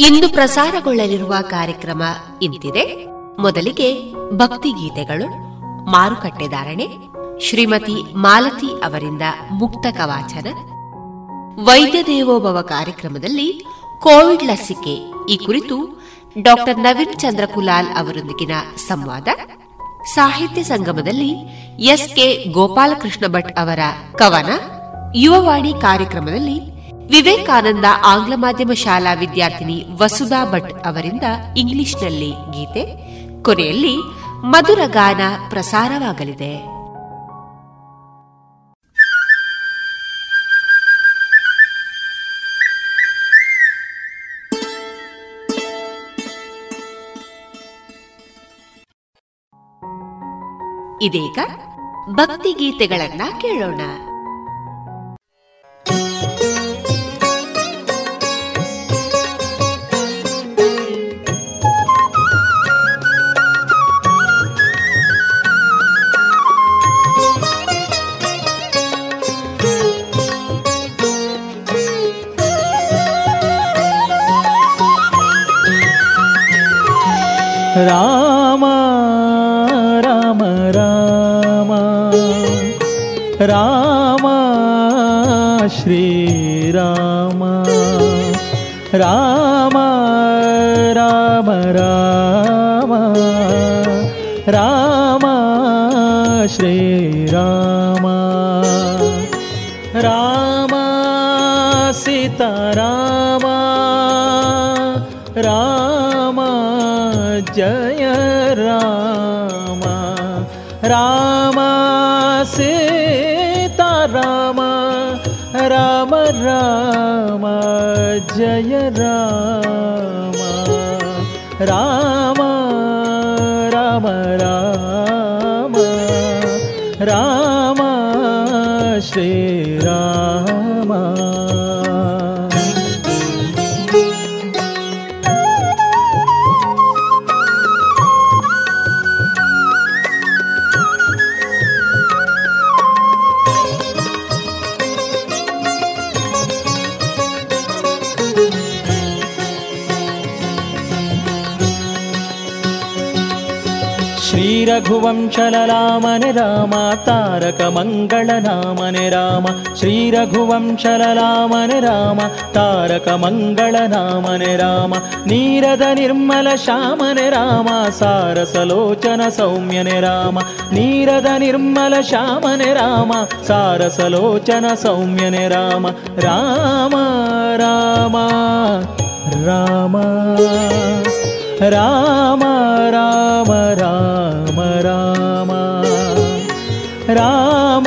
ಇಂದು ಪ್ರಸಾರಗೊಳ್ಳಲಿರುವ ಕಾರ್ಯಕ್ರಮ ಇಂತಿದೆ. ಮೊದಲಿಗೆ ಭಕ್ತಿಗೀತೆಗಳು, ಮಾರುಕಟ್ಟೆ ಧಾರಣೆ, ಶ್ರೀಮತಿ ಮಾಲತಿ ಅವರಿಂದ ಮುಕ್ತ ಕವಾಚನ. ವೈದ್ಯ ದೇವೋಭವ ಕಾರ್ಯಕ್ರಮದಲ್ಲಿ ಕೋವಿಡ್ ಲಸಿಕೆ, ಈ ಕುರಿತು ಡಾಕ್ಟರ್ ನವೀನ್ ಚಂದ್ರಕುಲಾಲ್ ಅವರೊಂದಿಗಿನ ಸಂವಾದ. ಸಾಹಿತ್ಯ ಸಂಗಮದಲ್ಲಿ ಎಸ್ಕೆ ಗೋಪಾಲಕೃಷ್ಣ ಭಟ್ ಅವರ ಕವನ. ಯುವವಾಣಿ ಕಾರ್ಯಕ್ರಮದಲ್ಲಿ ವಿವೇಕಾನಂದ ಆಂಗ್ಲ ಮಾಧ್ಯಮ ಶಾಲಾ ವಿದ್ಯಾರ್ಥಿನಿ ವಸುಧಾ ಭಟ್ ಅವರಿಂದ ಇಂಗ್ಲಿಷ್ನಲ್ಲಿ ಗೀತೆ. ಕೊನೆಯಲ್ಲಿ ಮಧುರ ಗಾನ ಪ್ರಸಾರವಾಗಲಿದೆ. ಇದೀಗ ಭಕ್ತಿಗೀತೆಗಳನ್ನ ಕೇಳೋಣ. राम राम राम। राम श्रीराम राम राम राम। राम श्री राम जय राम। राम श्रीरघुवंशललामने राम तारकमङ्गलनामने राम श्रीरघुवंशललामने राम तारकमङ्गलनामने राम नीरद निर्मल श्यामने राम सारसलोचन सौम्यने राम नीरद निर्मल श्यामने राम सारसलोचन सौम्यने राम राम राम राम राम राम राम। राम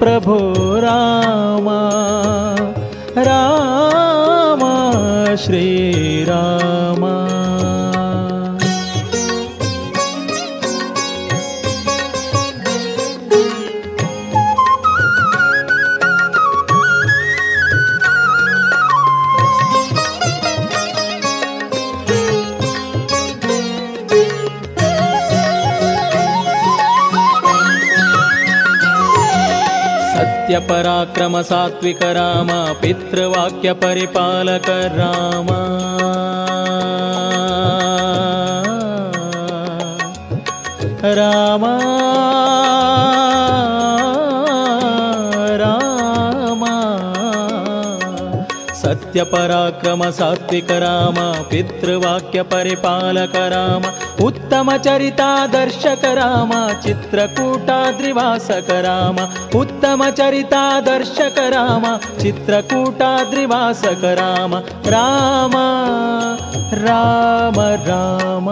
प्रभो राम राम श्री पराक्रम सात्विक राम पितृवाक्यपरिपालक राम रामा। सत्यपराक्रम सात्विक राम पितृवाक्य परिपालक राम उत्तमचरितादर्शक राम चित्रकूटाद्रिवासक राम उत्तमचरितादर्शक राम चित्रकूटाद्रिवासक राम राम राम राम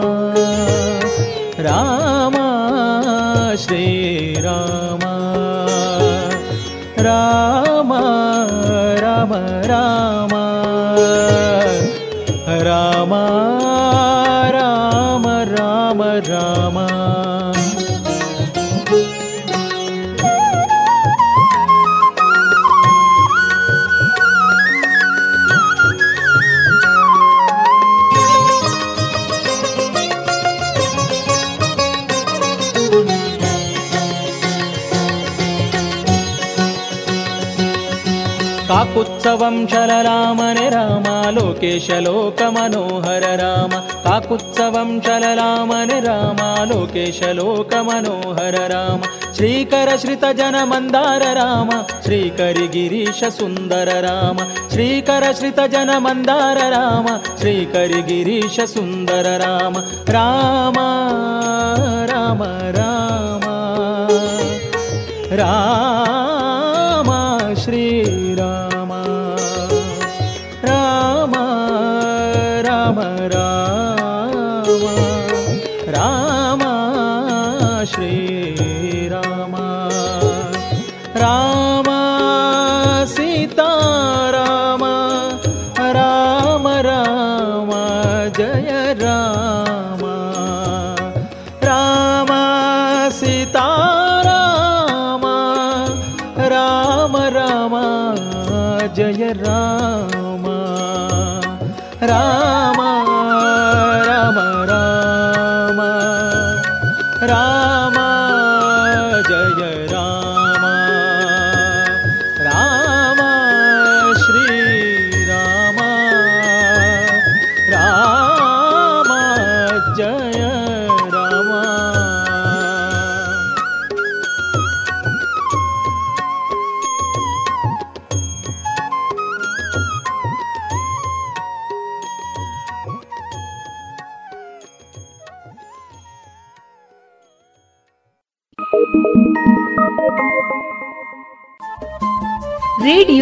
राम श्रीराम राम राम राम আমার काकुत्सवंशलरामन राम लोकेशलोकमनोहर राम काकुत्सवंशलरामन राम लोकेशलोकमनोहर राम श्रीकरश्रितजनमन्दार राम श्रीकरिगिरीशसुन्दर राम श्रीकरश्रितजनमन्दार राम श्रीकरिगिरीशसुन्दर राम राम राम राम राम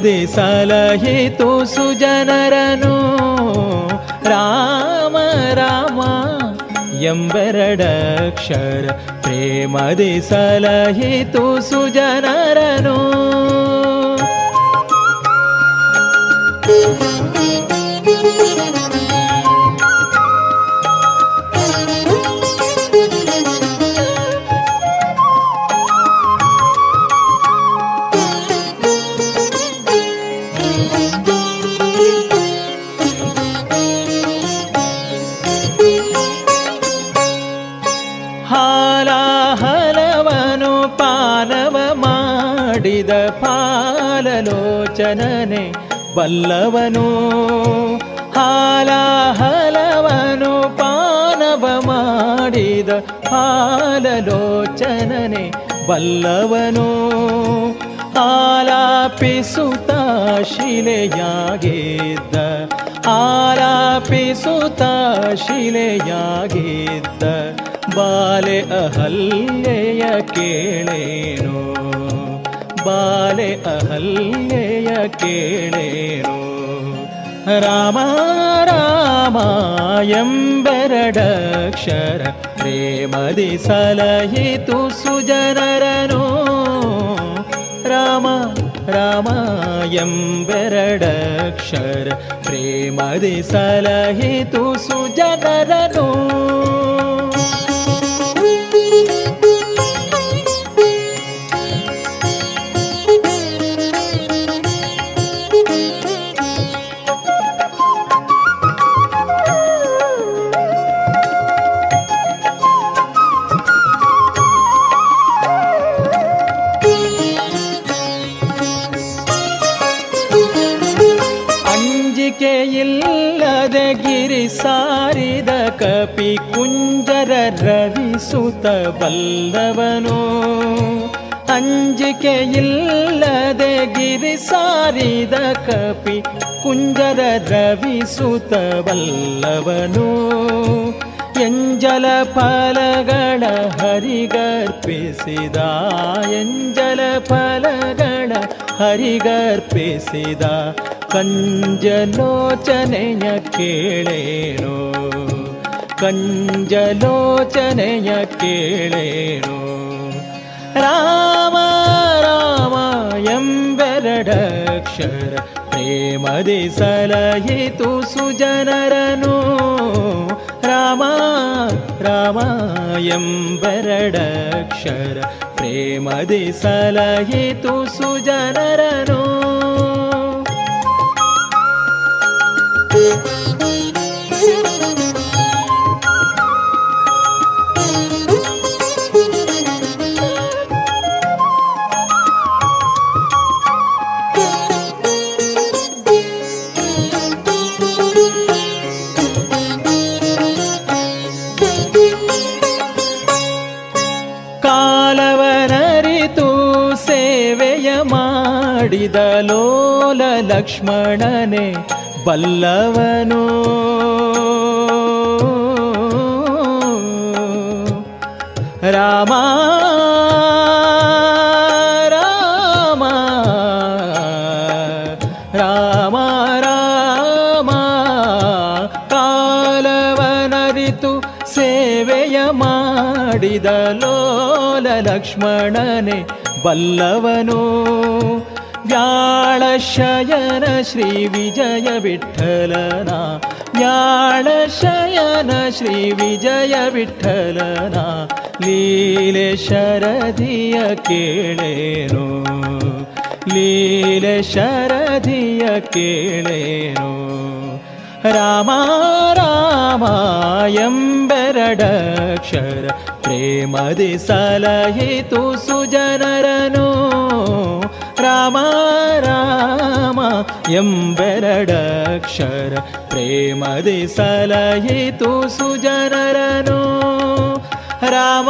ಪ್ರೇಮದಿ ಸಲಹಿತು ಸುಜನರನು ರಾಮ ರಾಮ ಎಂಬೆರಡಕ್ಷರ ಪ್ರೇಮದಿ ಸಲಹಿತು ಸುಜನರನು ಮಾಡಿದ ಪಾಲಲೋಚನನೆ ಬಲ್ಲವನು, ಹಾಲಾಹಲವನು ಪಾನವ ಮಾಡಿದ ಹಾಲಲೋಚನನೆ ಬಲ್ಲವನು ಆಲಾಪಿಸುತ್ತ ಶಿಲೆಯಾಗಿದ್ದ ಆಲಾಪಿಸುತ್ತ ಶಿಲೆಯಾಗಿದ್ದ, ಬಾಲೆ ಅಹಲ್ಯೆಯ ಕೇಳೇನು? ಬಾಲೆ ಅಹಲ್ಯೆಯ ಕೇಳೇನು ರಾಮ ರಾಮ ಎಂಬೆರಡಕ್ಷರ ಪ್ರೇಮದಿ ಸಲಹಿತು ಸುಜನರನು ರಾಮ ರಾಮ ಎಂಬೆರಡಕ್ಷರ ಪ್ರೇಮದಿ ಸಲಹಿತು ಸುಜನರನು ರವಿಸುತ ಬಲ್ಲವನು ಅಂಜಿಕೆಯಿಲ್ಲದೆ ಗಿರಿ ಸಾರಿದ ಕಪಿ ಕುಂಜರ ರವಿಸುತ ಬಲ್ಲವನು ಎಂಜಲ ಫಲಗಳ ಹರಿಗರ್ಪಿಸಿದ, ಎಂಜಲ ಫಲಗಳ ಹರಿಗರ್ಪಿಸಿದ ಕಂಜಲೋಚನೆಯ ಕೇಳೇನು. ಕಂಜಲೋಚನೆಯ ಕೇಳೇನು? ರಾಮ ರಾಮ ಎಂಬೆರಡಕ್ಷರ ಪ್ರೇಮದಿ ಸಲಹಿತು ಸುಜನರನು. ರಾಮ ರಾಮ ಎಂಬೆರಡಕ್ಷರ ಪ್ರೇಮದಿ ಸಲಹಿತು ಸುಜನರನು. ಕಾಲವನರಿತು ಮಾಡಿದ ಲೋಲ ಲಕ್ಷ್ಮಣನೆ ಬಲ್ಲವನು. ರಾಮ ರಾಮ ಸೇವೆಯ ಲೋಲ ಲಕ್ಷ್ಮಣನೆ ಬಲ್ಲವನು. ज्ञालशयन श्रीविजयविठ्ठलना केळेनो। लीले लीलशरदिय केळेनो। रामा रामायम्बरडक्षर प्रेमदि सलहितु सुजनरनो। ಕೇಳೇನು ರಾಮ ರಾಮ ಎಂಬೆರಡಕ್ಷರ ಪ್ರೇಮದಿ ಸಲಹಿತು ಸುಜನರನು ರಾಮ ರಾಮ ಎಂಬೆರಡಕ್ಷರ ಪ್ರೇಮದಿ ಸಲಹಿತು ಸುಜನರನು ರಾಮ ರಾಮ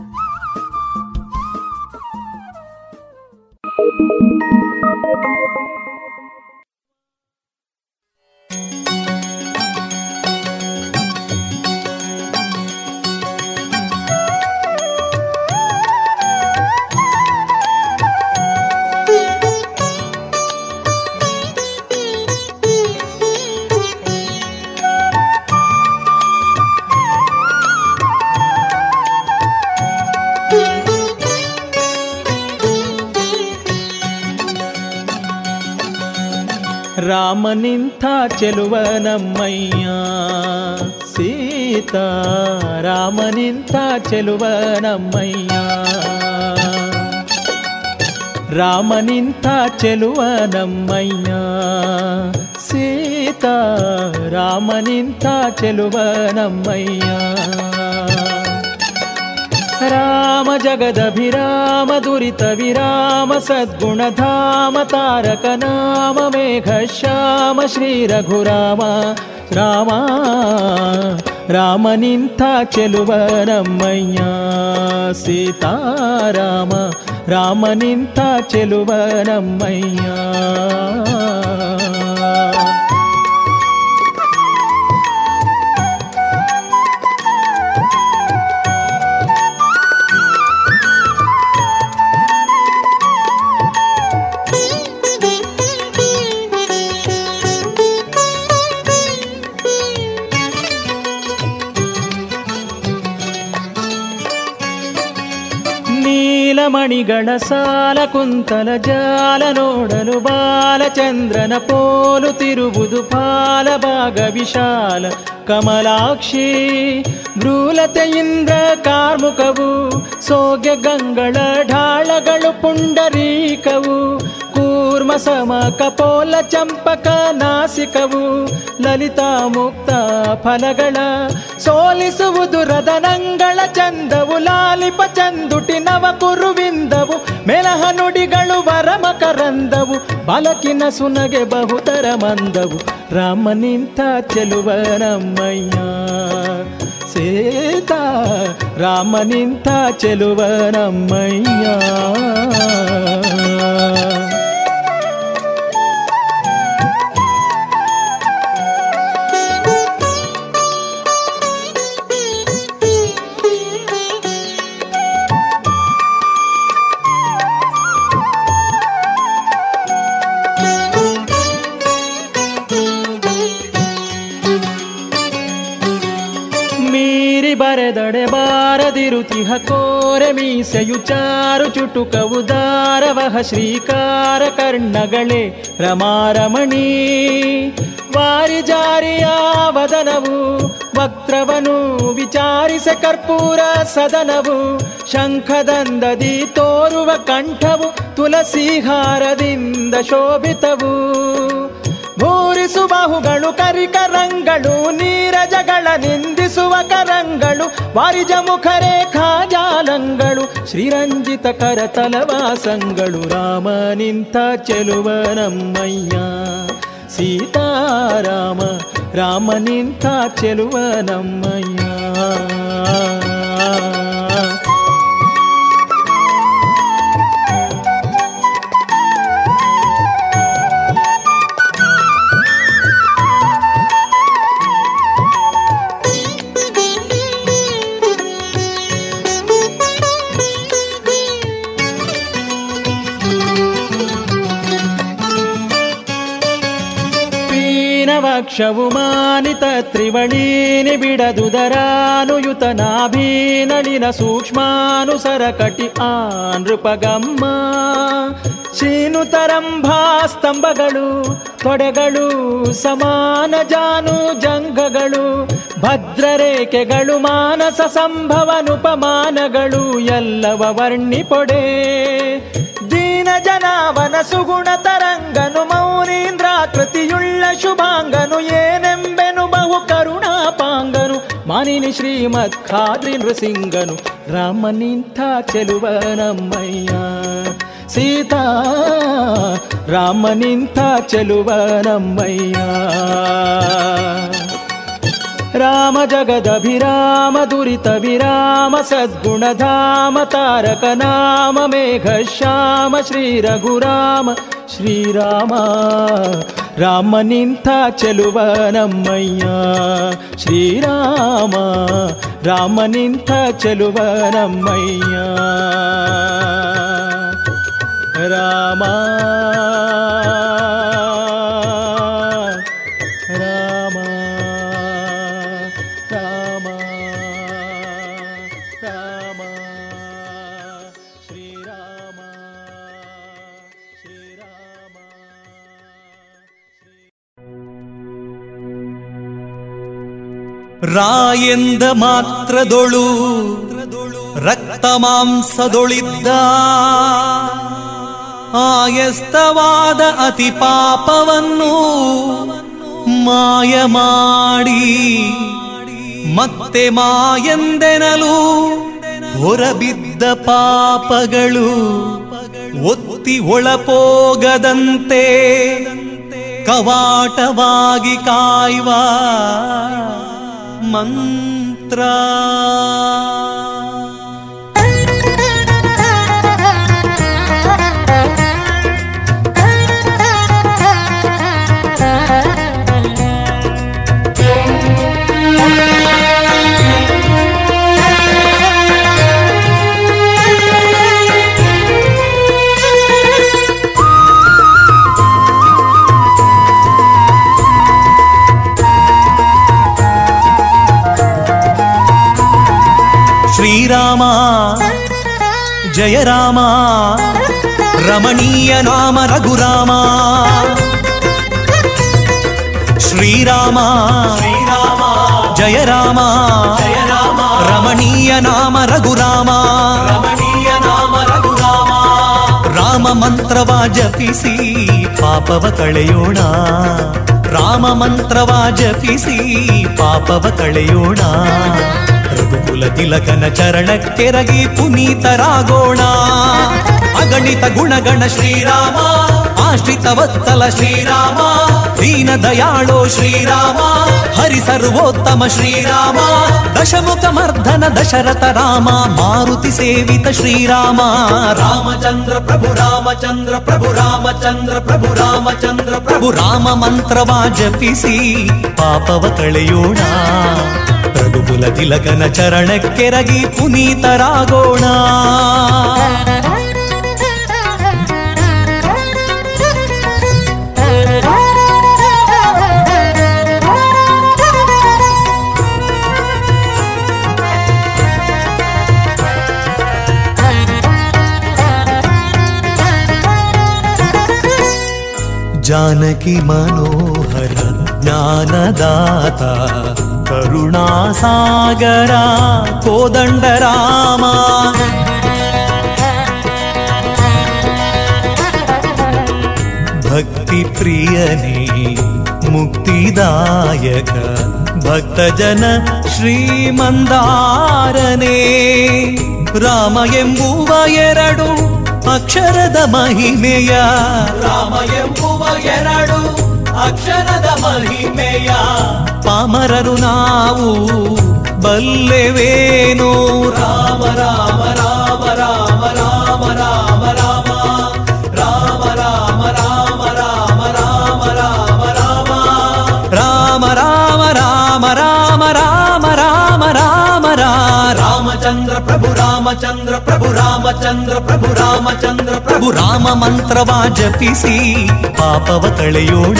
ರಾಮನಿಂಥ ಚೆಲುವ ನಮ್ಮಯ್ಯ ಸೀತಾ ರಾಮನಿಂಥ ಚೆಲುವ ನಮ್ಮಯ್ಯ ರಾಮನಿಂಥ ಚೆಲುವ ನಮ್ಮಯ್ಯ ಸೀತಾ ರಾಮನಿಂಥ ಚೆಲುವ ನಮ್ಮಯ್ಯ ರಾಮ ಜಗದಭಿರಾಮ, ದುರಿತ ವಿರಾಮ, ಸದ್ಗುಣಧಾಮ, ತಾರಕ ನಾಮ, ಮೇಘ ಶ್ಯಾಮ, ಶ್ರೀ ರಘುರಾಮ ರಾಮ. ರಾಮ ನಿಂತ ಚೆಲುವ ನೀಲಮಣಿಗಳ ಸಾಲ ಕುಂತಲ ಜಾಲ ನೋಡಲು ಬಾಲಚಂದ್ರನ ಪೋಲು ತಿರುವುದು ಪಾಲ ಭಾಗ ವಿಶಾಲ. ಕಮಲಾಕ್ಷಿ ಭ್ರೂಲತೆಯಿಂದ ಕಾರ್ಮುಕವು ಸೋಗೆ ಗಂಗಳ ಢಾಳಗಳು ಪುಂಡರೀಕವು, ಕೂರ್ಮ ಸಮ ಕಪೋಲ ಚಂಪಕ ನಾಸಿಕವು, ಲಲಿತಾ ಮುಕ್ತ ಫಲಗಳ ಸೋಲಿಸುವುದು ರದನಂಗಳ ಚಂದವು, ಲಾಲಿಪ ಚಂದುಟಿ ನವ ಕುರುವಿಂದವು, ಮೆಲಹ ನುಡಿಗಳು ವರಮಕರಂದವು, ಬಲಕಿನ ಸುನಗೆ ಬಹುತರ ಮಂದವು, ರಾಮ ನಿಂತ ಚೆಲುವ ನಮ್ಮಯ್ಯ ಸೀತಾ ರಾಮ ನಿಂತ ಚೆಲುವ ಬಾರದಿರುತಿಹ ಕೋರೆ ಮೀಸೆಯು ಚಾರು ಚುಟುಕವು ದಾರವಹ ಶ್ರೀಕಾರ ಕರ್ಣಗಳೇ ರಮಾರಮಣಿ. ವಾರಿ ಜಾರಿಯ ವದನವು ವಕ್ರವನು ವಿಚಾರಿಸ ಕರ್ಪೂರ ಸದನವು ಶಂಖದಂದದಿ ತೋರುವ ಕಂಠವು ತುಲಸಿಹಾರದಿಂದ ಶೋಭಿತವು. ಬಾಹುಗಳು, ಕರಿಕರಂಗಳು, ನೀರಜಗಳ ನಿಂದಿಸುವ ಕರಂಗಳು, ವಾರಿಜ ಮುಖರೇಖಾ ಜಾಲಂಗಳು, ಶ್ರೀರಂಜಿತ ಕರತಲವಾಸಂಗಳು ರಾಮ ನಿಂತ ಚೆಲುವ ನಮ್ಮಯ್ಯ ಸೀತಾರಾಮ ರಾಮ ನಿಂತ ಚೆಲುವ ಪೀನವಕ್ಷವು ಮಾನಿತ ತ್ರಿವಳೀನಿ ಬಿಡದುದರಾನುಯುತ ನಾಭೀನಳಿನ ಸೂಕ್ಷ್ಮಾನುಸರ ಕಟಿ ಆ ನೃಪಗಮ್ಮ ಸ್ತಂಭಗಳು ತೊಡೆಗಳು, ಸಮಾನ ಜಾನು ಭದ್ರ ಭದ್ರರೇಖೆಗಳು, ಮಾನಸ ಸಂಭವನುಪಮಾನಗಳು, ಎಲ್ಲವ ವರ್ಣಿಪೊಡೆ. ದೀನ ಜನಾವನ ಸುಗುಣ ತರಂಗನು ಮೌನೀಂದ್ರಾಕೃತಿಯುಳ್ಳ ಶುಭಾಂಗನು ಏನೆಂಬೆನು ಬಹು ಕರುಣಾಪಾಂಗನು. ಮಾನಿನಿ ಶ್ರೀಮತ್ ಖಾದ್ರಿ ನೃಸಿಂಗನು, ರಾಮ ಚೆಲುವ ನಮ್ಮಯ್ಯ. ಸೀತಾ, ರಾಮ ನಿಂತ ಚೆಲುವ ನಮ್ಮಯ್ಯ. ರಾಮ ಜಗದಭಿರಾಮ ದುರಿತ ವಿರಾಮ, ಸದ್ಗುಣಧಾಮ, ತಾರಕ ನಾಮ, ಮೇಘ ಶ್ಯಾಮ, ಶ್ರೀ ರಘುರಾಮ ಶ್ರೀರಾಮ ರಾಮ. ನಿಂತ ಚೆಲುವ ನಮ್ಮಯ್ಯ ಶ್ರೀರಾಮ ರಾಮ ನಿಂತ ಚೆಲುವ ನಮ್ಮಯ್ಯ, ರಾಮ. ರಾಯೆಂದ ಮಾತ್ರದೊಳು ರಕ್ತ ಮಾಂಸದೊಳಿದ್ದ ಆಯಸ್ತವಾದ ಅತಿ ಪಾಪವನ್ನು ಮಾಯ ಮಾಡಿ ಮತ್ತೆ ಮಾಯಂದೆನಲು ಹೊರಬಿದ್ದ ಪಾಪಗಳು ಒತ್ತಿ ಒಳಪೋಗದಂತೆ ಕವಾಟವಾಗಿ ಕಾಯುವ. मन्त्रा। జయ రామ. రమణీయ నామ రఘురామ. శ్రీరామ. జయ రామ. రమణీయ నామ రఘురామ. రామ మంತ್ರವ ಜಪಿಸಿ పాపవ కళయోణ. రామ ಮಂತ್ರವ ಜಪಿಸಿ పాపవ కళయోణ. ರಘುಕುಲ ತಿಲಕನ ಚರಣಕ್ಕೆರಗಿ ಪುನೀತರಾಗೋಣ. ಅಗಣಿತ ಗುಣಗಣ ಶ್ರೀರಾಮ, ಆಶ್ರಿತ ವತ್ಸಲ ಶ್ರೀರಾಮ, ದೀನ ದಯಾಳೋ ಶ್ರೀರಾಮ, ಹರಿ ಸರ್ವೋತ್ತಮ ಶ್ರೀರಾಮ, ದಶಮುಖ ಮರ್ಧನ ದಶರಥ ರಾಮ, ಮಾರುತಿ ಸೇವಿತ ಶ್ರೀರಾಮ. ರಾಮಚಂದ್ರ ಪ್ರಭು ರಾಮಚಂದ್ರ ಪ್ರಭು ರಾಮಚಂದ್ರ ಪ್ರಭು ರಾಮಚಂದ್ರ ಪ್ರಭು, ರಾಮ ಮಂತ್ರವ ಜಪಿಸಿ ಪಾಪವ ಕಳೆಯೋಣ. ರಘುಕುಲ ತಿಲಕನ ಚರಣಕ್ಕೆರಗಿ ಪುನೀತರಾಗೋಣ ಜಾನಕಿ ಮನೋಹರ ಜ್ಞಾನದಾತ கருணாசாகரா கோதண்டராமா பக்தி பிரியனே முக்திதாயக பக்தஜன ಶ್ರೀಮಂದಾರನೇ ರಾಮ ಎಂಬುವ ಎರಡು ಅಕ್ಷರದ ಮಹಿಮೆಯ ರಾಮ ಎಂಬುವ ಎರಡು ಅಕ್ಷರದ ಮಹಿಮೆಯ ಪಾಮರರು ನಾವು ಬಲ್ಲೆವೇನು? ರಾಮ ರಾಮ ರಾಮ ರಾಮ ರಾಮ ರಾಮ ರಾಮ రామచంద్ర ప్రభు రామచంద్ర ప్రభు రామచంద్ర ప్రభు రామచಂದ್ರ ప్రభು ರಾಮ ಮಂತ್ರವಾ ಜಪಿಸಿ ಪಾಪವ ತಳೆಯೋಣ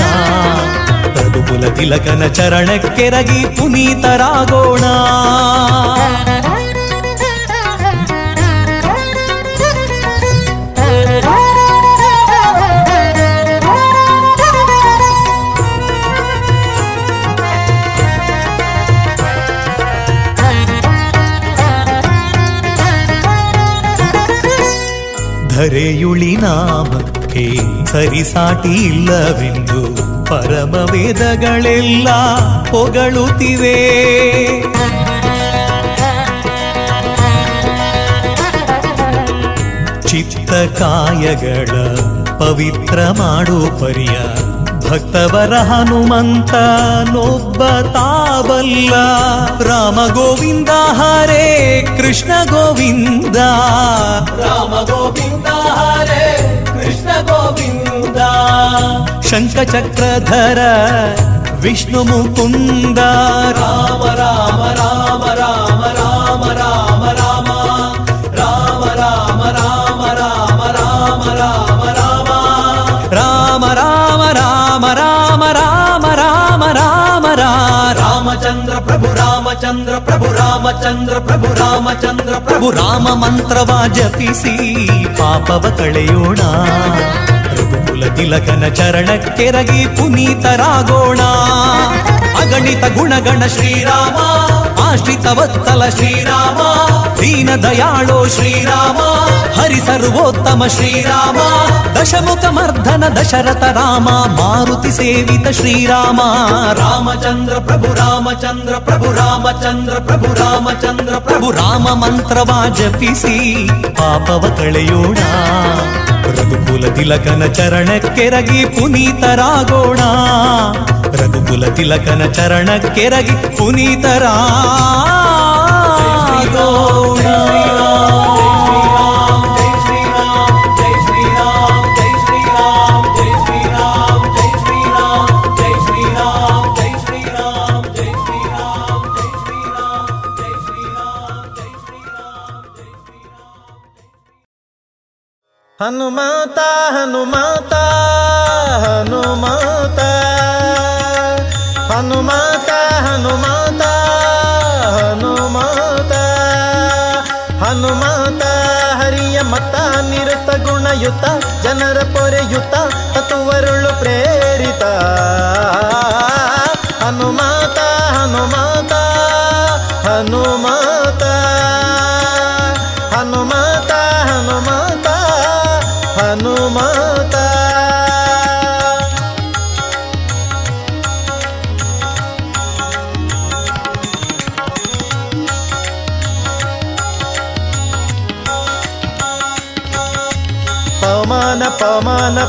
ಪ್ರಭುಕುಲ ತಿಲಕನ ಚರಣಕ್ಕೆರಗಿ ಪುನೀತರಾಗೋಣ ಧರೆಯುಳಿ ನಾಮಕ್ಕೆ ಸರಿಸಾಟಿ ಇಲ್ಲವೆಂದು ಪರಮ ವೇದಗಳೆಲ್ಲ ಹೊಗಳುತ್ತಿವೆ. ಚಿತ್ತ ಕಾಯಗಳ ಪವಿತ್ರ ಮಾಡು ಪರಿಯ ಭಕ್ತವರ ಹನುಮಂತ ನೊಬ್ಬ ತಾಬಲ್ಲ రావల్ల. రామ గోవింద హరే కృష్ణ గోవింద. రామ గోవింద హరే కృష్ణ గోవింద. శంఖ చక్రధర విష్ణు ముకుంద. రామ రామ రామ రామ రామ. ರಾಮಚಂದ್ರ ಪ್ರಭು ರಾಮಚಂದ್ರ ಪ್ರಭು ರಾಮಚಂದ್ರ ಪ್ರಭು, ರಾಮ ಮಂತ್ರವ ಜಪಿಸಿ ಪಾಪವ ಕಳೆಯೋಣ. ರಘುಕುಲ ತಿಲಕನ ಚರಣಕ್ಕೆರಗಿ ಪುನೀತರಾಗೋಣ. ಅಗಣಿತ ಗುಣಗಣ ಶ್ರೀರಾಮ, ಆಶ್ರಿತ ವತ್ತಲ ಶ್ರೀರಾಮ ದೀನ ದಯಾಳೋ ಶ್ರೀರಾಮ హరి సర్వోత్తమ శ్రీరామ దశముఖ దశముఖమర్ధన దశరథ రామ మారుతి సేవిత శ్రీరామ. రామచంద్ర ప్రభు రామచంద్ర ప్రభు రామచంద్ర ప్రభు రామచంద్ర ప్రభు రామ మంತ್ರವಾ ಜಪಿಸಿ ಪಾಪವ ಕಳೆಯೋಣ ರಘುಕುಲ ತಿಲಕನ ಚರಣಕ್ಕೆರಗಿ ಪುನೀತರಾಗೋಣ ರಘುಕುಲ ತಿಲಕನ ಚರಣಕ್ಕೆರಗಿ ಪುನೀತರಾಗೋಣ ಹನುಮಾತ ಹನುಮಾತ ಹನುಮಾತ. ಹನುಮಾತ ಹನುಮಾತ ಹನುಮಾತ. ಹನುಮಾತ, ಹರಿಯ ಮತ, ನಿರತ ಗುಣಯುತ, ಜನರ ಪೊರೆಯುತ, ತತ್ವರುಳು ಪ್ರೇರಿತ. ಹನುಮಾತ ಹನುಮಾತ ಹನುಮಾತ.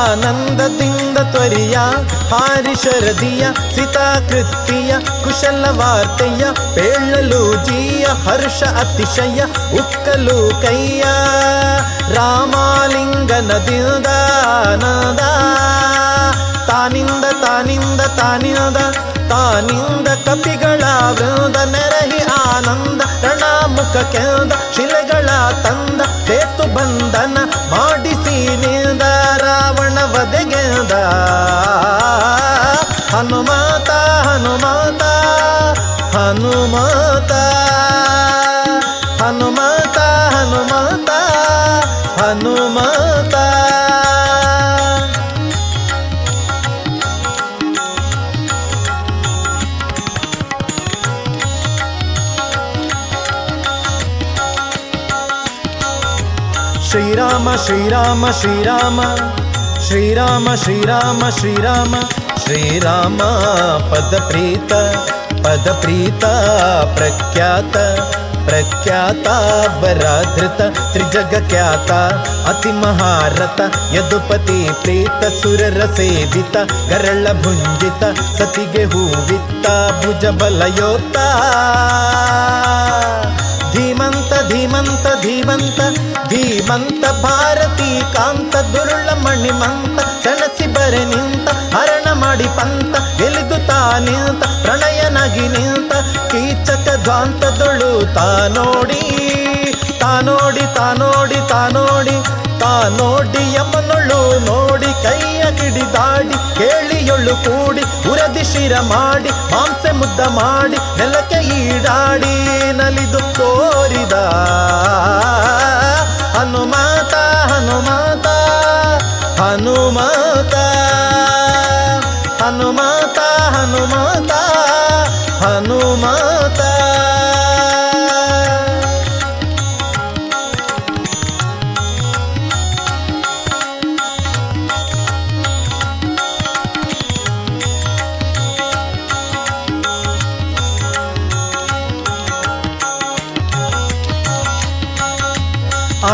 ಆನಂದದಿಂದ ತ್ವರಿಯ, ಹಾರಿ ಶರದಿಯ, ಸಿತಾಕೃತಿಯ, ಕುಶಲ ವಾರ್ತೆಯ, ಪೇಳಲು ಜೀಯ, ಹರ್ಷ ಅತಿಶಯ, ಉಕ್ಕಲು ಕೈಯ ರಾಮಾಲಿಂಗನದಿಂದ ಆನಂದ ತಾನಿಂದ ತಾನಿಂದ ತಾನಿಂದ ತಾನಿಂದ ಕಪಿಗಳ ವೃಂದ, ನೆರಹಿ ಆನಂದ, ರಣಾಮುಖ ಕೆಂದ, ಶಿಲೆಗಳ ತಂದ, ಸೇತು ಬಂಧನ, ಮಾಡಿಸಿ ನಿಂದ ವಧೆಗೆಂದ ಹನುಮಾತ ಹನುಮಾತ ಹನುಮಾತ. ಹನುಮಾತ ಹನುಮಾತ ಹನುಮಾತ. ಶ್ರೀರಾಮ ಶ್ರೀರಾಮ ಶ್ರೀರಾಮ. ಶ್ರೀರಾಮ ಶ್ರೀರಾಮ ಶ್ರೀರಾಮ ಶ್ರೀರಾಮ ಪದಪ್ರೀತ ಪದಪ್ರೀತ ಪ್ರಖ್ಯಾತ ಪ್ರಖ್ಯಾತ ಬರಾಧೃತ ತ್ರಿಜಗ ಖ್ಯಾತ ಅತಿ ಮಹಾರತ ಯದುಪತಿ ಪ್ರೀತ, ಸುರರ ಸೇವಿತ, ಗರಳ ಭುಂಜಿತ, ಸತಿಗೆ ಹೂವಿತ್ತ, ಭುಜ ಬಲಯೋತ ಧೀಮಂತ ಧೀಮಂತ ಧೀಮಂತ ಧೀಮಂತ ಭಾರತಿ ಕಾಂತ ದುರುಳ ಮಣಿಮಂತ ಸೆಣಸಿ ಬರೆ ನಿಂತ, ಹರಣ ಮಾಡಿ ಪಂತ, ಎಲಿದು ತಾ ನಿಂತ, ಪ್ರಣಯನಾಗಿ ನಿಂತ, ಕೀಚಕ ಧ್ವಾಂತದೊಳು ತಾ ನೋಡಿ ತಾ ನೋಡಿ ತಾ ನೋಡಿ ತಾ ನೋಡಿ ತಾ ನೋಡಿ ಯಮನೊಳು ನೋಡಿ, ಕೈಯ ಕಿಡಿದಾಡಿ ಕೇಳಿಯೊಳು ಕೂಡಿ, ಉರದಿ ಶಿರ ಮಾಡಿ, ಮಾಂಸೆ ಮುದ್ದ ಮಾಡಿ, ನೆಲಕ್ಕೆ ಈಡಾಡಿ, ನಲಿದು ತೋರಿದ ಹನುಮಾತ ಹನುಮಾತ ಹನುಮಾತ.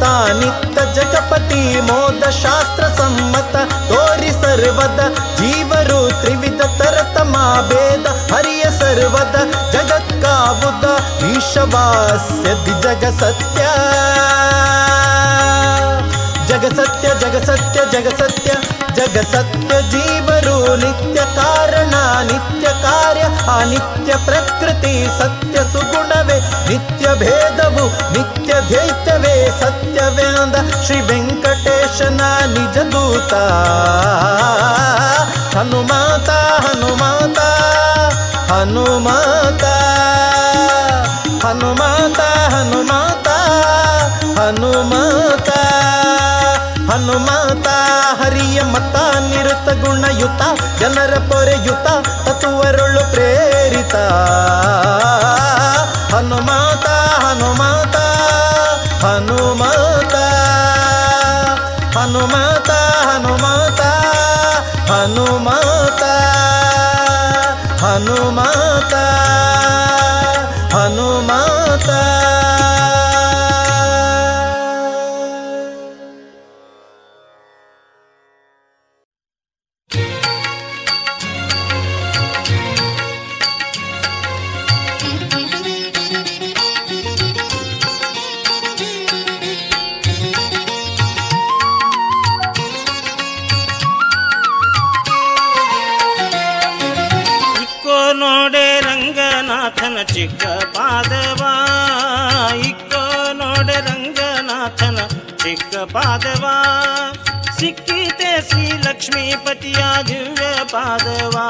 ತಾನಿತ್ತ ಜಗಪತಿ ಮೋದ ಶಾಸ್ತ್ರ ಸಮ್ಮತ ತೋರಿ ಸರ್ವದ ಜೀವರು ತ್ರಿವಿಧ ತರತಮ ಭೇದ ಹರಿಯ ಸರ್ವದ ಜಗತ್ಕಾವುದ ಈಶವಾಸ್ಯದಿ ಜಗ ಸತ್ಯ. ಜಗ ಸತ್ಯ ಜಗ ಸತ್ಯ ಜಗ ಸತ್ಯ ಜಗ ಸತ್ಯ ಜೀವರು ನಿತ್ಯ ಕಾರಣ, ನಿತ್ಯ ಕಾರ್ಯ, ಅನಿತ್ಯ ಪ್ರಕೃತಿ ಸತ್ಯ ಸುಗುಣವೇ. ನಿತ್ಯ ಭೇದವು, ನಿತ್ಯ ದ್ವೈತವೇ. ಸತ್ಯವೇಂದ ಶ್ರೀ ವೆಂಕಟೇಶನ ನಿಜ ದೂತ. ಹನುಮಾತ ಹನುಮಾತ ಹನುಮಾತ ಹನುಮಾತ. ಹರಿಯ ಮತ, ನಿರುತ ಗುಣಯುತ, ಜನರ ಪೊರೆಯುತ, ತತ್ವರುಳು ಪ್ರೇರಿತ. ಹನುಮಾತ ಹನುಮಾತ ಹನುಮಾತ. ಹನುಮಾತ ಹನುಮಾತ ಹನುಮಾತ. ಹನುಮಾತ. लक्ष्मीपतिया दिव्य पादवा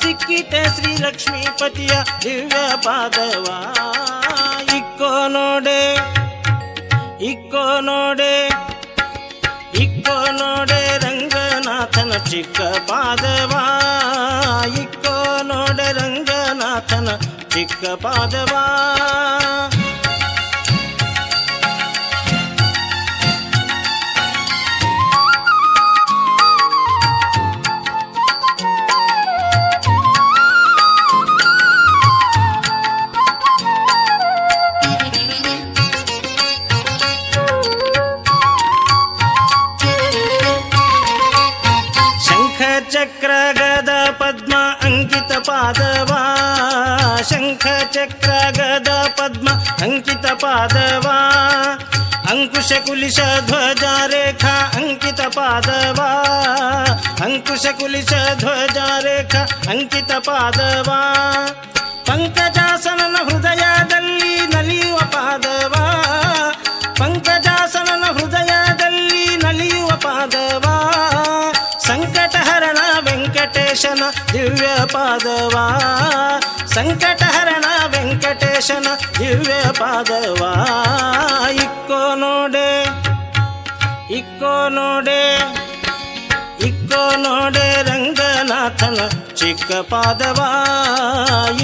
सिक्कित श्री लक्ष्मीपतिया दिव्य पादवा इक्को नोडे इक्को नोडे ಇಕ್ಕೋ ನೋಡೆ ರಂಗನಾಥನ ಚಿಕ್ಕ ಪಾದವಾ ಇಕ್ಕೋ ನೋಡೆ ರಂಗನಾಥನ ಚಿಕ್ಕ ಪಾದವಾ पादवा शङ्खचक्र गदा पद्म अङ्कित पादवा अङ्कुशकुलिश ध्वजा रेखा अङ्कित पादवा अङ्कुशकुलिश ध्वजा रेखा अङ्कित पादवा पङ्कजासन ವೆಂಕಟೇಶನ ದಿವ್ಯ ಪಾದವಾ. ಸಂಕಟಹರಣ ವೆಂಕಟೇಶನ ದಿವ್ಯ ಪಾದವಾ. ಇಕ್ಕೋ ನೋಡೆ ಇಕ್ಕೋ ನೋಡೆ ಇಕ್ಕೋ ನೋಡೆ ರಂಗನಾಥನ ಚಿಕ್ಕ ಪಾದವಾ.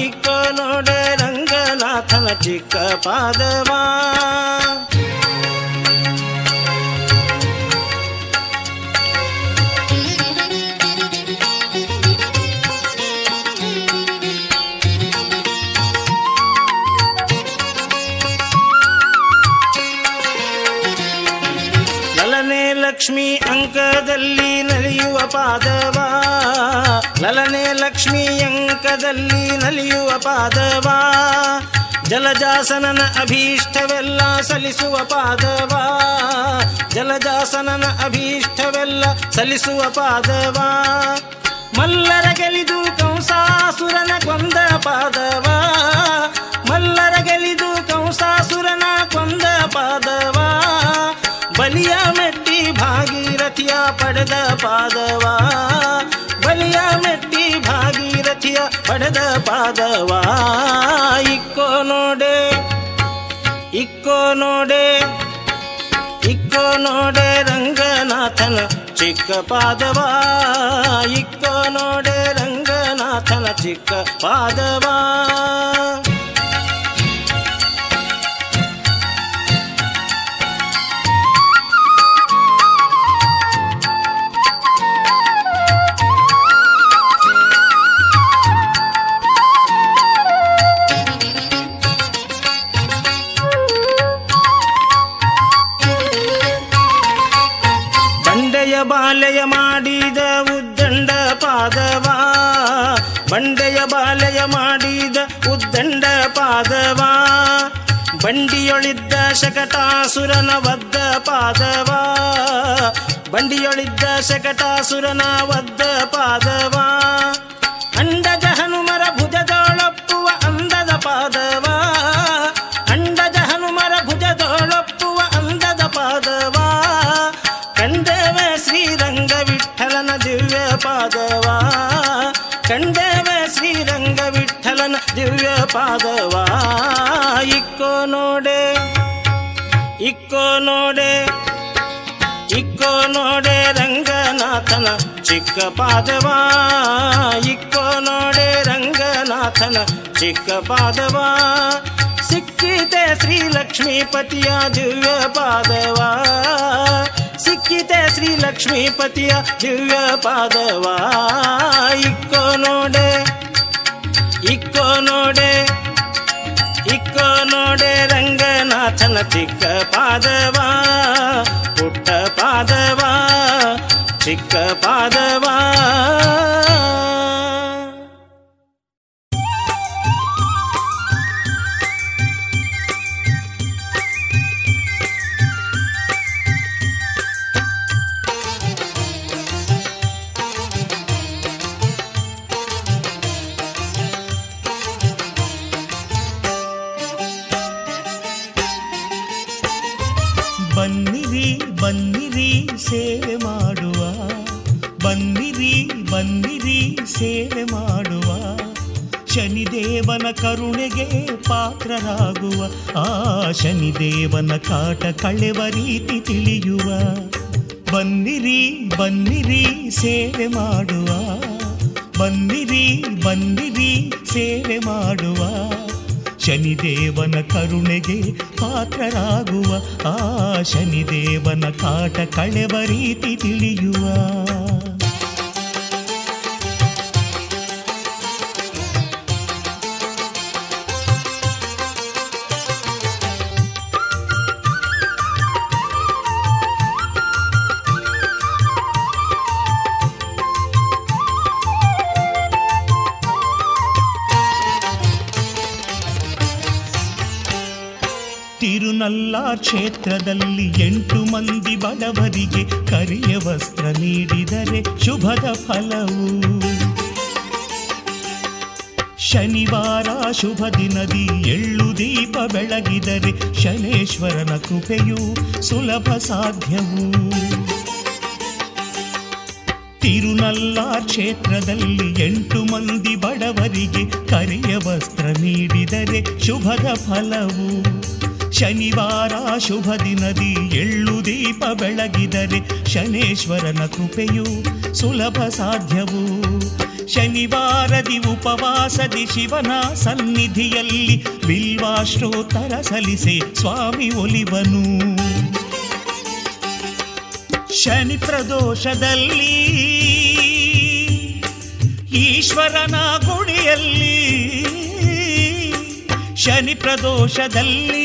ಇಕ್ಕೋ ನೋಡೆ ರಂಗನಾಥನ ಚಿಕ್ಕ ಪಾದವಾ. ಲಕ್ಷ್ಮಿ ಅಂಕದಲ್ಲಿ ನಲಿಯುವ ಪಾದವ. ಲಲನೆ ಲಕ್ಷ್ಮಿ ಅಂಕದಲ್ಲಿ ನಲಿಯುವ ಪಾದವ. ಜಲಜಾಸನನ ಅಭೀಷ್ಟವೆಲ್ಲ ಸಲಿಸುವ ಪಾದವ. ಜಲಜಾಸನನ ಅಭೀಷ್ಟವೆಲ್ಲ ಸಲಿಸುವ ಪಾದವ. ಮಲ್ಲರ ಗೆಲಿದು ಪಡೆದ ಪಾದವಾ? ಬಲಿಯ ಮೆಟ್ಟಿ ಭಾಗೀರಥಿಯ ಪಡೆದ ಪಾದವಾ? ಇಕ್ಕೋ ನೋಡೆ ಇಕ್ಕೋ ನೋಡೆ ಇಕ್ಕೋ ನೋಡೆ ರಂಗನಾಥನ ಚಿಕ್ಕ ಪಾದವಾ? ಇಕ್ಕೋ ನೋಡೆ ರಂಗನಾಥನ ಚಿಕ್ಕ ಪಾದವಾ? ಶಕಟಾಸುರನ ವದ್ದ ಪಾದವ. ಬಂಡಿಯೊಳಿದ್ದ ಶಕಟಾಸುರನ ವದ್ದ ಪಾದವ. ಅಂಡಜ ಹನುಮರ ಭುಜದೊಳಪ್ಪುವ ಅಂದದ ಪಾದವ. ಅಂಡಜ ಹನುಮರ ಭುಜದೊಳಪ್ಪುವ ಅಂದದ ಪಾದವ. ಕಂದೇವ ಶ್ರೀರಂಗ ವಿಠಲನ ದಿವ್ಯ ಪಾದವ. ಕಂದೇವ ಶ್ರೀರಂಗ ವಿಠಲನ ದಿವ್ಯ ಪಾದವ. ಇಕ್ಕೋ ನೋಡೆ. ಇಕ್ಕೋ ನೋಡೆ ಇಕ್ಕೋ ನೋಡೆ ರಂಗನಾಥನ ಚಿಕ್ಕ ಪಾದವಾ. ಇಕ್ಕೋ ನೋಡೆ ರಂಗನಾಥನ ಚಿಕ್ಕ ಪಾದವಾ. ಸಿಕ್ಕಿತೆ ಶ್ರೀ ಲಕ್ಷ್ಮೀಪತಿಯ ದಿವ್ಯ ಪಾದವಾ. ಸಿಕ್ಕಿತೆ ಶ್ರೀ ಲಕ್ಷ್ಮೀಪತಿಯ ದಿವ್ಯ ಪಾದವಾ. ಇಕ್ಕೋ ನೋಡೆ ಇಕ್ಕೋ ನೋಡೆ ನೋಡೆ ರಂಗನಾಥನ ಚಿಕ್ಕ ಪಾದವಾ ಪುಟ್ಟ ಪಾದವ ಚಿಕ್ಕ ಪಾದವ. ಶನಿದೇವನ ಕರುಣೆಗೆ ಪಾತ್ರರಾಗುವ, ಆ ಶನಿದೇವನ ಕಾಟ ಕಳೆವ ರೀತಿ ತಿಳಿಯುವ. ಬನ್ನಿರಿ ಬನ್ನಿರಿ, ಸೇವೆ ಮಾಡುವ. ಬನ್ನಿರಿ ಬನ್ನಿರಿ, ಸೇವೆ ಮಾಡುವ. ಶನಿದೇವನ ಕರುಣೆಗೆ ಪಾತ್ರರಾಗುವ, ಆ ಶನಿದೇವನ ಕಾಟ ಕಳೆವ ರೀತಿ ತಿಳಿಯುವ. ತಿರುನಲ್ಲಾರ್ ಕ್ಷೇತ್ರದಲ್ಲಿ ಎಂಟು ಮಂದಿ ಬಡವರಿಗೆ ಕರಿಯ ವಸ್ತ್ರ ನೀಡಿದರೆ ಶುಭದ ಫಲವು. ಶನಿವಾರ ಶುಭ ದಿನದಿ ಎಳ್ಳು ದೀಪ ಬೆಳಗಿದರೆ ಶನೇಶ್ವರನ ಕೃಪೆಯು ಸುಲಭ ಸಾಧ್ಯವು. ತಿರುನಲ್ಲಾರ್ ಕ್ಷೇತ್ರದಲ್ಲಿ ಎಂಟು ಮಂದಿ ಬಡವರಿಗೆ ಕರಿಯ ವಸ್ತ್ರ ನೀಡಿದರೆ ಶುಭದ ಫಲವು. ಶನಿವಾರ ಶುಭ ದಿನದಿ ಎಳ್ಳು ದೀಪ ಬೆಳಗಿದರೆ ಶನೇಶ್ವರನ ಕೃಪೆಯು ಸುಲಭ ಸಾಧ್ಯವು. ಶನಿವಾರದಿ ಉಪವಾಸದಿ ಶಿವನ ಸನ್ನಿಧಿಯಲ್ಲಿ ಬಿಲ್ವಾಶ್ರೋತ್ತರ ಸಲ್ಲಿಸಿ ಸ್ವಾಮಿ ಒಲಿವನು. ಶನಿ ಪ್ರದೋಷದಲ್ಲಿ, ಈಶ್ವರನ ಗುಡಿಯಲ್ಲಿ ಶನಿ ಪ್ರದೋಷದಲ್ಲಿ,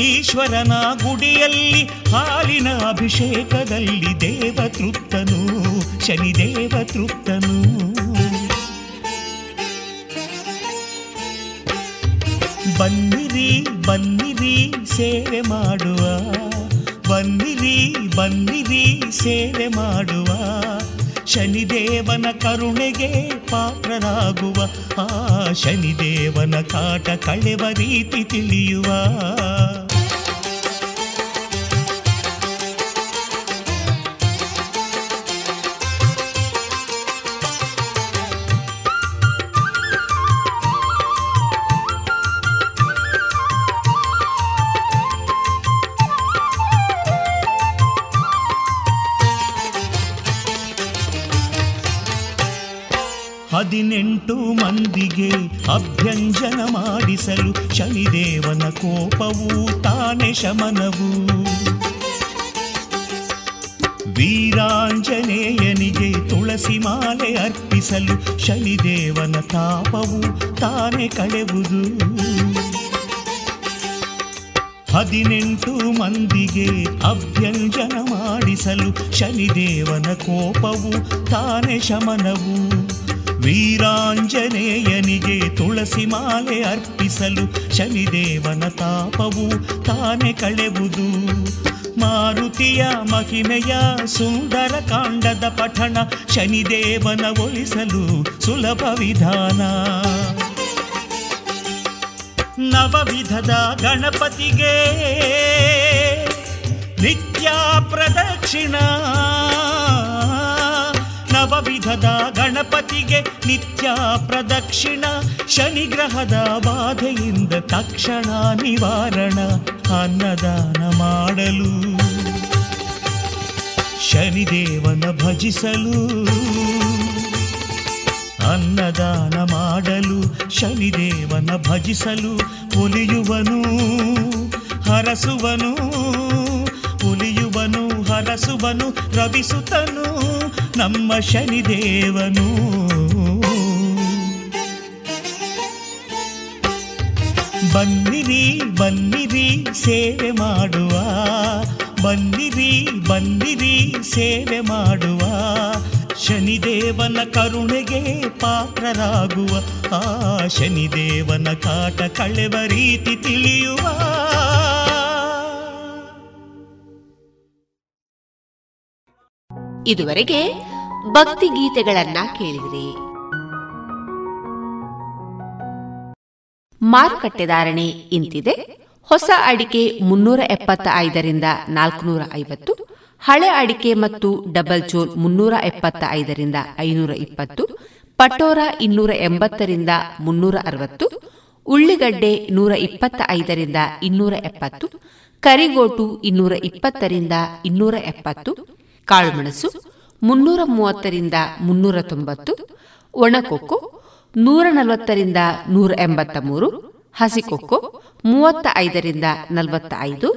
ಈಶ್ವರನ ಗುಡಿಯಲ್ಲಿ, ಹಾಲಿನ ಅಭಿಷೇಕದಲ್ಲಿ ದೇವ ದೇವತೃಪ್ತನು, ಶನಿ ದೇವತೃಪ್ತನು. ಬನ್ನಿರಿ ಬನ್ನಿರಿ, ಸೇವೆ ಮಾಡುವ. ಬನ್ನಿರಿ ಬನ್ನಿರಿ, ಸೇವೆ ಮಾಡುವ. ಶನಿದೇವನ ಕರುಣೆಗೆ ಪಾತ್ರರಾಗುವ ಆ ಶನಿದೇವನ ಕಾಟ ಕಳೆವ ರೀತಿ ತಿಳಿಯುವ. ಮಂದಿಗೆ ಅಭ್ಯಂಜನ ಮಾಡಿಸಲು ಶನಿದೇವನ ಕೋಪವು ತಾನೆ ಶಮನವು. ವೀರಾಂಜನೇಯನಿಗೆ ತುಳಸಿ ಮಾಲೆ ಅರ್ಪಿಸಲು ಶನಿದೇವನ ತಾಪವು ತಾನೆ ಕಳೆವುದು. ಹದಿನೆಂಟು ಮಂದಿಗೆ ಅಭ್ಯಂಜನ ಮಾಡಿಸಲು ಶನಿದೇವನ ಕೋಪವು ತಾನೆ ಶಮನವು. ವೀರಾಂಜನೇಯನಿಗೆ ತುಳಸಿ ಮಾಲೆ ಅರ್ಪಿಸಲು ಶನಿದೇವನ ತಾಪವು ತಾನೆ ಕಳೆವುದು. ಮಾರುತಿಯ ಮಹಿಮೆಯ ಸುಂದರ ಕಾಂಡದ ಪಠಣ ಶನಿದೇವನ ಒಲಿಸಲು ಸುಲಭ ವಿಧಾನ. ನವವಿಧದ ಗಣಪತಿಗೆ ನಿತ್ಯ ಪ್ರದಕ್ಷಿಣ ನವವಿಧದ ಗಣಪತಿಗೆ ನಿತ್ಯ ಪ್ರದಕ್ಷಿಣ, ಶನಿಗ್ರಹದ ಬಾಧೆಯಿಂದ ತಕ್ಷಣ ನಿವಾರಣ, ಅನ್ನದಾನ ಮಾಡಲು. ಶನಿದೇವನ ಭಜಿಸಲು. ಅನ್ನದಾನ ಮಾಡಲು, ಶನಿದೇವನ ಭಜಿಸಲು, ಒಲಿಯುವನು, ಹರಸುವನು. ಒಲಿಯುವನು ರವಿಸುತನು ನಮ್ಮ ಶನಿದೇವನು. ಬನ್ನಿರಿ ಬನ್ನಿರಿ, ಸೇವೆ ಮಾಡುವ. ಬನ್ನಿರಿ ಬನ್ನಿರಿ, ಸೇವೆ ಮಾಡುವ. ಶನಿದೇವನ ಕರುಣೆಗೆ ಪಾತ್ರರಾಗುವ. ಆ ಶನಿದೇವನ ಕಾಟ ಕಳೆವ ರೀತಿ ತಿಳಿಯುವ. ಇದುವರೆಗೆ ಭಕ್ತಿ ಗೀತೆಗಳನ್ನ ಕೇಳಿದ್ರಿ. ಮಾರುಕಟ್ಟೆ ಧಾರಣೆ ಇಂತಿದೆ. ಹೊಸ ಅಡಿಕೆ ಮುನ್ನೂರ ಎಪ್ಪತ್ತ ಐದರಿಂದ ನಾಲ್ಕುನೂರ ಐವತ್ತು, ಹಳೆ ಅಡಿಕೆ ಮತ್ತು ಡಬಲ್ ಚೋಲ್ ಮುನ್ನೂರ ಎಪ್ಪತ್ತ ಐದರಿಂದ ಐನೂರ ಇಪ್ಪತ್ತು, ಪಟೋರ ಇನ್ನೂರ ಎಂಬತ್ತರಿಂದ ಮುನ್ನೂರ ಅರವತ್ತು, ಉಳ್ಳಿಗಡ್ಡೆ ನೂರ ಇಪ್ಪತ್ತ ಐದರಿಂದ ಇನ್ನೂರ ಎಪ್ಪತ್ತು, ಕರಿಗೋಟು ಇನ್ನೂರ ಇಪ್ಪತ್ತರಿಂದ ಇನ್ನೂರ ಎಪ್ಪತ್ತು ಕಾಳುಮೆಣಸು, ಮುನ್ನೂರ ಮೂವತ್ತರಿಂದ ಮುನ್ನೂರ ತೊಂಬತ್ತು, ಒಣಕೊಕ್ಕೋ, ನೂರ ನಲವತ್ತರಿಂದ ನೂರ ಎಂಬತ್ತ ಮೂರು, ಹಸಿಕೊಕ್ಕೋ, ಮೂವತ್ತ ಐದರಿಂದ ನಲವತ್ತ ಐದು,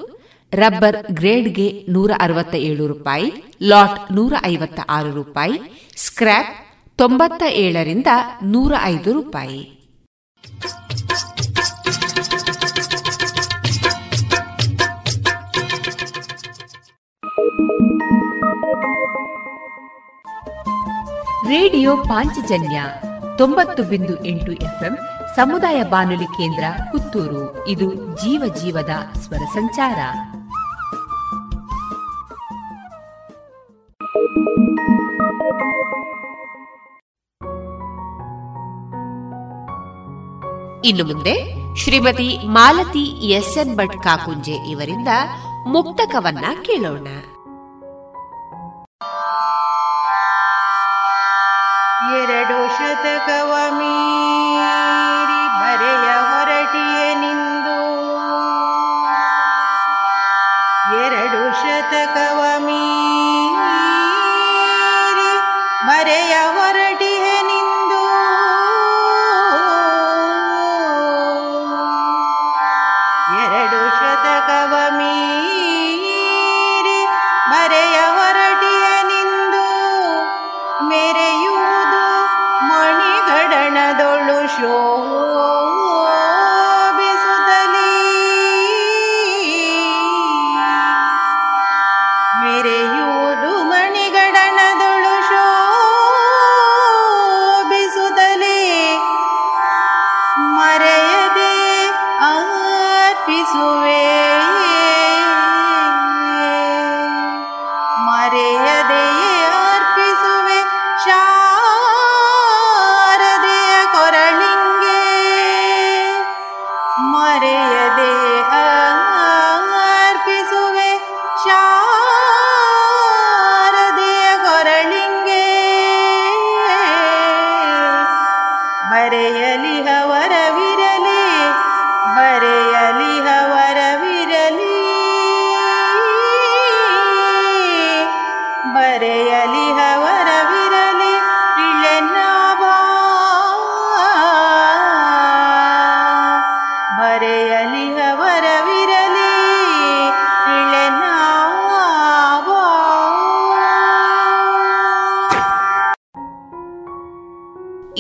ರಬ್ಬರ್ ಗ್ರೇಡ್ಗೆ ನೂರ ಅರವತ್ತ ಏಳು ರೂಪಾಯಿ, ಲಾಟ್ ನೂರ ಐವತ್ತ ಆರು ರೂಪಾಯಿ, ಸ್ಕ್ರ್ಯಾಪ್ ತೊಂಬತ್ತ ಏಳರಿಂದ ನೂರ ಐದು ರೂಪಾಯಿ. ರೇಡಿಯೋ ಪಾಂಚಜನ್ಯ ತೊಂಬತ್ತು ಬಿಂದು ಎಂಟು ಎಫ್ಎಂ ಸಮುದಾಯ ಬಾನುಲಿ ಕೇಂದ್ರ ಪುತ್ತೂರು. ಇದು ಜೀವ ಜೀವದ ಸ್ವರ ಸಂಚಾರ. ಇನ್ನು ಮುಂದೆ ಶ್ರೀಮತಿ ಮಾಲತಿ ಎಸ್ ಎನ್ ಭಟ್ ಕಾಕುಂಜೆ ಇವರಿಂದ ಮುಕ್ತಕವನ್ನ ಕೇಳೋಣ. ಎರಡು ಶತಕವ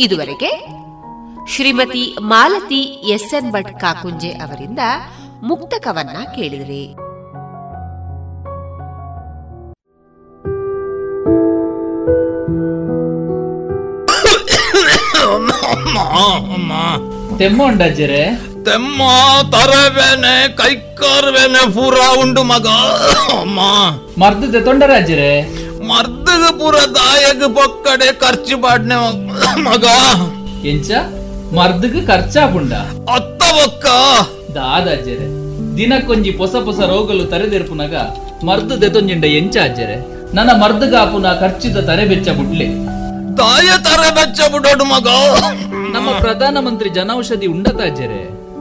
ಇದುವರೆಗೆ ಶ್ರೀಮತಿ ಮಾಲತಿ ಎಸ್ ಎನ್ ಭಟ್ ಕಾಕುಂಜೆ ಅವರಿಂದ ಮುಕ್ತಕವನ್ನ ಕೇಳಿದ್ರಿ. ಅಮ್ಮ ತೆಮ್ಮ ತರವೆನೆ ಕೈಕಾರ್ಬೇನೆ ಪೂರ ಉಂಡು ಮಗ. ಅಮ್ಮ. ಮರ್ದದೆ ತೊಂಡರಾಜ್ಜರೆ. ಮರ್ದಗ ಪೂರ ದಾಯಗ ಪೊಕ್ಕಡೆ ಖರ್ಚು ಪಾಡ್ನೆ ಮಗ. ಎಂಚ? ಮರ್ದಗ್ ಖರ್ಚಾಪುಂಡ ಅತ್ತ ಬೊಕ್ಕ ದಾದಾಜೆರೆ ದಿನಕ್ಕೊಂಜಿ ಪೊಸ ಪೊಸ ರೋಗಲು ತರೆದೆರ್ಪುನಗ ಮರ್ದು ದೆತೊಂಜಿಂಡ ಎಂಚ ಅಜ್ಜರೆ ನನ್ನ ಮರ್ದಗಾಪುನ ಖರ್ಚಿದ ತರೆ ಬೆಚ್ಚ ಬುಡ್ಲೆ. ಬೆಚ್ಚ ಬಿಡೋಡು ಮಗ. ನಮ್ಮ ಪ್ರಧಾನಮಂತ್ರಿ ಜನೌಷಧಿ ಉಂಡತ ಅಜ್ಜರೆ.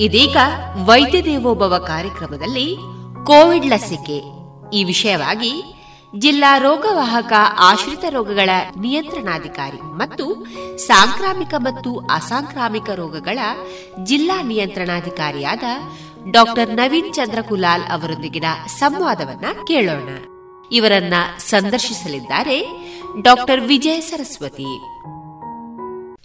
ಇದೀಗ ವೈದ್ಯ ದೇವೋಭವ ಕಾರ್ಯಕ್ರಮದಲ್ಲಿ ಕೋವಿಡ್ ಲಸಿಕೆ. ಈ ವಿಷಯವಾಗಿ ಜಿಲ್ಲಾ ರೋಗವಾಹಕ ಆಶ್ರಿತ ರೋಗಗಳ ನಿಯಂತ್ರಣಾಧಿಕಾರಿ ಮತ್ತು ಸಾಂಕ್ರಾಮಿಕ ಮತ್ತು ಅಸಾಂಕ್ರಾಮಿಕ ರೋಗಗಳ ಜಿಲ್ಲಾ ನಿಯಂತ್ರಣಾಧಿಕಾರಿಯಾದ ಡಾಕ್ಟರ್ ನವೀನ್ ಚಂದ್ರಕುಲಾಲ್ ಅವರೊಂದಿಗಿನ ಸಂವಾದವನ್ನ ಕೇಳೋಣ. ಇವರನ್ನ ಸಂದರ್ಶಿಸಲಿದ್ದಾರೆ ಡಾಕ್ಟರ್ ವಿಜಯ ಸರಸ್ವತಿ.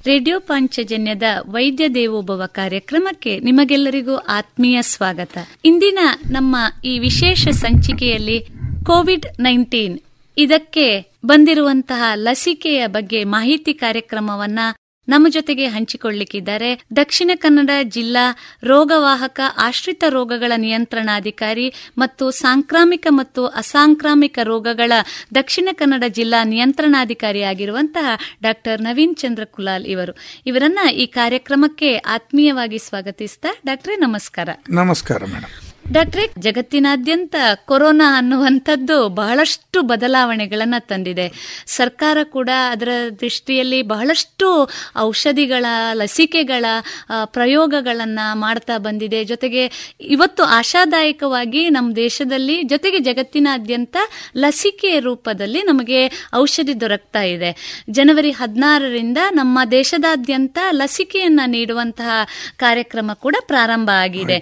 ರೇಡಿಯೋ ಪಾಂಚಜನ್ಯದ ವೈದ್ಯ ದೇವೋಭವ ಕಾರ್ಯಕ್ರಮಕ್ಕೆ ನಿಮಗೆಲ್ಲರಿಗೂ ಆತ್ಮೀಯ ಸ್ವಾಗತ. ಇಂದಿನ ನಮ್ಮ ಈ ವಿಶೇಷ ಸಂಚಿಕೆಯಲ್ಲಿ ಕೋವಿಡ್ ನೈನ್ಟೀನ್. ಇದಕ್ಕೆ ಬಂದಿರುವಂತಹ ಲಸಿಕೆಯ ಬಗ್ಗೆ ಮಾಹಿತಿ ಕಾರ್ಯಕ್ರಮವನ್ನ ನಮ್ಮ ಜೊತೆಗೆ ಹಂಚಿಕೊಳ್ಳಿಕ್ಕಿದ್ದಾರೆ. ದಕ್ಷಿಣ ಕನ್ನಡ ಜಿಲ್ಲಾ ರೋಗವಾಹಕ ಆಶ್ರಿತ ರೋಗಗಳ ನಿಯಂತ್ರಣಾಧಿಕಾರಿ ಮತ್ತು ಸಾಂಕ್ರಾಮಿಕ ಮತ್ತು ಅಸಾಂಕ್ರಾಮಿಕ ರೋಗಗಳ ದಕ್ಷಿಣ ಕನ್ನಡ ಜಿಲ್ಲಾ ನಿಯಂತ್ರಣಾಧಿಕಾರಿಯಾಗಿರುವಂತಹ ಡಾಕ್ಟರ್ ನವೀನ್ ಚಂದ್ರ ಕುಲಾಲ್ ಇವರು. ಇವರನ್ನ ಈ ಕಾರ್ಯಕ್ರಮಕ್ಕೆ ಆತ್ಮೀಯವಾಗಿ ಸ್ವಾಗತಿಸ್ತಾ ಡಾಕ್ಟ್ರೇ ನಮಸ್ಕಾರ. ನಮಸ್ಕಾರ ಮೇಡಮ್ ಡಾಕ್ಟ್ರೆ ಜಗತ್ತಿನಾದ್ಯಂತ ಕೊರೋನಾ ಅನ್ನುವಂಥದ್ದು ಬಹಳಷ್ಟು ಬದಲಾವಣೆಗಳನ್ನ ತಂದಿದೆ. ಸರ್ಕಾರ ಕೂಡ ಅದರ ದೃಷ್ಟಿಯಲ್ಲಿ ಬಹಳಷ್ಟು ಔಷಧಿಗಳ ಲಸಿಕೆಗಳ ಪ್ರಯೋಗಗಳನ್ನು ಮಾಡ್ತಾ ಬಂದಿದೆ. ಜೊತೆಗೆ ಇವತ್ತು ಆಶಾದಾಯಕವಾಗಿ ನಮ್ಮ ದೇಶದಲ್ಲಿ ಜೊತೆಗೆ ಜಗತ್ತಿನಾದ್ಯಂತ ಲಸಿಕೆ ರೂಪದಲ್ಲಿ ನಮಗೆ ಔಷಧಿ ದೊರಕ್ತಾ ಇದೆ. ಜನವರಿ ಹದಿನಾರರಿಂದ ನಮ್ಮ ದೇಶದಾದ್ಯಂತ ಲಸಿಕೆಯನ್ನು ನೀಡುವಂತಹ ಕಾರ್ಯಕ್ರಮ ಕೂಡ ಪ್ರಾರಂಭ ಆಗಿದೆ.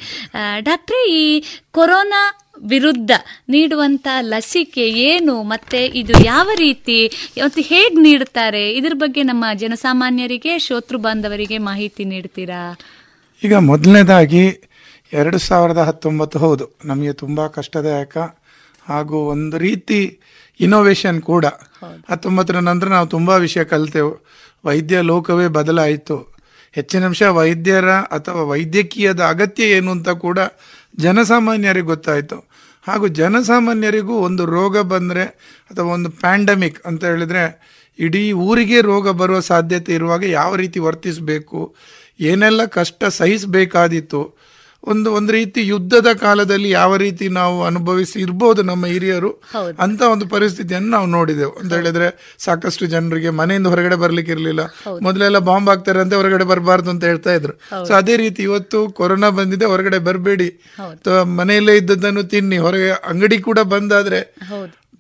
ಡಾಕ್ಟ್ರೆ ಈ ಕೊರೋನಾ ವಿರುದ್ಧ ನೀಡುವಂತ ಲಸಿಕೆ ಏನು ಮತ್ತೆ ಇದು ಯಾವ ರೀತಿ ಮತ್ತೆ ಹೇಗೆ ನೀಡುತ್ತಾರೆ? ಇದ್ರ ಬಗ್ಗೆ ನಮ್ಮ ಜನಸಾಮಾನ್ಯರಿಗೆ ಶೋತೃ ಬಾಂಧವರಿಗೆ ಮಾಹಿತಿ ನೀಡ್ತೀರಾ? ಈಗ ಮೊದಲನೇದಾಗಿ ಎರಡು ಸಾವಿರದ ಹತ್ತೊಂಬತ್ತು ಹೌದು. ನಮಗೆ ತುಂಬಾ ಕಷ್ಟದಾಯಕ ಹಾಗೂ ಒಂದು ರೀತಿ ಇನೋವೇಷನ್ ಕೂಡ. ಹತ್ತೊಂಬತ್ತರ ನಂತರ ನಾವು ತುಂಬಾ ವಿಷಯ ಕಲಿತೆವು. ವೈದ್ಯ ಲೋಕವೇ ಬದಲಾಯಿತು. ಹೆಚ್ಚಿನ ಅಂಶ ವೈದ್ಯರ ಅಥವಾ ವೈದ್ಯಕೀಯದ ಅಗತ್ಯ ಏನು ಅಂತ ಕೂಡ ಜನಸಾಮಾನ್ಯರಿಗೆ ಗೊತ್ತಾಯಿತು. ಹಾಗೂ ಜನಸಾಮಾನ್ಯರಿಗೂ ಒಂದು ರೋಗ ಬಂದರೆ ಅಥವಾ ಒಂದು ಪ್ಯಾಂಡಮಿಕ್ ಅಂತ ಹೇಳಿದರೆ ಇಡೀ ಊರಿಗೆ ರೋಗ ಬರುವ ಸಾಧ್ಯತೆ ಇರುವಾಗ ಯಾವ ರೀತಿ ವರ್ತಿಸಬೇಕು, ಏನೆಲ್ಲ ಕಷ್ಟ ಸಹಿಸಬೇಕಾದಿತ್ತು ಒಂದು ಒಂದು ರೀತಿ ಯುದ್ಧದ ಕಾಲದಲ್ಲಿ ಯಾವ ರೀತಿ ನಾವು ಅನುಭವಿಸಿ ಇರ್ಬೋದು ನಮ್ಮ ಹಿರಿಯರು ಅಂತ ಒಂದು ಪರಿಸ್ಥಿತಿಯನ್ನು ನಾವು ನೋಡಿದೆವು. ಅಂತ ಹೇಳಿದ್ರೆ ಸಾಕಷ್ಟು ಜನರಿಗೆ ಮನೆಯಿಂದ ಹೊರಗಡೆ ಬರ್ಲಿಕ್ಕೆ ಇರಲಿಲ್ಲ. ಮೊದಲೆಲ್ಲ ಬಾಂಬ್ ಆಗ್ತಾರೆ ಅಂತ ಹೊರಗಡೆ ಬರಬಾರ್ದು ಅಂತ ಹೇಳ್ತಾ ಇದ್ರು. ಸೊ ಅದೇ ರೀತಿ ಇವತ್ತು ಕೊರೋನಾ ಬಂದಿದೆ ಹೊರಗಡೆ ಬರಬೇಡಿ. ಮನೆಯಲ್ಲೇ ಇದ್ದದ್ದನ್ನು ತಿನ್ನಿ ಹೊರಗೆ ಅಂಗಡಿ ಕೂಡ ಬಂದಾದ್ರೆ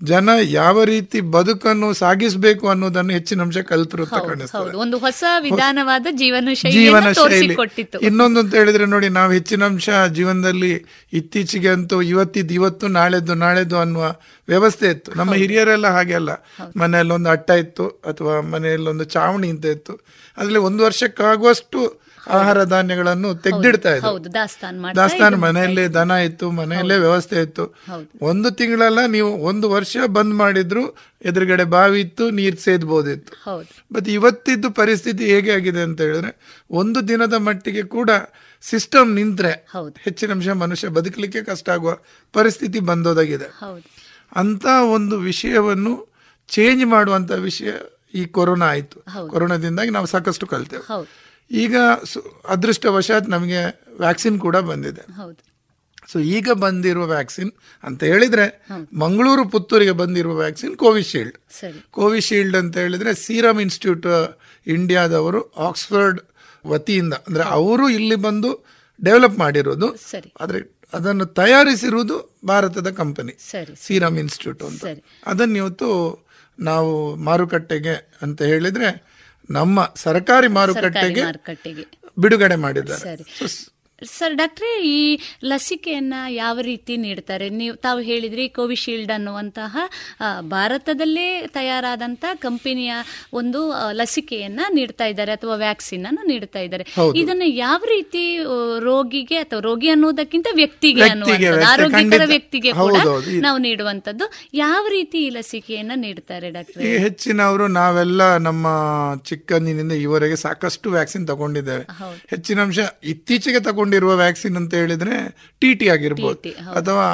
ಜನ ಯಾವ ರೀತಿ ಬದುಕನ್ನು ಸಾಗಿಸಬೇಕು ಅನ್ನೋದನ್ನು ಹೆಚ್ಚಿನ ಅಂಶ ಕಲ್ತಿರುತ್ತೆ ಕಾಣಿಸ್ತದೆ. ಒಂದು ಹೊಸ ವಿಧಾನವಾದ ಜೀವನ ಜೀವನ ಶೈಲಿ. ಕೊಟ್ಟಿತ್ತು ಇನ್ನೊಂದು ಅಂತ ಹೇಳಿದ್ರೆ ನೋಡಿ ನಾವು ಹೆಚ್ಚಿನ ಅಂಶ ಜೀವನದಲ್ಲಿ ಇತ್ತೀಚೆಗೆ ಅಂತೂ ಇವತ್ತಿದ್ದು ಇವತ್ತು ನಾಳೆದ್ದು ನಾಳೆದ್ದು ಅನ್ನುವ ವ್ಯವಸ್ಥೆ ಇತ್ತು. ನಮ್ಮ ಹಿರಿಯರೆಲ್ಲ ಹಾಗೆ ಅಲ್ಲ. ಮನೆಯಲ್ಲೊಂದು ಅಟ್ಟ ಇತ್ತು ಅಥವಾ ಮನೆಯಲ್ಲೊಂದು ಚಾವಣಿ ಅಂತ ಇತ್ತು. ಅದರಲ್ಲಿ ಒಂದು ವರ್ಷಕ್ಕಾಗುವಷ್ಟು ಆಹಾರ ಧಾನ್ಯಗಳನ್ನು ತೆಗೆದಿಡ್ತಾ ಇದ್ರು. ದಾಸ್ತಾನು ಮನೆಯಲ್ಲೇ ದನ ಇತ್ತು ಮನೆಯಲ್ಲೇ ವ್ಯವಸ್ಥೆ ಇತ್ತು. ಒಂದು ತಿಂಗಳಲ್ಲ ನೀವು ಒಂದು ವರ್ಷ ಬಂದ್ ಮಾಡಿದ್ರು ಎದುರುಗಡೆ ಬಾವಿ ಇತ್ತು ನೀರ್ ಸೇದ್ಬೋದಿತ್ತು. ಬಟ್ ಇವತ್ತಿದ್ದು ಪರಿಸ್ಥಿತಿ ಹೇಗೆ ಆಗಿದೆ ಅಂತ ಹೇಳಿದ್ರೆ ಒಂದು ದಿನದ ಮಟ್ಟಿಗೆ ಕೂಡ ಸಿಸ್ಟಮ್ ನಿಂತ್ರೆ ಹೆಚ್ಚಿನ ಅಂಶ ಮನುಷ್ಯ ಬದುಕಲಿಕ್ಕೆ ಕಷ್ಟ ಆಗುವ ಪರಿಸ್ಥಿತಿ ಬಂದೋದಾಗಿದೆ. ಅಂತ ಒಂದು ವಿಷಯವನ್ನು ಚೇಂಜ್ ಮಾಡುವಂತ ವಿಷಯ ಈ ಕೊರೋನಾ ಆಯ್ತು. ಕೊರೋನಾದಿಂದಾಗಿ ನಾವು ಸಾಕಷ್ಟು ಕಲ್ತೇವೆ. ಈಗ ಅದೃಷ್ಟವಶಾತ್ ನಮಗೆ ವ್ಯಾಕ್ಸಿನ್ ಕೂಡ ಬಂದಿದೆ. ಸೊ ಈಗ ಬಂದಿರುವ ವ್ಯಾಕ್ಸಿನ್ ಅಂತ ಹೇಳಿದ್ರೆ ಮಂಗಳೂರು ಪುತ್ತೂರಿಗೆ ಬಂದಿರುವ ವ್ಯಾಕ್ಸಿನ್ ಕೋವಿಶೀಲ್ಡ್ ಕೋವಿಶೀಲ್ಡ್ ಅಂತ ಹೇಳಿದ್ರೆ ಸೀರಮ್ ಇನ್ಸ್ಟಿಟ್ಯೂಟ್ ಇಂಡಿಯಾದವರು ಆಕ್ಸ್ಫರ್ಡ್ ವತಿಯಿಂದ ಅಂದ್ರೆ ಅವರು ಇಲ್ಲಿ ಬಂದು ಡೆವಲಪ್ ಮಾಡಿರೋದು. ಆದ್ರೆ ಅದನ್ನು ತಯಾರಿಸಿರುವುದು ಭಾರತದ ಕಂಪನಿ ಸರಿ. ಸೀರಮ್ ಇನ್ಸ್ಟಿಟ್ಯೂಟ್ ಅಂತ. ಅದನ್ನಿವತ್ತು ಅದನ್ನು ಇವತ್ತು ನಾವು ಮಾರುಕಟ್ಟೆಗೆ ಅಂತ ಹೇಳಿದ್ರೆ ನಮ್ಮ ಸರ್ಕಾರಿ ಮಾರುಕಟ್ಟೆಗೆ ಬಿಡುಗಡೆ ಮಾಡಿದ್ದಾರೆ. ಸರಿ ಡಾಕ್ಟ್ರೆ ಈ ಲಸಿಕೆಯನ್ನ ಯಾವ ರೀತಿ ನೀಡ್ತಾರೆ? ನೀವು ತಾವು ಹೇಳಿದ್ರಿ ಕೋವಿಶೀಲ್ಡ್ ಅನ್ನುವಂತಹ ಭಾರತದಲ್ಲೇ ತಯಾರಾದಂತ ಕಂಪನಿಯ ಒಂದು ಲಸಿಕೆಯನ್ನ ನೀಡ್ತಾ ಇದ್ದಾರೆ ಅಥವಾ ವ್ಯಾಕ್ಸಿನ್ ಅನ್ನು ನೀಡ್ತಾ ಇದ್ದಾರೆ. ಇದನ್ನ ಯಾವ ರೀತಿ ರೋಗಿಗೆ ಅಥವಾ ರೋಗಿ ಅನ್ನೋದಕ್ಕಿಂತ ವ್ಯಕ್ತಿಗೆ ಅನ್ನುವಂಥದ್ದು ಆರೋಗ್ಯಕರ ವ್ಯಕ್ತಿಗೆ ಕೂಡ ನಾವು ನೀಡುವಂತದ್ದು ಯಾವ ರೀತಿ ಈ ಲಸಿಕೆಯನ್ನ ನೀಡ್ತಾರೆ ಡಾಕ್ಟರ್? ಹೆಚ್ಚಿನವರು ನಾವೆಲ್ಲ ನಮ್ಮ ಚಿಕ್ಕಂದಿನಿಂದ ಇವರೆಗೆ ಸಾಕಷ್ಟು ವ್ಯಾಕ್ಸಿನ್ ತಗೊಂಡಿದ್ದೇವೆ. ಹೆಚ್ಚಿನ ಅಂಶ ಇತ್ತೀಚೆಗೆ ತಗೊಂಡಿರುವ ವ್ಯಾಕ್ಸಿನ್ ಅಂತ ಹೇಳಿದ್ರೆ ಟಿ ಟಿ ಆಗಿರ್ಬೋದು. ಅಥವಾ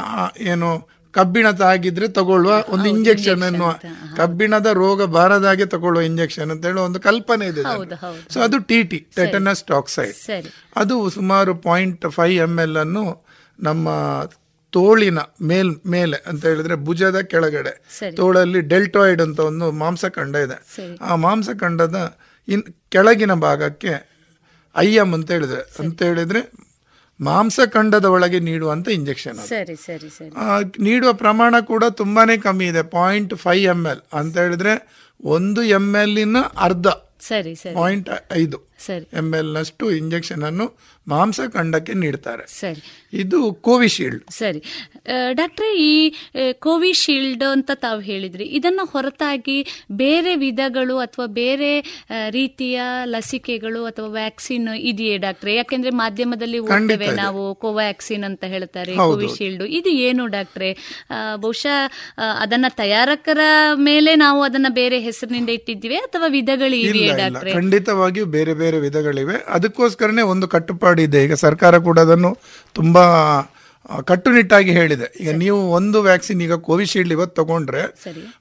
ಏನು ಕಬ್ಬಿಣ ತಾಗಿದ್ರೆ ತಗೊಳ್ಳುವ ಒಂದು ಇಂಜೆಕ್ಷನ್ ಅನ್ನುವ ಕಬ್ಬಿಣದ ರೋಗ ಬಾರದಾಗೆ ತಗೊಳ್ಳುವ ಇಂಜೆಕ್ಷನ್ ಅಂತ ಹೇಳುವ ಒಂದು ಕಲ್ಪನೆ ಇದೆ. ಸೊ ಅದು ಟಿ ಟಿ ಟೆಟನಸ್ ಟಾಕ್ಸೈಡ್ ಅದು ಸುಮಾರು ಪಾಯಿಂಟ್ ಫೈವ್ ಎಂ ಎಲ್ ಅನ್ನು ನಮ್ಮ ತೋಳಿನ ಮೇಲ್ ಮೇಲೆ ಅಂತ ಹೇಳಿದ್ರೆ ಭುಜದ ಕೆಳಗಡೆ ತೋಳಲ್ಲಿ ಡೆಲ್ಟಾಯ್ಡ್ ಅಂತ ಒಂದು ಮಾಂಸಖಂಡ ಇದೆ. ಆ ಮಾಂಸಖಂಡದ ಇನ್ ಕೆಳಗಿನ ಭಾಗಕ್ಕೆ ಐಎಂ ಅಂತ ಹೇಳಿದ್ರೆ ಅಂತ ಹೇಳಿದ್ರೆ ಮಾಂಸಖಂಡದ ಒಳಗೆ ನೀಡುವಂತ ಇಂಜೆಕ್ಷನ್ ಸರಿ ಸರಿ ಸರಿ. ನೀಡುವ ಪ್ರಮಾಣ ಕೂಡ ತುಂಬಾನೇ ಕಮ್ಮಿ ಇದೆ ಪಾಯಿಂಟ್ ಫೈವ್ ಎಂ ಎಲ್ ಅಂತ ಹೇಳಿದ್ರೆ ಒಂದು ಎಂ ಎಲ್ಲಿನ ಅರ್ಧ. ಸರಿ ಸರಿ. ಪಾಯಿಂಟ್ ಐದು. ಸರಿ. ಎಂ ಎಲ್ ನಷ್ಟು ಇಂಜೆಕ್ಷನ್ ಅನ್ನು ಮಾಂಸಖಂಡಕ್ಕೆ ನೀಡ್ತಾರೆ. ಸರಿ. ಇದು ಕೋವಿಶೀಲ್ಡ್. ಸರಿ. ಡಾಕ್ಟ್ರೆ ಈ ಕೋವಿಶೀಲ್ಡ್ ಅಂತ ತಾವು ಹೇಳಿದ್ರಿ ಇದನ್ನ ಹೊರತಾಗಿ ಬೇರೆ ವಿಧಗಳು ಅಥವಾ ಬೇರೆ ರೀತಿಯ ಲಸಿಕೆಗಳು ಅಥವಾ ವ್ಯಾಕ್ಸಿನ್ ಇದೆಯೇ ಡಾಕ್ಟ್ರೆ? ಯಾಕೆಂದ್ರೆ ಮಾಧ್ಯಮದಲ್ಲಿ ಓದ್ತೇವೆ ನಾವು ಕೋವ್ಯಾಕ್ಸಿನ್ ಅಂತ ಹೇಳ್ತಾರೆ. ಕೋವಿಶೀಲ್ಡ್. ಇದು ಏನು ಡಾಕ್ಟ್ರೆ? ಬಹುಶಃ ಅದನ್ನ ತಯಾರಕರ ಮೇಲೆ ನಾವು ಅದನ್ನ ಬೇರೆ ಹೆಸರಿನಿಂದ ಇಟ್ಟಿದ್ದೀವಿ ಅಥವಾ ವಿಧಗಳು ಇದೆಯೇ ಡಾಕ್ಟ್ರೆ? ಖಂಡಿತವಾಗಿಯೂ ಬೇರೆ ಬೇರೆ ವಿಧಗಳಿವೆ. ಅದಕ್ಕೋಸ್ಕರನೇ ಒಂದು ಕಟ್ಟುಪಾಡಿದೆ ಈಗ ಸರ್ಕಾರ ಕೂಡ ಅದನ್ನು ತುಂಬ ಕಟ್ಟುನಿಟ್ಟಾಗಿ ಹೇಳಿದೆ. ಈಗ ನೀವು ಒಂದು ವ್ಯಾಕ್ಸಿನ್ ಈಗ ಕೋವಿಶೀಲ್ಡ್ ಇವತ್ತು ತಗೊಂಡ್ರೆ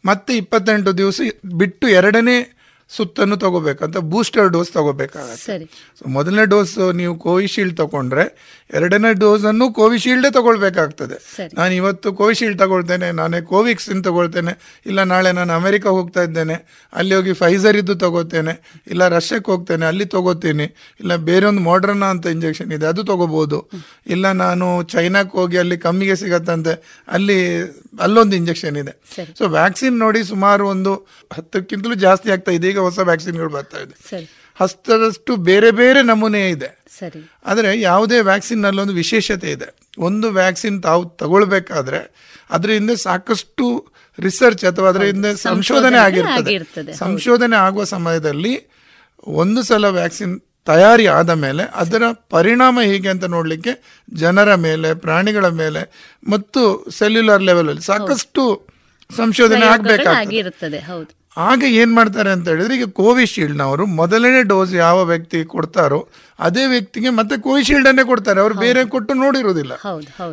ಮತ್ತೆ ಇಪ್ಪತ್ತೆಂಟು ದಿವಸ ಬಿಟ್ಟು ಎರಡನೇ ಸುತ್ತನ್ನು ತಗೋಬೇಕಂತ ಬೂಸ್ಟರ್ ಡೋಸ್ ತಗೋಬೇಕಾಗತ್ತೆ. ಸೊ ಮೊದಲನೇ ಡೋಸ್ ನೀವು ಕೋವಿಶೀಲ್ಡ್ ತಗೊಂಡ್ರೆ ಎರಡನೇ ಡೋಸ್ ಅನ್ನು ಕೋವಿಶೀಲ್ಡೇ ತಗೊಳ್ಬೇಕಾಗ್ತದೆ. ನಾನು ಇವತ್ತು ಕೋವಿಶೀಲ್ಡ್ ತಗೊಳ್ತೇನೆ ನಾನೇ ಕೋವಿಕ್ಸಿನ್ ತಗೊಳ್ತೇನೆ ಇಲ್ಲ ನಾಳೆ ನಾನು ಅಮೆರಿಕ ಹೋಗ್ತಾ ಇದ್ದೇನೆ ಅಲ್ಲಿ ಹೋಗಿ ಫೈಸರ್ ಇದ್ದು ತಗೋತೇನೆ ಇಲ್ಲ ರಷ್ಯಾಕ್ಕೆ ಹೋಗ್ತೇನೆ ಅಲ್ಲಿ ತಗೋತೀನಿ ಇಲ್ಲ ಬೇರೆ ಒಂದು ಮಾಡ್ರನ್ನ ಅಂತ ಇಂಜೆಕ್ಷನ್ ಇದೆ ಅದು ತಗೋಬಹುದು ಇಲ್ಲ ನಾನು ಚೈನಾಕ್ಕೆ ಹೋಗಿ ಅಲ್ಲಿ ಕಮ್ಮಿಗೆ ಸಿಗತ್ತಂತೆ ಅಲ್ಲಿ ಅಲ್ಲೊಂದು ಇಂಜೆಕ್ಷನ್ ಇದೆ. ಸೊ ವ್ಯಾಕ್ಸಿನ್ ನೋಡಿ ಸುಮಾರು ಒಂದು ಹತ್ತಕ್ಕಿಂತಲೂ ಜಾಸ್ತಿ ಆಗ್ತಾ ಇದೆ. ಈಗ ಹೊಸ ವ್ಯಾಕ್ಸಿನ್ಗಳು ಬರ್ತಾ ಇದೆ. ಹತ್ತರಷ್ಟು ಬೇರೆ ಬೇರೆ ನಮೂನೆ ಇದೆ. ಆದರೆ ಯಾವುದೇ ವ್ಯಾಕ್ಸಿನ್ ಒಂದು ವಿಶೇಷತೆ ಇದೆ. ಒಂದು ವ್ಯಾಕ್ಸಿನ್ ತಾವು ತಗೊಳ್ಬೇಕಾದ್ರೆ ಅದ್ರ ಹಿಂದೆ ಸಾಕಷ್ಟು ರಿಸರ್ಚ್ ಅಥವಾ ಅದರ ಹಿಂದೆ ಸಂಶೋಧನೆ ಆಗಿರ್ತದೆ. ಸಂಶೋಧನೆ ಆಗುವ ಸಮಯದಲ್ಲಿ ಒಂದು ಸಲ ವ್ಯಾಕ್ಸಿನ್ ತಯಾರಿ ಆದ ಮೇಲೆ ಅದರ ಪರಿಣಾಮ ಹೇಗೆ ಅಂತ ನೋಡಲಿಕ್ಕೆ ಜನರ ಮೇಲೆ ಪ್ರಾಣಿಗಳ ಮೇಲೆ ಮತ್ತು ಸೆಲ್ಯುಲರ್ ಲೆವೆಲಲ್ಲಿ ಸಾಕಷ್ಟು ಸಂಶೋಧನೆ ಆಗಬೇಕಾಗಿರುತ್ತದೆ ಆಗ ಏನು ಮಾಡ್ತಾರೆ ಅಂತ ಹೇಳಿದ್ರೆ ಈಗ ಕೋವಿಶೀಲ್ಡ್ನವರು ಮೊದಲನೇ ಡೋಸ್ ಯಾವ ವ್ಯಕ್ತಿ ಕೊಡ್ತಾರೋ ಅದೇ ವ್ಯಕ್ತಿಗೆ ಮತ್ತೆ ಕೋವಿಶೀಲ್ಡನ್ನೇ ಕೊಡ್ತಾರೆ. ಅವರು ಬೇರೆ ಕೊಟ್ಟು ನೋಡಿರೋದಿಲ್ಲ.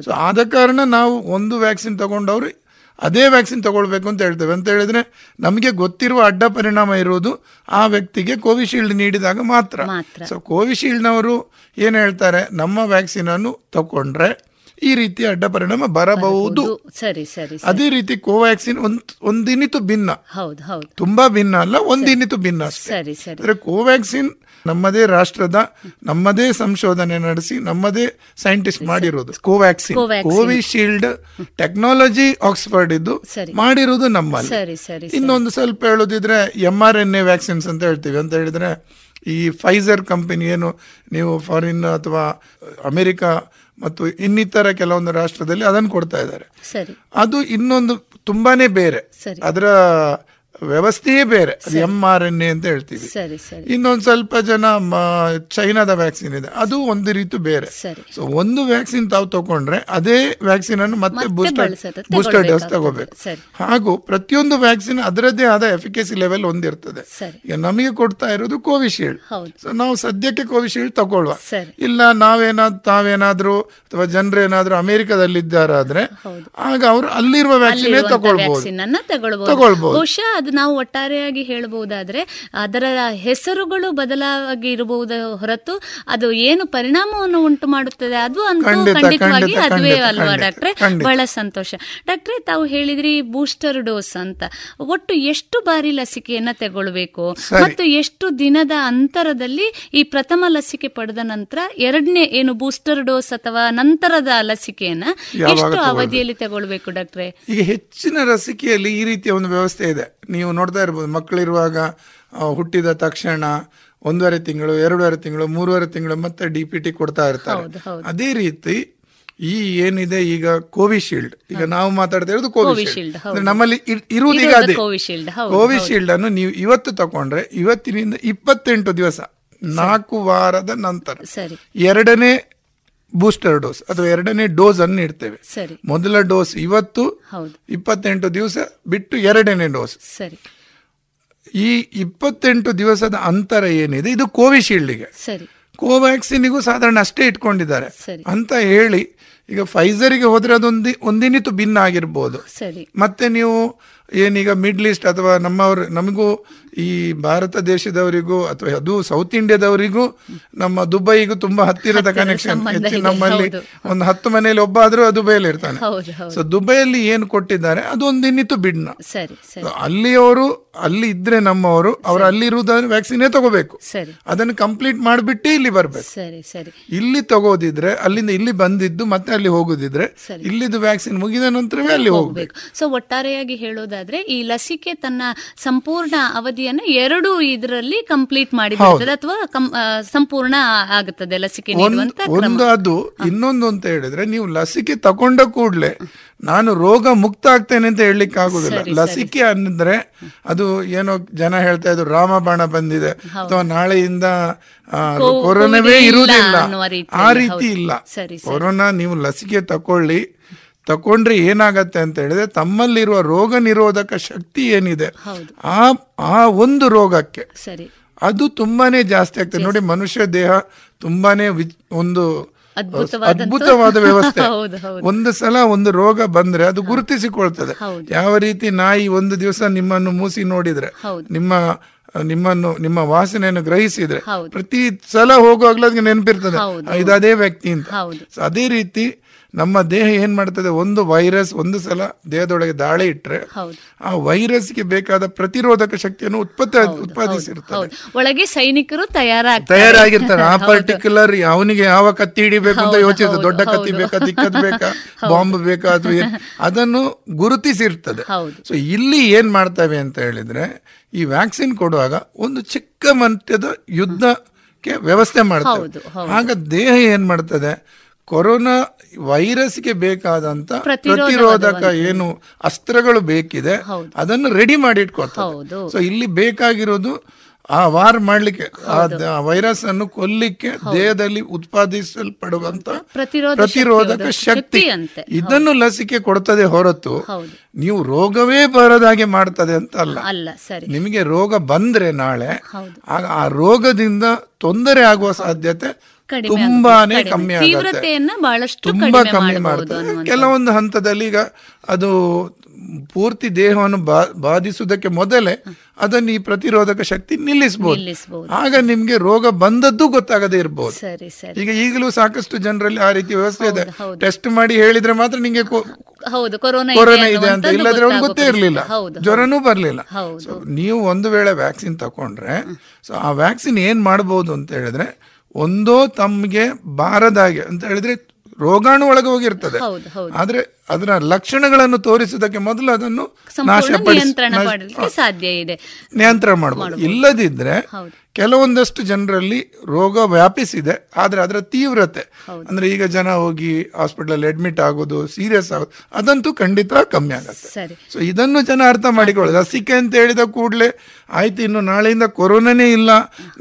ಸೊ ಆದ ಕಾರಣ ನಾವು ಒಂದು ವ್ಯಾಕ್ಸಿನ್ ತಗೊಂಡವರು ಅದೇ ವ್ಯಾಕ್ಸಿನ್ ತಗೊಳ್ಬೇಕು ಅಂತ ಹೇಳ್ತೇವೆ. ಅಂತ ಹೇಳಿದ್ರೆ ನಮಗೆ ಗೊತ್ತಿರುವ ಅಡ್ಡ ಪರಿಣಾಮ ಇರುವುದು ಆ ವ್ಯಕ್ತಿಗೆ ಕೋವಿಶೀಲ್ಡ್ ನೀಡಿದಾಗ ಮಾತ್ರ. ಮಾತ್ರ. ಸೊ ಕೋವಿಶೀಲ್ಡ್ನವರು ಏನು ಹೇಳ್ತಾರೆ ನಮ್ಮ ವ್ಯಾಕ್ಸಿನನ್ನು ತಗೊಂಡ್ರೆ ಈ ರೀತಿಯ ಅಡ್ಡ ಪರಿಣಾಮ ಬರಬಹುದು. ಸರಿ ಸರಿ. ಅದೇ ರೀತಿ ಕೋವ್ಯಾಕ್ಸಿನ್ ಒಂದ್ ಒಂದಿನಿತು ಭಿನ್ನ. ಹೌದು ಹೌದು. ತುಂಬಾ ಭಿನ್ನ ಅಲ್ಲ ಒಂದಿನಿತು ಭಿನ್ನ ಸರಿ ಸರಿ. ಅಂದ್ರೆ ಕೋವ್ಯಾಕ್ಸಿನ್ ನಮ್ಮದೇ ರಾಷ್ಟ್ರದ ನಮ್ಮದೇ ಸಂಶೋಧನೆ ನಡೆಸಿ ನಮ್ಮದೇ ಸೈಂಟಿಸ್ಟ್ ಮಾಡಿರೋದು ಕೋವ್ಯಾಕ್ಸಿನ್. ಕೋವಿಶೀಲ್ಡ್ ಟೆಕ್ನಾಲಜಿ ಆಕ್ಸ್ಫರ್ಡ್ ಇದ್ದು ಮಾಡಿರೋದು ನಮ್ಮಲ್ಲಿ. ಇನ್ನೊಂದು ಸ್ವಲ್ಪ ಹೇಳೋದಿದ್ರೆ M R N A vaccines ಅಂತ ಹೇಳ್ತೀವಿ. ಅಂತ ಹೇಳಿದ್ರೆ ಈ ಫೈಸರ್ ಕಂಪನಿ ಏನು ನೀವು ಫಾರಿನ್ ಅಥವಾ ಅಮೆರಿಕ ಮತ್ತು ಇನ್ನಿತರ ಕೆಲವೊಂದು ರಾಷ್ಟ್ರದಲ್ಲಿ ಅದನ್ನು ಕೊಡ್ತಾ ಇದ್ದಾರೆ. ಅದು ಇನ್ನೊಂದು ತುಂಬಾನೇ ಬೇರೆ. ಅದರ ವ್ಯವಸ್ಥೆಯೇ ಬೇರೆ. ಅದು ಎಂ ಆರ್ ಎನ್ ಎ ಅಂತ ಹೇಳ್ತೀವಿ ಇನ್ನೊಂದು ಸ್ವಲ್ಪ ಜನ ಚೈನಾದ ವ್ಯಾಕ್ಸಿನ್ ಇದೆ. ಅದು ಒಂದು ರೀತಿ ಬೇರೆ. ಸೊ ಒಂದು ವ್ಯಾಕ್ಸಿನ್ ತಾವು ತಗೊಂಡ್ರೆ ಅದೇ ವ್ಯಾಕ್ಸಿನ್ ಅನ್ನು ಮತ್ತೆ ಬೂಸ್ಟರ್ ಬೂಸ್ಟರ್ ಡೋಸ್ ತಗೋಬೇಕು. ಹಾಗೂ ಪ್ರತಿಯೊಂದು ವ್ಯಾಕ್ಸಿನ್ ಅದರದ್ದೇ ಆದ ಎಫಿಕಸಿ ಲೆವೆಲ್ ಒಂದಿರ್ತದೆ. ಈಗ ನಮಗೆ ಕೊಡ್ತಾ ಇರೋದು ಕೋವಿಶೀಲ್ಡ್ ಸೊ ನಾವು ಸದ್ಯಕ್ಕೆ ಕೋವಿಶೀಲ್ಡ್ ತಗೊಳ್ವ. ಇಲ್ಲ ನಾವೇನಾದ್ ತಾವೇನಾದ್ರೂ ಅಥವಾ ಜನರೇನಾದ್ರೂ ಅಮೆರಿಕದಲ್ಲಿ ಇದ್ದಾರಾದ್ರೆ ಆಗ ಅವರು ಅಲ್ಲಿರುವ ವ್ಯಾಕ್ಸಿನ್ ತಗೊಳ್ಬಹುದು ತಗೊಳ್ಬಹುದು ಅದು ನಾವು ಒಟ್ಟಾರೆಯಾಗಿ ಹೇಳಬಹುದಾದ್ರೆ ಅದರ ಹೆಸರುಗಳು ಬದಲಾಗಿ ಇರಬಹುದು ಹೊರತು ಅದು ಏನು ಪರಿಣಾಮವನ್ನು ಉಂಟು ಮಾಡುತ್ತದೆ ಅದು ಅಂತೂ ಖಂಡಿತವಾಗಿ ಖಂಡಿತ, ಅದುವೇ ಅಲ್ವಾ ಡಾಕ್ಟ್ರೆ? ಬಹಳ ಸಂತೋಷ. ಡಾಕ್ಟ್ರೆ ತಾವು ಹೇಳಿದ್ರಿ ಬೂಸ್ಟರ್ ಡೋಸ್ ಅಂತ. ಒಟ್ಟು ಎಷ್ಟು ಬಾರಿ ಲಸಿಕೆಯನ್ನ ತಗೊಳ್ಬೇಕು? ಮತ್ತು ಎಷ್ಟು ದಿನದ ಅಂತರದಲ್ಲಿ ಈ ಪ್ರಥಮ ಲಸಿಕೆ ಪಡೆದ ನಂತರ ಎರಡನೇ ಏನು ಬೂಸ್ಟರ್ ಡೋಸ್ ಅಥವಾ ನಂತರದ ಲಸಿಕೆಯನ್ನ ಎಷ್ಟು ಅವಧಿಯಲ್ಲಿ ತಗೊಳ್ಬೇಕು ಡಾಕ್ಟ್ರೆ? ಈಗ ಹೆಚ್ಚಿನ ಲಸಿಕೆಯಲ್ಲಿ ಈ ರೀತಿಯ ಒಂದು ವ್ಯವಸ್ಥೆ ಇದೆ. ನೀವು ನೋಡ್ತಾ ಇರ್ಬೋದು ಮಕ್ಕಳಿರುವಾಗ ಹುಟ್ಟಿದ ತಕ್ಷಣ ಒಂದೂವರೆ ತಿಂಗಳು ಎರಡೂವರೆ ತಿಂಗಳು ಮೂರುವರೆ ತಿಂಗಳು ಮತ್ತೆ ಡಿ ಪಿ ಟಿ ಕೊಡ್ತಾ ಇರ್ತಾರೆ. ಅದೇ ರೀತಿ ಈ ಏನಿದೆ ಈಗ ಕೋವಿಶೀಲ್ಡ್. ಈಗ ನಾವು ಮಾತಾಡ್ತಾ ಇರೋದು ಕೋವಿಶೀಲ್ಡ್. ನಮ್ಮಲ್ಲಿ ಇರ್- ಇರುವುದು ಈಗ ಅದೇ. ಕೋವಿಶೀಲ್ಡ್, ಅನ್ನು ನೀವು ಇವತ್ತು ತಗೊಂಡ್ರೆ ಇವತ್ತಿನಿಂದ ಇಪ್ಪತ್ತೆಂಟು ದಿವಸ ನಾಲ್ಕು ವಾರದ ನಂತರ ಎರಡನೇ ಬೂಸ್ಟರ್ ಡೋಸ್ ಅಥವಾ ಎರಡನೇ ಡೋಸ್ ಅನ್ನು ಇಡ್ತೇವೆ ಮೊದಲ ಡೋಸ್ ಇವತ್ತು ಇಪ್ಪತ್ತೆಂಟು ದಿವಸ ಬಿಟ್ಟು ಎರಡನೇ ಡೋಸ್. ಸರಿ. ಈ ಇಪ್ಪತ್ತೆಂಟು ದಿವಸದ ಅಂತರ ಏನಿದೆ? ಇದು ಕೋವಿಶೀಲ್ಡ್ಗೆ. ಸರಿ. ಕೋವ್ಯಾಕ್ಸಿನ್ಗೂ ಸಾಧಾರಣ ಅಷ್ಟೇ ಇಟ್ಕೊಂಡಿದ್ದಾರೆ. ಅಂತ ಹೇಳಿ ಈಗ ಫೈಸರ್ಗೆ ಹೋದ್ರೆ ಅದೊಂದು ಒಂದಿನಿತು ಭಿನ್ನ ಆಗಿರ್ಬೋದು. ಮತ್ತೆ ನೀವು ಏನೀಗ ಮಿಡ್ಲ್ ಈಸ್ಟ್ ಅಥವಾ ನಮ್ಮವರು ನಮಗೂ ಈ ಭಾರತ ದೇಶದವರಿಗೂ ಅಥವಾ ಅದು ಸೌತ್ ಇಂಡಿಯಾದವರಿಗೂ ನಮ್ಮ ದುಬೈಗೂ ತುಂಬಾ ಹತ್ತಿರದ ಕನೆಕ್ಷನ್ ಹೆಚ್ಚು ನಮ್ಮಲ್ಲಿ ಒಂದು ಹತ್ತು ಮನೆಯಲ್ಲಿ ಒಬ್ಬ ಆದ್ರೂ ದುಬೈಯಲ್ಲಿ ಇರ್ತಾನೆ. ಸೊ ದುಬೈಯಲ್ಲಿ ಏನು ಕೊಟ್ಟಿದ್ದಾರೆ? ಅದೊಂದು ಇನ್ನಿತ್ತು ಬಿಡ್ನ ಅಲ್ಲಿಯವರು ಅಲ್ಲಿ ಇದ್ರೆ ನಮ್ಮವರು ಅವರು ಅಲ್ಲಿರುವುದಾದ್ರೆ ವ್ಯಾಕ್ಸಿನೇ ತಗೋಬೇಕು. ಸರಿ. ಅದನ್ನು ಕಂಪ್ಲೀಟ್ ಮಾಡಿಬಿಟ್ಟು ಇಲ್ಲಿ ಬರ್ಬೇಕು. ಸರಿ ಸರಿ. ಇಲ್ಲಿ ತಗೋದಿದ್ರೆ ಅಲ್ಲಿಂದ ಇಲ್ಲಿ ಬಂದಿದ್ದು ಮತ್ತೆ ಅಲ್ಲಿ ಹೋಗುದಿದ್ರೆ. ಇಲ್ಲಿದ್ದು ವ್ಯಾಕ್ಸಿನ್ ಮುಗಿದ ನಂತರವೇ ಅಲ್ಲಿ ಹೋಗ್ಬೇಕು. ಸೊ ಒಟ್ಟಾರೆಯಾಗಿ ಹೇಳೋದಾದ್ರೆ ಈ ಲಸಿಕೆ ತನ್ನ ಸಂಪೂರ್ಣ ಅವಧಿಯನ್ನ ಎರಡು ಇದರಲ್ಲಿ ಕಂಪ್ಲೀಟ್ ಮಾಡಿ ಅಥವಾ ಸಂಪೂರ್ಣ ಆಗುತ್ತದೆ ಲಸಿಕೆ ಒಂದು ಅದು ಇನ್ನೊಂದು ಅಂತ ಹೇಳಿದ್ರೆ ನೀವು ಲಸಿಕೆ ತಕೊಂಡ ಕೂಡಲೇ ನಾನು ರೋಗ ಮುಕ್ತ ಆಗ್ತೇನೆ ಅಂತ ಹೇಳಲಿಕ್ಕೆ ಆಗುದಿಲ್ಲ. ಲಸಿಕೆ ಅಂದ್ರೆ ಅದು ಏನೋ ಜನ ಹೇಳ್ತಾ ಇದ್ರು ರಾಮಬಾಣ ಬಂದಿದೆ. ಅಥವಾ ನಾಳೆಯಿಂದ ಕೊರೋನಾವೇ ಇರುವುದಿಲ್ಲ. ಆ ರೀತಿ ಇಲ್ಲ. ಕೊರೋನಾ ನೀವು ಲಸಿಕೆ ತಕೊಳ್ಳಿ. ತಕೊಂಡ್ರೆ ಏನಾಗತ್ತೆ ಅಂತ ಹೇಳಿದ್ರೆ ತಮ್ಮಲ್ಲಿರುವ ರೋಗ ನಿರೋಧಕ ಶಕ್ತಿ ಏನಿದೆ ಆ ಆ ಒಂದು ರೋಗಕ್ಕೆ ಸರಿ. ಅದು ತುಂಬಾನೇ ಜಾಸ್ತಿ ಆಗ್ತದೆ. ನೋಡಿ ಮನುಷ್ಯ ದೇಹ ತುಂಬಾನೇ ಒಂದು ಅದ್ಭುತವಾದ ವ್ಯವಸ್ಥೆ. ಒಂದು ಸಲ ಒಂದು ರೋಗ ಬಂದ್ರೆ ಅದು ಗುರುತಿಸಿಕೊಳ್ತದೆ. ಯಾವ ರೀತಿ ನಾಯಿ ಒಂದು ದಿವಸ ನಿಮ್ಮನ್ನು ಮೂಸಿ ನೋಡಿದ್ರೆ ನಿಮ್ಮ ನಿಮ್ಮನ್ನು ನಿಮ್ಮ ವಾಸನೆಯನ್ನು ಗ್ರಹಿಸಿದ್ರೆ ಪ್ರತಿ ಸಲ ಹೋಗುವಾಗ್ಲೂ ಅದಕ್ಕೆ ನೆನಪಿರ್ತದೆ. ಇದು ಅದೇ ವ್ಯಕ್ತಿ ಅಂತ. ಅದೇ ರೀತಿ ನಮ್ಮ ದೇಹ ಏನ್ ಮಾಡ್ತದೆ? ಒಂದು ವೈರಸ್ ಒಂದು ಸಲ ದೇಹದೊಳಗೆ ದಾಳಿ ಇಟ್ಟರೆ ಆ ವೈರಸ್ಗೆ ಬೇಕಾದ ಪ್ರತಿರೋಧಕ ಶಕ್ತಿಯನ್ನು ಉತ್ಪತ್ತಿ ಉತ್ಪಾದಿಸಿರ್ತಾರೆ ಒಳಗೆ ಸೈನಿಕರು ತಯಾರಾಗಿರ್ತಾರೆ. ಆ ಪರ್ಟಿಕ್ಯುಲರ್ ಅವನಿಗೆ ಯಾವ ಕತ್ತಿ ಹಿಡಿಬೇಕು ಅಂತ ಯೋಚಿಸ್ತದೆ ದೊಡ್ಡ ಕತ್ತಿ ಬೇಕಾ ದಿಕ್ಕದ್ ಬೇಕಾ ಬಾಂಬ್ ಬೇಕಾ ಅಥವಾ ಅದನ್ನು ಗುರುತಿಸಿರ್ತದೆ. ಸೊ ಇಲ್ಲಿ ಏನ್ ಮಾಡ್ತವೆ ಅಂತ ಹೇಳಿದ್ರೆ ಈ ವ್ಯಾಕ್ಸಿನ್ ಕೊಡುವಾಗ ಒಂದು ಚಿಕ್ಕ ಮಟ್ಟದ ಯುದ್ಧಕ್ಕೆ ವ್ಯವಸ್ಥೆ ಮಾಡ್ತವೆ. ಆಗ ದೇಹ ಏನ್ ಮಾಡ್ತದೆ? ಕೊರೋನಾ ವೈರಸ್ಗೆ ಬೇಕಾದಂತ ಪ್ರತಿರೋಧಕ ಏನು ಅಸ್ತ್ರಗಳು ಬೇಕಿದೆ. ಅದನ್ನು ರೆಡಿ ಮಾಡಿ ಇಟ್ಕೋತಾರೆ ಸೊ ಇಲ್ಲಿ ಬೇಕಾಗಿರೋದು ಆ ವಾರ್ ಮಾಡ್ಲಿಕ್ಕೆ ಆ ವೈರಸ್ ಅನ್ನು ಕೊಲ್ಲಿಕ್ಕೆ ದೇಹದಲ್ಲಿ ಉತ್ಪಾದಿಸಲ್ಪಡುವಂತ ಪ್ರತಿರೋಧಕ ಶಕ್ತಿ- ಇದನ್ನು ಲಸಿಕೆ ಕೊಡ್ತದೆ ಹೊರತು ನೀವು ರೋಗವೇ ಬರದಾಗೆ ಮಾಡ್ತದೆ ಅಂತ ಅಲ್ಲ. ನಿಮಗೆ ರೋಗ ಬಂದ್ರೆ ನಾಳೆ ಆಗ ಆ ರೋಗದಿಂದ ತೊಂದರೆ ಆಗುವ ಸಾಧ್ಯತೆ ತುಂಬಾನೇ ಕಮ್ಮಿ. ಆಗುತ್ತೆ. ತುಂಬಾ ಕಮ್ಮಿ ಮಾಡ್ತದೆ. ಕೆಲವೊಂದು ಹಂತದಲ್ಲಿ ಈಗ ಅದು ಪೂರ್ತಿ ದೇಹವನ್ನು ಬಾ- ಬಾಧಿಸುವುದಕ್ಕೆ ಮೊದಲೇ ಅದನ್ನು ಈ ಪ್ರತಿರೋಧಕ ಶಕ್ತಿ ನಿಲ್ಲಿಸಬಹುದು ಆಗ ನಿಮ್ಗೆ ರೋಗ ಬಂದದ್ದು ಗೊತ್ತಾಗದೇ ಇರಬಹುದು ಈಗ ಈಗಲೂ ಸಾಕಷ್ಟು ಜನರಲ್ಲಿ ಆ ರೀತಿ ವ್ಯವಸ್ಥೆ ಇದೆ. ಟೆಸ್ಟ್ ಮಾಡಿ ಹೇಳಿದ್ರೆ ಮಾತ್ರ ನಿಮಗೆ ಕೊರೋನಾ ಇದೆ ಅಂತ ಇಲ್ಲದ್ರೆ ಗೊತ್ತೇ ಇರಲಿಲ್ಲ. ಜ್ವರನೂ ಬರಲಿಲ್ಲ. ಸೊ ನೀವು ಒಂದು ವೇಳೆ ವ್ಯಾಕ್ಸಿನ್ ತಕೊಂಡ್ರೆ ಸೊ ಆ ವ್ಯಾಕ್ಸಿನ್ ಏನ್ ಮಾಡಬಹುದು ಅಂತ ಹೇಳಿದ್ರೆ ಒಂದೋ ತಮ್ಗೆ ಬಾರದಾಗೆ ಅಂತ ಹೇಳಿದ್ರೆ ರೋಗಾಣು ಒಳಗೆ ಹೋಗಿರ್ತದೆ. ಆದ್ರೆ ಅದರ ಲಕ್ಷಣಗಳನ್ನು ತೋರಿಸುವುದಕ್ಕೆ ಮೊದಲು ಅದನ್ನು ನಾಶ- ಮಾಡಲಿಕ್ಕೆ ಸಾಧ್ಯ ಇದೆ. ನಿಯಂತ್ರಣ ಮಾಡಬಹುದು ಇಲ್ಲದಿದ್ರೆ ಕೆಲವೊಂದಷ್ಟು ಜನರಲ್ಲಿ ರೋಗ ವ್ಯಾಪಿಸಿದೆ ಆದರೆ ಅದರ ತೀವ್ರತೆ. ಅಂದರೆ ಈಗ ಜನ ಹೋಗಿ ಹಾಸ್ಪಿಟ್ಲಲ್ಲಿ ಅಡ್ಮಿಟ್ ಆಗೋದು ಸೀರಿಯಸ್ ಆಗೋದು ಅದಂತೂ ಖಂಡಿತ ಕಮ್ಮಿ ಆಗುತ್ತೆ. ಸೊ ಇದನ್ನು ಜನ ಅರ್ಥ ಮಾಡಿಕೊಳ್ಳೋದು. ಲಸಿಕೆ ಅಂತ ಹೇಳಿದ ಕೂಡಲೇ ಆಯ್ತು ಇನ್ನು ನಾಳೆಯಿಂದ ಕೊರೋನಾನೇ ಇಲ್ಲ.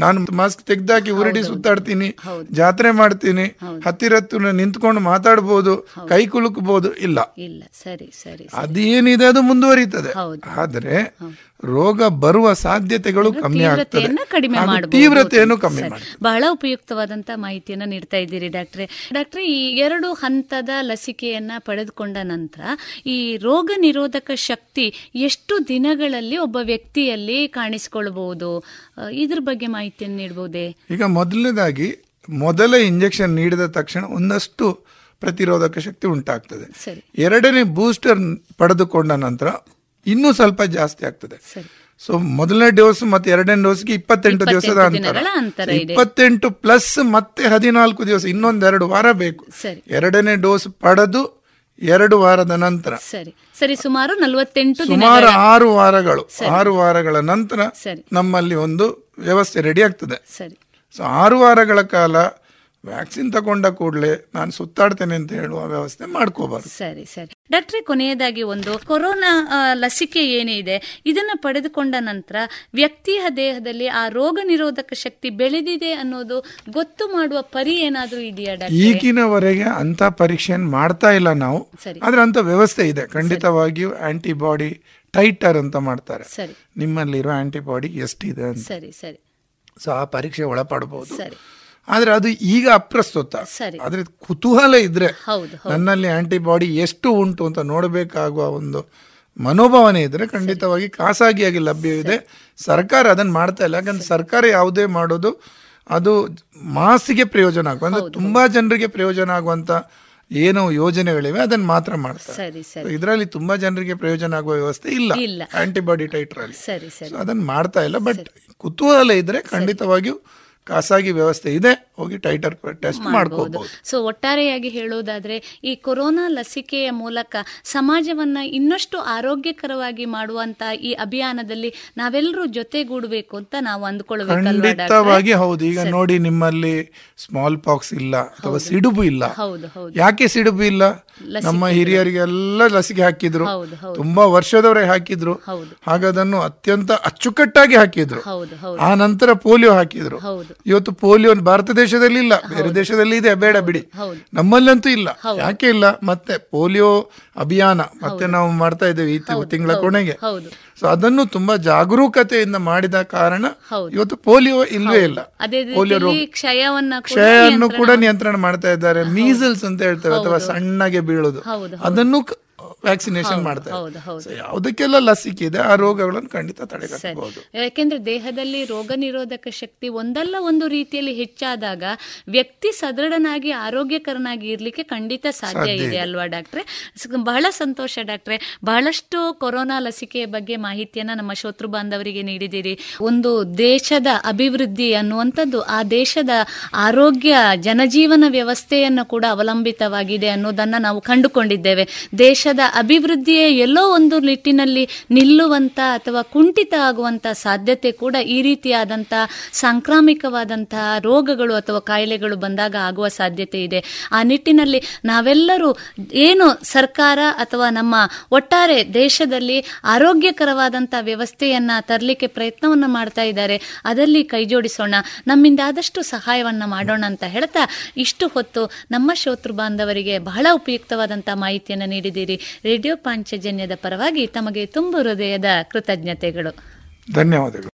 ನಾನು ಮಾಸ್ಕ್ ತೆಗ್ದಾಕಿ ಉರುಡಿ ಸುತ್ತಾಡ್ತೀನಿ ಜಾತ್ರೆ ಮಾಡ್ತೀನಿ ಹತ್ತಿರತ್ತು ಹತ್ತಿರ ನಿಂತ್ಕೊಂಡು ಮಾತಾಡ್ಬೋದು ಕೈ ಕುಲುಕಬಹುದು ಇಲ್ಲ. ಅದೇನಿದೆ ಅದು ಮುಂದುವರಿತದೆ. ಆದ್ರೆ ರೋಗ ಬರುವ ಸಾಧ್ಯತೆಗಳು ಕಮ್ಮಿ ಆಗ್ತದೆ. ತೀವ್ರತೆಯನ್ನ ಕಡಿಮೆ ತೀವ್ರತೆಯನ್ನು ಕಮ್ಮಿ ಮಾಡಿ ಬಹಳ ಉಪಯುಕ್ತವಾದಂತ ಮಾಹಿತಿಯನ್ನ ನೀಡ್ತಾ ಇದ್ದೀರಿ ಡಾಕ್ಟ್ರೆ. ಡಾಕ್ಟ್ರೆ ಈ ಎರಡು ಹಂತದ ಲಸಿಕೆಯನ್ನ ಪಡೆದುಕೊಂಡ ನಂತರ ಈ ರೋಗ ನಿರೋಧಕ ಶಕ್ತಿ ಎಷ್ಟು ದಿನಗಳಲ್ಲಿ ಒಬ್ಬ ವ್ಯಕ್ತಿಯಲ್ಲಿ ಕಾಣಿಸಿಕೊಳ್ಳಬಹುದು ಇದ್ರ ಬಗ್ಗೆ ಮಾಹಿತಿಯನ್ನು ನೀಡಬಹುದೇ ಈಗ ಮೊದಲನೇದಾಗಿ ಮೊದಲ ಇಂಜೆಕ್ಷನ್ ನೀಡಿದ ತಕ್ಷಣ ಒಂದಷ್ಟು ಪ್ರತಿರೋಧಕ ಶಕ್ತಿ ಉಂಟಾಗ್ತದೆ. ಸರಿ. ಎರಡನೇ ಬೂಸ್ಟರ್ ಪಡೆದುಕೊಂಡ ನಂತರ ಇನ್ನೂ ಸ್ವಲ್ಪ ಜಾಸ್ತಿ ಆಗ್ತದೆ. ಸೊ ಮೊದಲನೇ ಡೋಸ್ ಮತ್ತೆ ಎರಡನೇ ಡೋಸ್ಗೆ ಇಪ್ಪತ್ತೆಂಟು ದಿವಸದ ಅಂತರ. ಇಪ್ಪತ್ತೆಂಟು ಪ್ಲಸ್ ಮತ್ತೆ ಹದಿನಾಲ್ಕು ದಿವಸ ಇನ್ನೊಂದೆರಡು ವಾರ ಬೇಕು. ಎರಡನೇ ಡೋಸ್ ಪಡೆದು ಎರಡು ವಾರದ ನಂತರ. ಸರಿ. ಸರಿ ಸುಮಾರು ನಲವತ್ತೆಂಟು ಸುಮಾರು ಆರು ವಾರಗಳು. ಆರು ವಾರಗಳ ನಂತರ ನಮ್ಮಲ್ಲಿ ಒಂದು ವ್ಯವಸ್ಥೆ ರೆಡಿ ಆಗ್ತದೆ. ಸರಿ. ಸೊ ಆರು ವಾರಗಳ ಕಾಲ ವ್ಯಾಕ್ಸಿನ್ ತಗೊಂಡ ಕೂಡಲೇ ನಾನು ಸುತ್ತಾಡ್ತೇನೆ ಅಂತ ಹೇಳುವ ವ್ಯವಸ್ಥೆ ಮಾಡ್ಕೋಬಾರ್ದು. ಸರಿ ಸರಿ. ಡಾಕ್ಟ್ರೆ ಕೊನೆಯದಾಗಿ ಒಂದು ಕೊರೋನಾ ಲಸಿಕೆ ಲಸಿಕೆ ಏನಿದೆ ಇದನ್ನ ಪಡೆದುಕೊಂಡ ನಂತರ ವ್ಯಕ್ತಿಯ ದೇಹದಲ್ಲಿ ಆ ರೋಗ ನಿರೋಧಕ ಶಕ್ತಿ ಬೆಳೆದಿದೆ ಅನ್ನೋದು ಗೊತ್ತು ಮಾಡುವ ಪರಿ ಏನಾದ್ರೂ ಇದೆಯಾ ಡಾಕ್ಟ್ರೆ? ಈಗಿನವರೆಗೆ ಅಂತ ಪರೀಕ್ಷೆಯನ್ನು ಮಾಡ್ತಾ ಇಲ್ಲ ನಾವು. ಆದ್ರೆ ಅಂತ ವ್ಯವಸ್ಥೆ ಇದೆ. ಖಂಡಿತವಾಗಿಯೂ ಆಂಟಿಬಾಡಿ ಟೈಟರ್ ಅಂತ ಮಾಡ್ತಾರೆ. ಸರಿ. ನಿಮ್ಮಲ್ಲಿರೋ ಆಂಟಿಬಾಡಿ ಎಷ್ಟಿದೆ ಸರಿ ಸರಿ. ಸೊ ಆ ಪರೀಕ್ಷೆ ಒಳಪಡಬಹುದು ಸರಿ. ಆದ್ರೆ ಅದು ಈಗ ಅಪ್ರಸ್ತುತ. ಆದರೆ ಕುತೂಹಲ ಹೌದು ನನ್ನಲ್ಲಿ ಆಂಟಿಬಾಡಿ ಎಷ್ಟು ಉಂಟು ಅಂತ ನೋಡಬೇಕಾಗುವ ಒಂದು ಮನೋಭಾವನೆ ಇದ್ರೆ ಖಂಡಿತವಾಗಿ ಖಾಸಗಿಯಾಗಿ ಲಭ್ಯವಿದೆ. ಸರ್ಕಾರ ಅದನ್ನ ಮಾಡ್ತಾ ಇಲ್ಲ. ಯಾಕಂದ್ರೆ ಸರ್ಕಾರ ಯಾವುದೇ ಮಾಡೋದು ಅದು ಮಾಸಿಗೆ ಪ್ರಯೋಜನ ಆಗುವ. ಅಂದರೆ ತುಂಬಾ ಜನರಿಗೆ ಪ್ರಯೋಜನ ಆಗುವಂತ ಏನು ಯೋಜನೆಗಳಿವೆ. ಅದನ್ನ ಮಾತ್ರ ಮಾಡ್ತಾರೆ. ಇದರಲ್ಲಿ ತುಂಬಾ ಜನರಿಗೆ ಪ್ರಯೋಜನ ಆಗುವ ವ್ಯವಸ್ಥೆ ಇಲ್ಲ. ಆಂಟಿಬಾಡಿ ಟೈಟರ್ ಅಲ್ಲಿ ಸರಿ ಸರಿ. ಅದನ್ನ ಮಾಡ್ತಾ ಇಲ್ಲ. ಬಟ್ ಕುತೂಹಲ ಇದ್ರೆ ಖಂಡಿತವಾಗಿಯೂ ಖಾಸಗಿ ವ್ಯವಸ್ಥೆ ಇದೆ ಹೋಗಿ ಟೈಟರ್ ಟೆಸ್ಟ್ ಮಾಡ್ಕೋಬಹುದು ಸೊ ಒಟ್ಟಾರೆಯಾಗಿ ಹೇಳುವುದಾದ್ರೆ ಈ ಕೊರೋನಾ ಲಸಿಕೆಯ ಮೂಲಕ ಸಮಾಜವನ್ನ ಇನ್ನಷ್ಟು ಆರೋಗ್ಯಕರವಾಗಿ ಮಾಡುವಂತ ಈ ಅಭಿಯಾನದಲ್ಲಿ ನಾವೆಲ್ಲರೂ ಜೊತೆಗೂಡಬೇಕು ಅಂತ ನಾವು ಅಂದ್ಕೊಳ್ಬೇಕು ಹೌದು. ಈಗ ನೋಡಿ ನಿಮ್ಮಲ್ಲಿ ಸ್ಮಾಲ್ ಪಾಕ್ಸ್ ಇಲ್ಲ ಅಥವಾ ಸಿಡುಬು ಇಲ್ಲ. ಹೌದು ಯಾಕೆ ಸಿಡುಬು ಇಲ್ಲ? ನಮ್ಮ ಹಿರಿಯರಿಗೆಲ್ಲ ಲಸಿಕೆ ಹಾಕಿದ್ರು. ತುಂಬಾ ವರ್ಷದವರೆಗೆ ಹಾಕಿದ್ರು. ಹಾಗದನ್ನು ಅತ್ಯಂತ ಅಚ್ಚುಕಟ್ಟಾಗಿ ಹಾಕಿದ್ರು. ಆ ನಂತರ ಪೋಲಿಯೋ ಹಾಕಿದ್ರು. ಇವತ್ತು ಪೋಲಿಯೋ ಭಾರತ ದೇಶದಲ್ಲಿ ಇಲ್ಲ ಬೇರೆ ದೇಶದಲ್ಲಿ ಇದೆ ಬೇಡ ಬಿಡಿ. ನಮ್ಮಲ್ಲಂತೂ ಇಲ್ಲ. ಯಾಕೆ ಇಲ್ಲ? ಮತ್ತೆ ಪೋಲಿಯೋ ಅಭಿಯಾನ ಮತ್ತೆ ನಾವು ಮಾಡ್ತಾ ಇದ್ದೇವೆ ಈ ತಿಂಗಳ ಕೊನೆಗೆ. ಸೊ ಅದನ್ನು ತುಂಬಾ ಜಾಗರೂಕತೆಯಿಂದ ಮಾಡಿದ ಕಾರಣ ಇವತ್ತು ಪೋಲಿಯೋ ಇಲ್ವೇ ಇಲ್ಲ. ಪೋಲಿಯೋ ರೋಗ. ಕ್ಷಯವನ್ನು ಕ್ಷಯವನ್ನ ಕೂಡ ನಿಯಂತ್ರಣ- ನಿಯಂತ್ರಣ ಮಾಡ್ತಾ ಇದ್ದಾರೆ. ಮೀಸಲ್ಸ್ ಅಂತ ಹೇಳ್ತೇವೆ ಅಥವಾ ಸಣ್ಣಗೆ ಬೀಳೋದು. ಅದನ್ನು ವ್ಯಾಕ್ಸಿನೇಷನ್ ಮಾಡ್ತಾರೆ ಯಾವುದಕ್ಕೆಲ್ಲ ಲಸಿಕೆ ಇದೆ ಆ ರೋಗಗಳನ್ನು ಖಂಡಿತ ತಡೆಗಟ್ಟಬಹುದು. ಯಾಕೆಂದ್ರೆ ದೇಹದಲ್ಲಿ ರೋಗ ನಿರೋಧಕ ಶಕ್ತಿ ಒಂದಲ್ಲ ಒಂದು ರೀತಿಯಲ್ಲಿ ಹೆಚ್ಚಾದಾಗ ವ್ಯಕ್ತಿ ಸದೃಢನಾಗಿ ಆರೋಗ್ಯಕರನಾಗಿ ಇರ್ಲಿಕ್ಕೆ ಖಂಡಿತ ಸಾಧ್ಯ ಇದೆ ಅಲ್ವಾ ಡಾಕ್ಟ್ರೆ? ಬಹಳ ಸಂತೋಷ ಡಾಕ್ಟ್ರೆ. ಬಹಳಷ್ಟು ಕೊರೋನಾ ಲಸಿಕೆಯ ಬಗ್ಗೆ ಮಾಹಿತಿಯನ್ನ ನಮ್ಮ ಶೋತೃ ಬಾಂಧವರಿಗೆ ನೀಡಿದಿರಿ ಒಂದು ದೇಶದ ಅಭಿವೃದ್ಧಿ ಅನ್ನುವಂಥದ್ದು ಆ ದೇಶದ ಆರೋಗ್ಯ ಜನಜೀವನ ವ್ಯವಸ್ಥೆಯನ್ನು ಕೂಡ ಅವಲಂಬಿತವಾಗಿದೆ ಅನ್ನೋದನ್ನ ನಾವು ಕಂಡುಕೊಂಡಿದ್ದೇವೆ. ದೇಶದ ಅಭಿವೃದ್ಧಿಯೇ ಎಲ್ಲೋ ಒಂದು ನಿಟ್ಟಿನಲ್ಲಿ ನಿಲ್ಲುವಂತ ಅಥವಾ ಕುಂಠಿತ ಆಗುವಂತ ಸಾಧ್ಯತೆ ಕೂಡ ಈ ರೀತಿಯಾದಂತ ಸಾಂಕ್ರಾಮಿಕವಾದಂತಹ ರೋಗಗಳು ಅಥವಾ ಕಾಯಿಲೆಗಳು ಬಂದಾಗ ಆಗುವ ಸಾಧ್ಯತೆ ಇದೆ. ಆ ನಿಟ್ಟಿನಲ್ಲಿ ನಾವೆಲ್ಲರೂ ಏನು ಸರ್ಕಾರ ಅಥವಾ ನಮ್ಮ ಒಟ್ಟಾರೆ ದೇಶದಲ್ಲಿ ಆರೋಗ್ಯಕರವಾದಂತ ವ್ಯವಸ್ಥೆಯನ್ನ ತರಲಿಕ್ಕೆ ಪ್ರಯತ್ನವನ್ನು ಮಾಡ್ತಾ ಇದ್ದಾರೆ. ಅದರಲ್ಲಿ ಕೈಜೋಡಿಸೋಣ ನಮ್ಮಿಂದ ಆದಷ್ಟು ಸಹಾಯವನ್ನ ಮಾಡೋಣ ಅಂತ ಹೇಳ್ತಾ ಇಷ್ಟು ಹೊತ್ತು ನಮ್ಮ ಶೋತೃ ಬಾಂಧವರಿಗೆ ಬಹಳ ಉಪಯುಕ್ತವಾದಂತ ಮಾಹಿತಿಯನ್ನು ನೀಡಿದ್ದೀರಿ. ರೇಡಿಯೋ ಪಾಂಚಜನ್ಯದ ಪರವಾಗಿ ತಮಗೆ ತುಂಬು ಹೃದಯದ ಕೃತಜ್ಞತೆಗಳು. ಧನ್ಯವಾದಗಳು.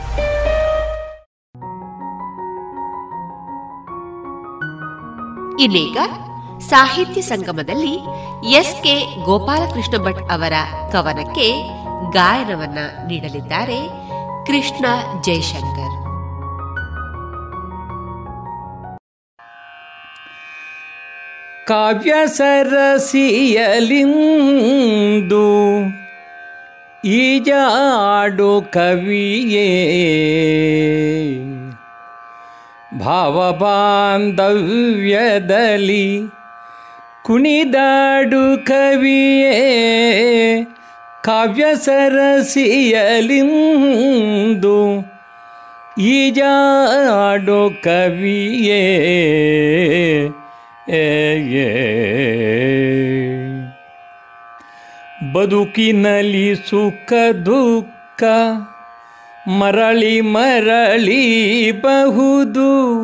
ಇನ್ನೀಗ ಸಾಹಿತ್ಯ ಸಂಗಮದಲ್ಲಿ ಎಸ್ ಕೆ ಗೋಪಾಲಕೃಷ್ಣ ಭಟ್ ಅವರ ಕವನಕ್ಕೆ ಗಾಯನವನ್ನ ನೀಡಲಿದ್ದಾರೆ ಕೃಷ್ಣ ಜಯಶಂಕರ್. ಕಾವ್ಯ ಸರಸಿಯಲಿಂದು ಈಜಾಡು ಕವಿಯೇ. ಭಾವಬಾಂಧವ್ಯದಲ್ಲಿ ಕುಣಿದಾಡು ಕವಿಯೇ ಕಾವ್ಯ ಸರಸಿಯಲಿಂದು ಈಜಾಡು ಕವಿಯೇ ಏ. ಬದುಕಿನಲ್ಲಿ ಸುಖ ದುಃಖ ಮರಳಿ ಮರಳಿ ಬಹುದು.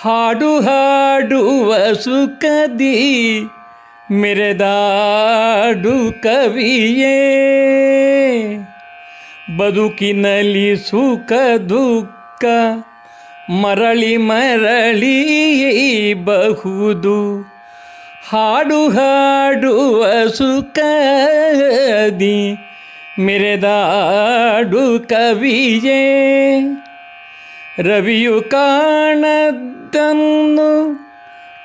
ಹಾಡು ಹಾಡುವ ಸುಖದಿ ಮೆರೆದಾಡು ಕವಿಯೇ. ಬದುಕಿನಲ್ಲಿ ಸುಖ ದುಃಖ ಮರಳಿ ಮರಳಿ ಬಹುದು. ಹಾಡು ಹಾಡುವ ಸುಖದಿ ಮೆರೆದಾಡು ಕವಿಯೇ ರವಿಯು ಕಾಣದ್ದನ್ನು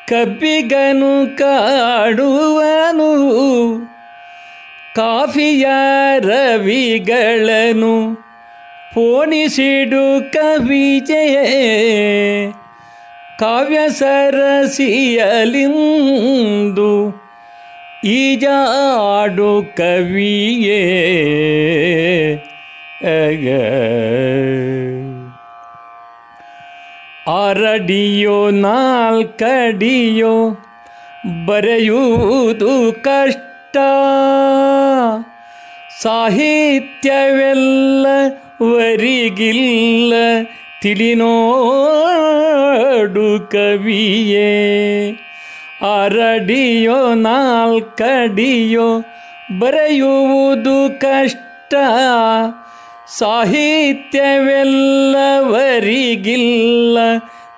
ಕಬ್ಬಿಗನು ಕಾಡುವನು ಕಾಫಿಯ ರವಿಗಳನ್ನು ಪೋಣಿಸಿಡು ಕವಿಜಯ ಕಾವ್ಯ ಸರಸಿಯಲಿಂದು ಈಜಾಡು ಕವಿಯೇ ಅರಡಿಯೋ ನಾಲ್ಕಡಿಯೋ ಬರೆಯುವುದು ಕಷ್ಟ. ಸಾಹಿತ್ಯವೆಲ್ಲ ವರಿಗಿಲ್ಲ ತಿಳಿನೋಡು ಕವಿಯೇ. ಆರಡಿಯೋ ನಾಲ್ಕಡಿಯೋ ಬರೆಯುವುದು ಕಷ್ಟ. ಸಾಹಿತ್ಯವೆಲ್ಲವರಿಗಿಲ್ಲ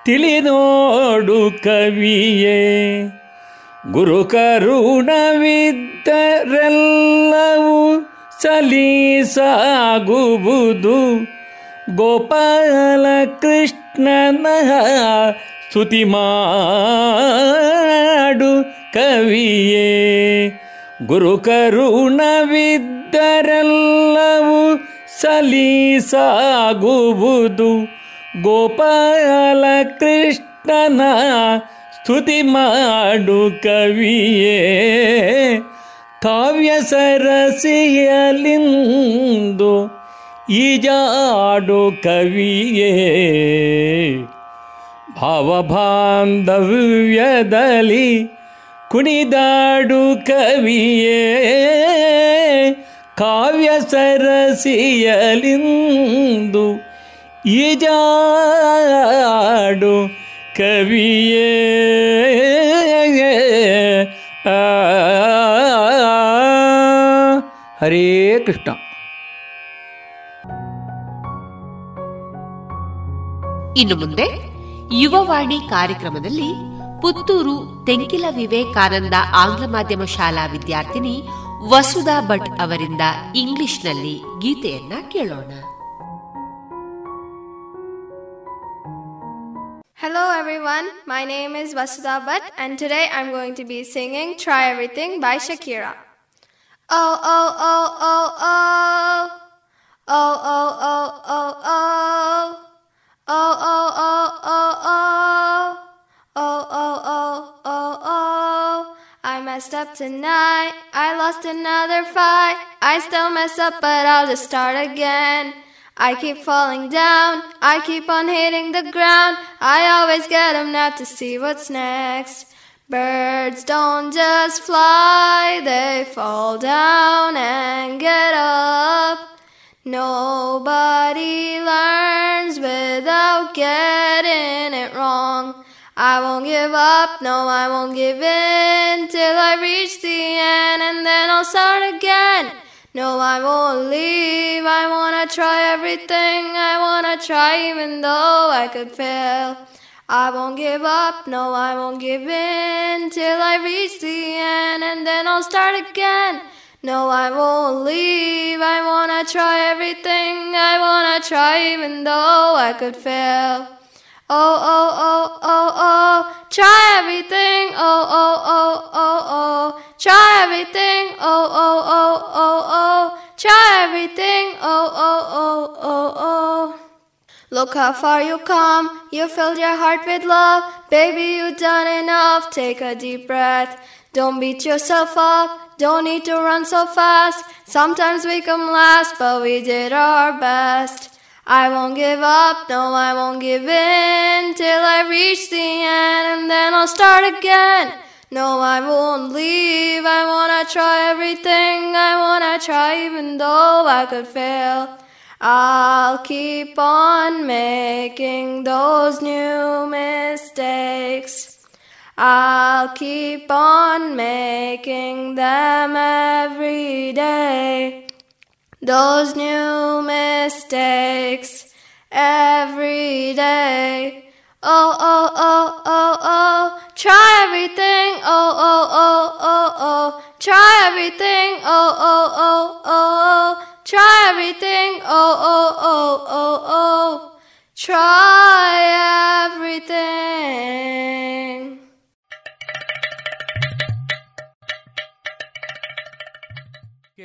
ತಿಳಿದೋಡು ಕವಿಯೇ. ಗುರು ಕರುಣವಿದ್ದರೆಲ್ಲವೂ ಸಲೀಸಾಗುವುದು ಗೋಪಾಲ ಕೃಷ್ಣನ ಸ್ತುತಿ ಮಾಡು ಕವಿಯೇ. ಗುರು ಕರುಣವಿದ್ದರೆಲ್ಲವೂ ಸಲೀಸಾಗುವುದು. ಗೋಪಾಲ ಕೃಷ್ಣನ ಸ್ತುತಿ ಮಾಡು ಕವಿಯೇ. ಕಾವ್ಯ ಸರಸಿಯಲಿಂದು ಈಜಾಡು ಕವಿಯೇ. ಭಾವಬಾಂಧವ್ಯದಲ್ಲಿ ಕುಣಿದಾಡು ಕವಿಯೇ ಕಾವ್ಯ ಸರಸಿಯಲಿಂದು ಈಜಾಡು ಕವಿಯೇ. ಹರೇ ಕೃಷ್ಣ. ಇನ್ನು ಮುಂದೆ ಯುವವಾಣಿ ಕಾರ್ಯಕ್ರಮದಲ್ಲಿ ಪುತ್ತೂರು ತೆಂಕಿಲ ವಿವೇಕಾನಂದ ಆಂಗ್ಲ ಮಾಧ್ಯಮ ಶಾಲಾ ವಿದ್ಯಾರ್ಥಿನಿ ವಸುಧಾ ಭಟ್ ಅವರಿಂದ ಇಂಗ್ಲಿಷ್ನಲ್ಲಿ ಗೀತೆಯನ್ನ ಕೇಳೋಣ Hello everyone, my name is Vasudha Bhatt and today I'm going to be singing Try Everything by Shakira. Oh, oh, oh, oh, oh. Oh, oh, oh, oh, oh. Oh, oh, oh, oh, oh. Oh, oh, oh, oh, oh. I messed up tonight. I lost another fight. I still mess up, but I'll just start again. I keep falling down. I keep on hitting the ground. I always get 'em now to see what's next. Birds don't just fly, they fall down and get up. Nobody learns without getting it wrong. I won't give up, no, I won't give in till I reach the end and then I'll start again. No, I won't leave, I wanna try everything, I wanna try even though I could fail. I won't give up, no, I won't give in till I reach the end and then I'll start again. No, I won't leave. I wanna try everything. I wanna try even though I could fail. Oh, oh, oh, oh, oh, try everything. Oh, oh, oh, oh, oh, try everything. Oh, oh, oh, oh, oh, try everything. Oh, oh, oh, oh, oh. Look how far you come. You filled your heart with love. Baby, You've done enough. Take a deep breath. Don't beat yourself up. Don't need to run so fast. Sometimes we come last, but we did our best. I won't give up, no, I won't give in till I reach the end, and then I'll start again. No, I won't leave. I wanna try everything. I wanna try even though I could fail. I'll keep on making those new mistakes. I'll keep on making them every day. Those new mistakes every day. Oh, oh, oh, oh, oh. Try everything. Oh, oh, oh, oh, oh. Try everything. Oh, oh, oh, oh, oh. Try everything. Oh, oh, oh, oh, oh. Try everything.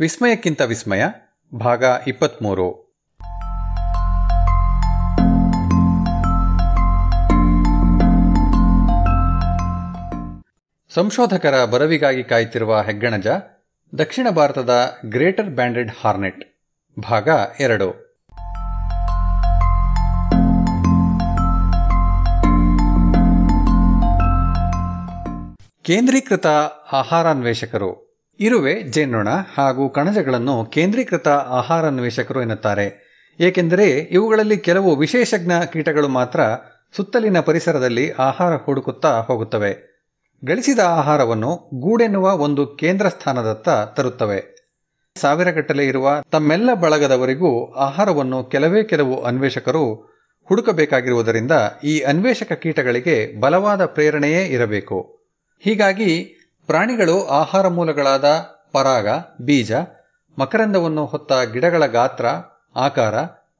ವಿಸ್ಮಯಕ್ಕಿಂತ ವಿಸ್ಮಯ, ಭಾಗ ಇಪ್ಪತ್ತ್ಮೂರು ಸಂಶೋಧಕರ ಬರವಿಗಾಗಿ ಕಾಯುತ್ತಿರುವ ಹೆಗ್ಗಣಜ, ದಕ್ಷಿಣ ಭಾರತದ greater banded hornet, ಭಾಗ ಎರಡು. ಕೇಂದ್ರೀಕೃತ ಆಹಾರಾನ್ವೇಷಕರು ಇರುವೆ ಜೇನ್ನೊಣ ಹಾಗೂ ಕಣಜಗಳನ್ನು ಕೇಂದ್ರೀಕೃತ ಆಹಾರಾನ್ವೇಷಕರು ಎನ್ನುತ್ತಾರೆ. ಏಕೆಂದರೆ ಇವುಗಳಲ್ಲಿ ಕೆಲವು ವಿಶೇಷಜ್ಞ ಕೀಟಗಳು ಮಾತ್ರ ಸುತ್ತಲಿನ ಪರಿಸರದಲ್ಲಿ ಆಹಾರ ಹುಡುಕುತ್ತಾ ಹೋಗುತ್ತವೆ. ಗಳಿಸಿದ ಆಹಾರವನ್ನು ಗೂಡೆನ್ನುವ ಒಂದು ಕೇಂದ್ರ ಸ್ಥಾನದತ್ತ ತರುತ್ತವೆ. ಸಾವಿರಗಟ್ಟಲೆ ಇರುವ ತಮ್ಮೆಲ್ಲ ಬಳಗದವರಿಗೂ ಆಹಾರವನ್ನು ಕೆಲವೇ ಕೆಲವು ಅನ್ವೇಷಕರು ಹುಡುಕಬೇಕಾಗಿರುವುದರಿಂದ ಈ ಅನ್ವೇಷಕ ಕೀಟಗಳಿಗೆ ಬಲವಾದ ಪ್ರೇರಣೆಯೇ ಇರಬೇಕು. ಹೀಗಾಗಿ ಪ್ರಾಣಿಗಳು ಆಹಾರ ಮೂಲಗಳಾದ ಪರಾಗ, ಬೀಜ, ಮಕರಂದವನ್ನು ಹೊತ್ತ ಗಿಡಗಳ ಗಾತ್ರ, ಆಕಾರ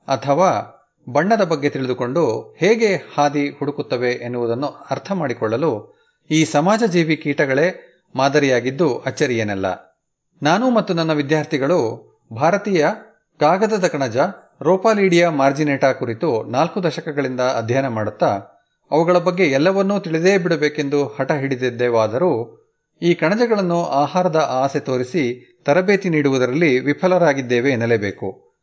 ಅಥವಾ ಬಣ್ಣದ ಬಗ್ಗೆ ತಿಳಿದುಕೊಂಡು ಹೇಗೆ ಹಾದಿ ಹುಡುಕುತ್ತವೆ ಎನ್ನುವುದನ್ನು ಅರ್ಥ ಮಾಡಿಕೊಳ್ಳಲು ಈ ಸಮಾಜಜೀವಿ ಕೀಟಗಳೇ ಮಾದರಿಯಾಗಿದ್ದು ಅಚ್ಚರಿಯೇನಲ್ಲ. ನಾನು ಮತ್ತು ನನ್ನ ವಿದ್ಯಾರ್ಥಿಗಳು ಭಾರತೀಯ ಕಾಗದದ ಕಣಜ, ರೋಪಾಲೀಡಿಯಾ ಮಾರ್ಜಿನೇಟಾ ಕುರಿತು ನಾಲ್ಕು ದಶಕಗಳಿಂದ ಅಧ್ಯಯನ ಮಾಡುತ್ತಾ, ಅವುಗಳ ಬಗ್ಗೆ ಎಲ್ಲವನ್ನೂ ತಿಳಿದೇ ಬಿಡಬೇಕೆಂದು ಹಠ ಹಿಡಿದಿದ್ದೇವಾದರೂ ಈ ಕಣಜಗಳನ್ನು ಆಹಾರದ ಆಸೆ ತೋರಿಸಿ ತರಬೇತಿ ನೀಡುವುದರಲ್ಲಿ ವಿಫಲರಾಗಿದ್ದೇವೆ ಎನ್ನಲೇಬೇಕು.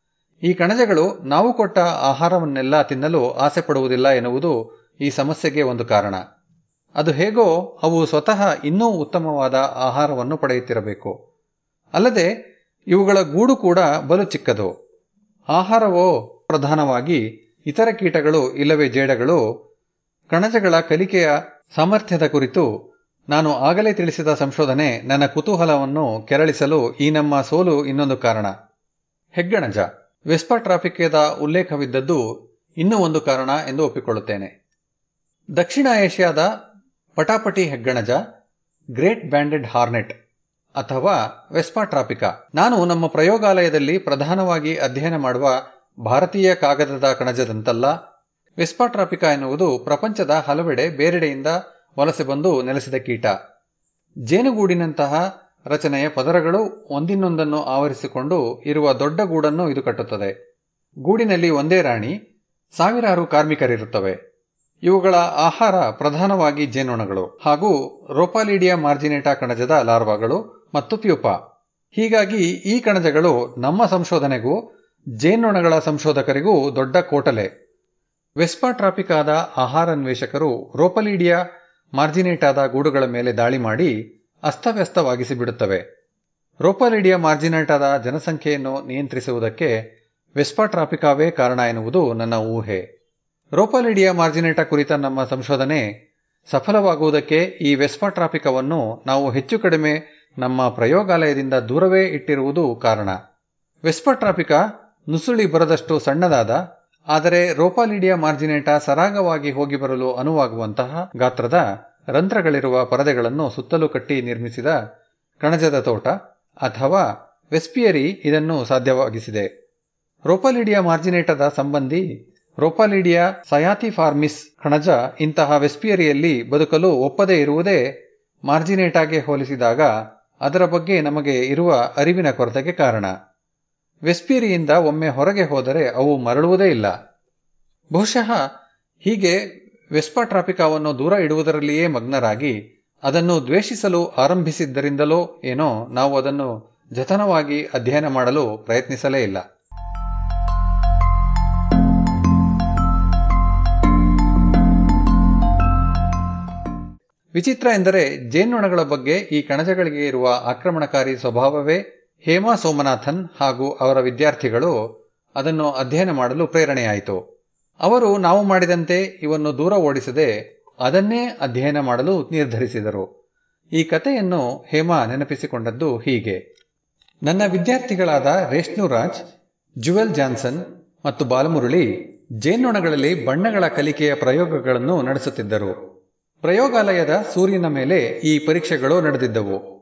ಈ ಕಣಜಗಳು ನಾವು ಕೊಟ್ಟ ಆಹಾರವನ್ನೆಲ್ಲ ತಿನ್ನಲು ಆಸೆ ಪಡುವುದಿಲ್ಲ ಎನ್ನುವುದು ಈ ಸಮಸ್ಯೆಗೆ ಒಂದು ಕಾರಣ. ಅದು ಹೇಗೋ ಅವು ಸ್ವತಃ ಇನ್ನೂ ಉತ್ತಮವಾದ ಆಹಾರವನ್ನು ಪಡೆಯುತ್ತಿರಬೇಕು. ಅಲ್ಲದೆ ಇವುಗಳ ಗೂಡು ಕೂಡ ಬಲು ಚಿಕ್ಕದು. ಆಹಾರವೋ ಪ್ರಧಾನವಾಗಿ ಇತರ ಕೀಟಗಳು ಇಲ್ಲವೇ ಜೇಡಗಳು ಕಣಜಗಳ ಕಲಿಕೆಯ ಸಾಮರ್ಥ್ಯದ ಕುರಿತು ನಾನು ಆಗಲೇ ತಿಳಿಸಿದ ಸಂಶೋಧನೆ ನನ್ನ ಕುತೂಹಲವನ್ನು ಕೆರಳಿಸಲು ಈ ನಮ್ಮ ಸೋಲು ಇನ್ನೊಂದು ಕಾರಣ. ಹೆಗ್ಗಣಜ. ವೆಸ್ಪಾ ಟ್ರಾಫಿಕ್ಯದ ಉಲ್ಲೇಖವಿದ್ದದ್ದು ಇನ್ನೂ ಒಂದು ಕಾರಣ ಎಂದು ಒಪ್ಪಿಕೊಳ್ಳುತ್ತೇನೆ. ದಕ್ಷಿಣ ಏಷ್ಯಾದ ಪಟಾಪಟಿ ಹೆಗ್ಗಣಜ, ಗ್ರೇಟ್ ಬ್ಯಾಂಡೆಡ್ ಹಾರ್ನೆಟ್ ಅಥವಾ ವೆಸ್ಪಾ ಟ್ರಾಪಿಕಾ ನಾನು ನಮ್ಮ ಪ್ರಯೋಗಾಲಯದಲ್ಲಿ ಪ್ರಧಾನವಾಗಿ ಅಧ್ಯಯನ ಮಾಡುವ ಭಾರತೀಯ ಕಾಗದದ ಕಣಜದಂತಲ್ಲ, ವೆಸ್ಪಾ ಟ್ರಾಪಿಕಾ ಎನ್ನುವುದು ಪ್ರಪಂಚದ ಹಲವೆಡೆ ಬೇರೆಡೆಯಿಂದ ವಲಸೆ ಬಂದು ನೆಲೆಸಿದ ಕೀಟ. ಜೇನುಗೂಡಿನಂತಹ ರಚನೆಯ ಪದರಗಳು ಒಂದಿನೊಂದನ್ನು ಆವರಿಸಿಕೊಂಡು ಇರುವ ದೊಡ್ಡ ಗೂಡನ್ನು ಇದು ಕಟ್ಟುತ್ತದೆ. ಗೂಡಿನಲ್ಲಿ ಒಂದೇ ರಾಣಿ, ಸಾವಿರಾರು ಕಾರ್ಮಿಕರಿರುತ್ತವೆ. ಇವುಗಳ ಆಹಾರ ಪ್ರಧಾನವಾಗಿ ಜೇನುಣಗಳು ಹಾಗೂ ರೋಪಾಲಿಡಿಯಾ ಮಾರ್ಜಿನೇಟಾ ಕಣಜದ ಲಾರ್ವಾಗಳು ಮತ್ತು ಪ್ಯೂಪ. ಹೀಗಾಗಿ ಈ ಕಣಜಗಳು ನಮ್ಮ ಸಂಶೋಧನೆಗೂ, ಜೇನುಣಗಳ ಸಂಶೋಧಕರಿಗೂ ದೊಡ್ಡ ಕೋಟಲೆ. ವೆಸ್ಪಾ ಟ್ರಾಪಿಕಾದ ಆಹಾರಾನ್ವೇಷಕರು ರೋಪಲಿಡಿಯಾ ಮಾರ್ಜಿನೇಟಾದ ಗೂಡುಗಳ ಮೇಲೆ ದಾಳಿ ಮಾಡಿ ಅಸ್ತವ್ಯಸ್ತವಾಗಿಸಿ ಬಿಡುತ್ತವೆ ಮಾರ್ಜಿನೇಟ್ ಮಾರ್ಜಿನೇಟಾದ ಜನಸಂಖ್ಯೆಯನ್ನು ನಿಯಂತ್ರಿಸುವುದಕ್ಕೆ ವೆಸ್ಪಾ ಟ್ರಾಪಿಕಾವೇ ಕಾರಣ ಎನ್ನುವುದು ನನ್ನ ಊಹೆ. ರೋಪಾಲಿಡಿಯಾ ಮಾರ್ಜಿನೇಟಾ ಕುರಿತ ನಮ್ಮ ಸಂಶೋಧನೆ ಸಫಲವಾಗುವುದಕ್ಕೆ ಈ ವೆಸ್ಪಾ ಟ್ರಾಪಿಕವನ್ನು ನಾವು ಹೆಚ್ಚು ಕಡಿಮೆ ನಮ್ಮ ಪ್ರಯೋಗಾಲಯದಿಂದ ದೂರವೇ ಇಟ್ಟಿರುವುದು ಕಾರಣ. ವೆಸ್ಪಾ ಟ್ರಾಪಿಕಾ ನುಸುಳಿ ಬರದಷ್ಟು ಸಣ್ಣದಾದ ಆದರೆ ರೋಪಾಲಿಡಿಯಾ ಮಾರ್ಜಿನೇಟಾ ಸರಾಗವಾಗಿ ಹೋಗಿ ಬರಲು ಅನುವಾಗುವಂತಹ ಗಾತ್ರದ ರಂಧ್ರಗಳಿರುವ ಪರದೆಗಳನ್ನು ಸುತ್ತಲೂ ಕಟ್ಟಿ ನಿರ್ಮಿಸಿದ ಕಣಜದ ತೋಟ ಅಥವಾ ವೆಸ್ಪಿಯರಿ ಇದನ್ನು ಸಾಧ್ಯವಾಗಿಸಿದೆ. ರೋಪಾಲಿಡಿಯಾ ಮಾರ್ಜಿನೇಟದ ಸಂಬಂಧಿ ರೋಪಾಲಿಡಿಯಾ ಸಯಾತಿಫಾರ್ಮಿಸ್ ಕಣಜ ಇಂತಹ ವೆಸ್ಪಿಯರಿಯಲ್ಲಿ ಬದುಕಲು ಒಪ್ಪದೇ ಇರುವುದೇ ಮಾರ್ಜಿನೇಟಾಗೆ ಹೋಲಿಸಿದಾಗ ಅದರ ಬಗ್ಗೆ ನಮಗೆ ಇರುವ ಅರಿವಿನ ಕೊರತೆಗೆ ಕಾರಣ. ವೆಸ್ಪಿಯರಿಯಿಂದ ಒಮ್ಮೆ ಹೊರಗೆ ಹೋದರೆ ಅವು ಮರಳುವುದೇ ಇಲ್ಲ. ಬಹುಶಃ ಹೀಗೆ ವೆಸ್ಪಾ ಟ್ರಾಪಿಕಾವನ್ನು ದೂರ ಇಡುವುದರಲ್ಲಿಯೇ ಮಗ್ನರಾಗಿ ಅದನ್ನು ದ್ವೇಷಿಸಲು ಆರಂಭಿಸಿದ್ದರಿಂದಲೋ ಏನೋ ನಾವು ಅದನ್ನು ಜತನವಾಗಿ ಅಧ್ಯಯನ ಮಾಡಲು ಪ್ರಯತ್ನಿಸಲೇ ಇಲ್ಲ. ವಿಚಿತ್ರ ಎಂದರೆ ಜೇನ್ನೊಣಗಳ ಬಗ್ಗೆ ಈ ಕಣಜಗಳಿಗೆ ಇರುವ ಆಕ್ರಮಣಕಾರಿ ಸ್ವಭಾವವೇ ಹೇಮಾ ಸೋಮನಾಥನ್ ಹಾಗೂ ಅವರ ವಿದ್ಯಾರ್ಥಿಗಳು ಅದನ್ನು ಅಧ್ಯಯನ ಮಾಡಲು ಪ್ರೇರಣೆಯಾಯಿತು. ಅವರು ನಾವು ಮಾಡಿದಂತೆ ಇವನ್ನು ದೂರ ಓಡಿಸದೆ ಅದನ್ನೇ ಅಧ್ಯಯನ ಮಾಡಲು ನಿರ್ಧರಿಸಿದರು. ಈ ಕಥೆಯನ್ನು ಹೇಮಾ ನೆನಪಿಸಿಕೊಂಡದ್ದು ಹೀಗೆ. ನನ್ನ ವಿದ್ಯಾರ್ಥಿಗಳಾದ ರೇಷ್ಣು ರಾಜ್ ಜುವೆಲ್ ಜಾನ್ಸನ್ ಮತ್ತು ಬಾಲಮುರಳಿ ಜೇನ್ನೊಣಗಳಲ್ಲಿ ಬಣ್ಣಗಳ ಕಲಿಕೆಯ ಪ್ರಯೋಗಗಳನ್ನು ನಡೆಸುತ್ತಿದ್ದರು. ಪ್ರಯೋಗಾಲಯದ ಸೂರ್ಯನ ಮೇಲೆ ಈ ಪರೀಕ್ಷೆಗಳು ನಡೆದಿದ್ದವು.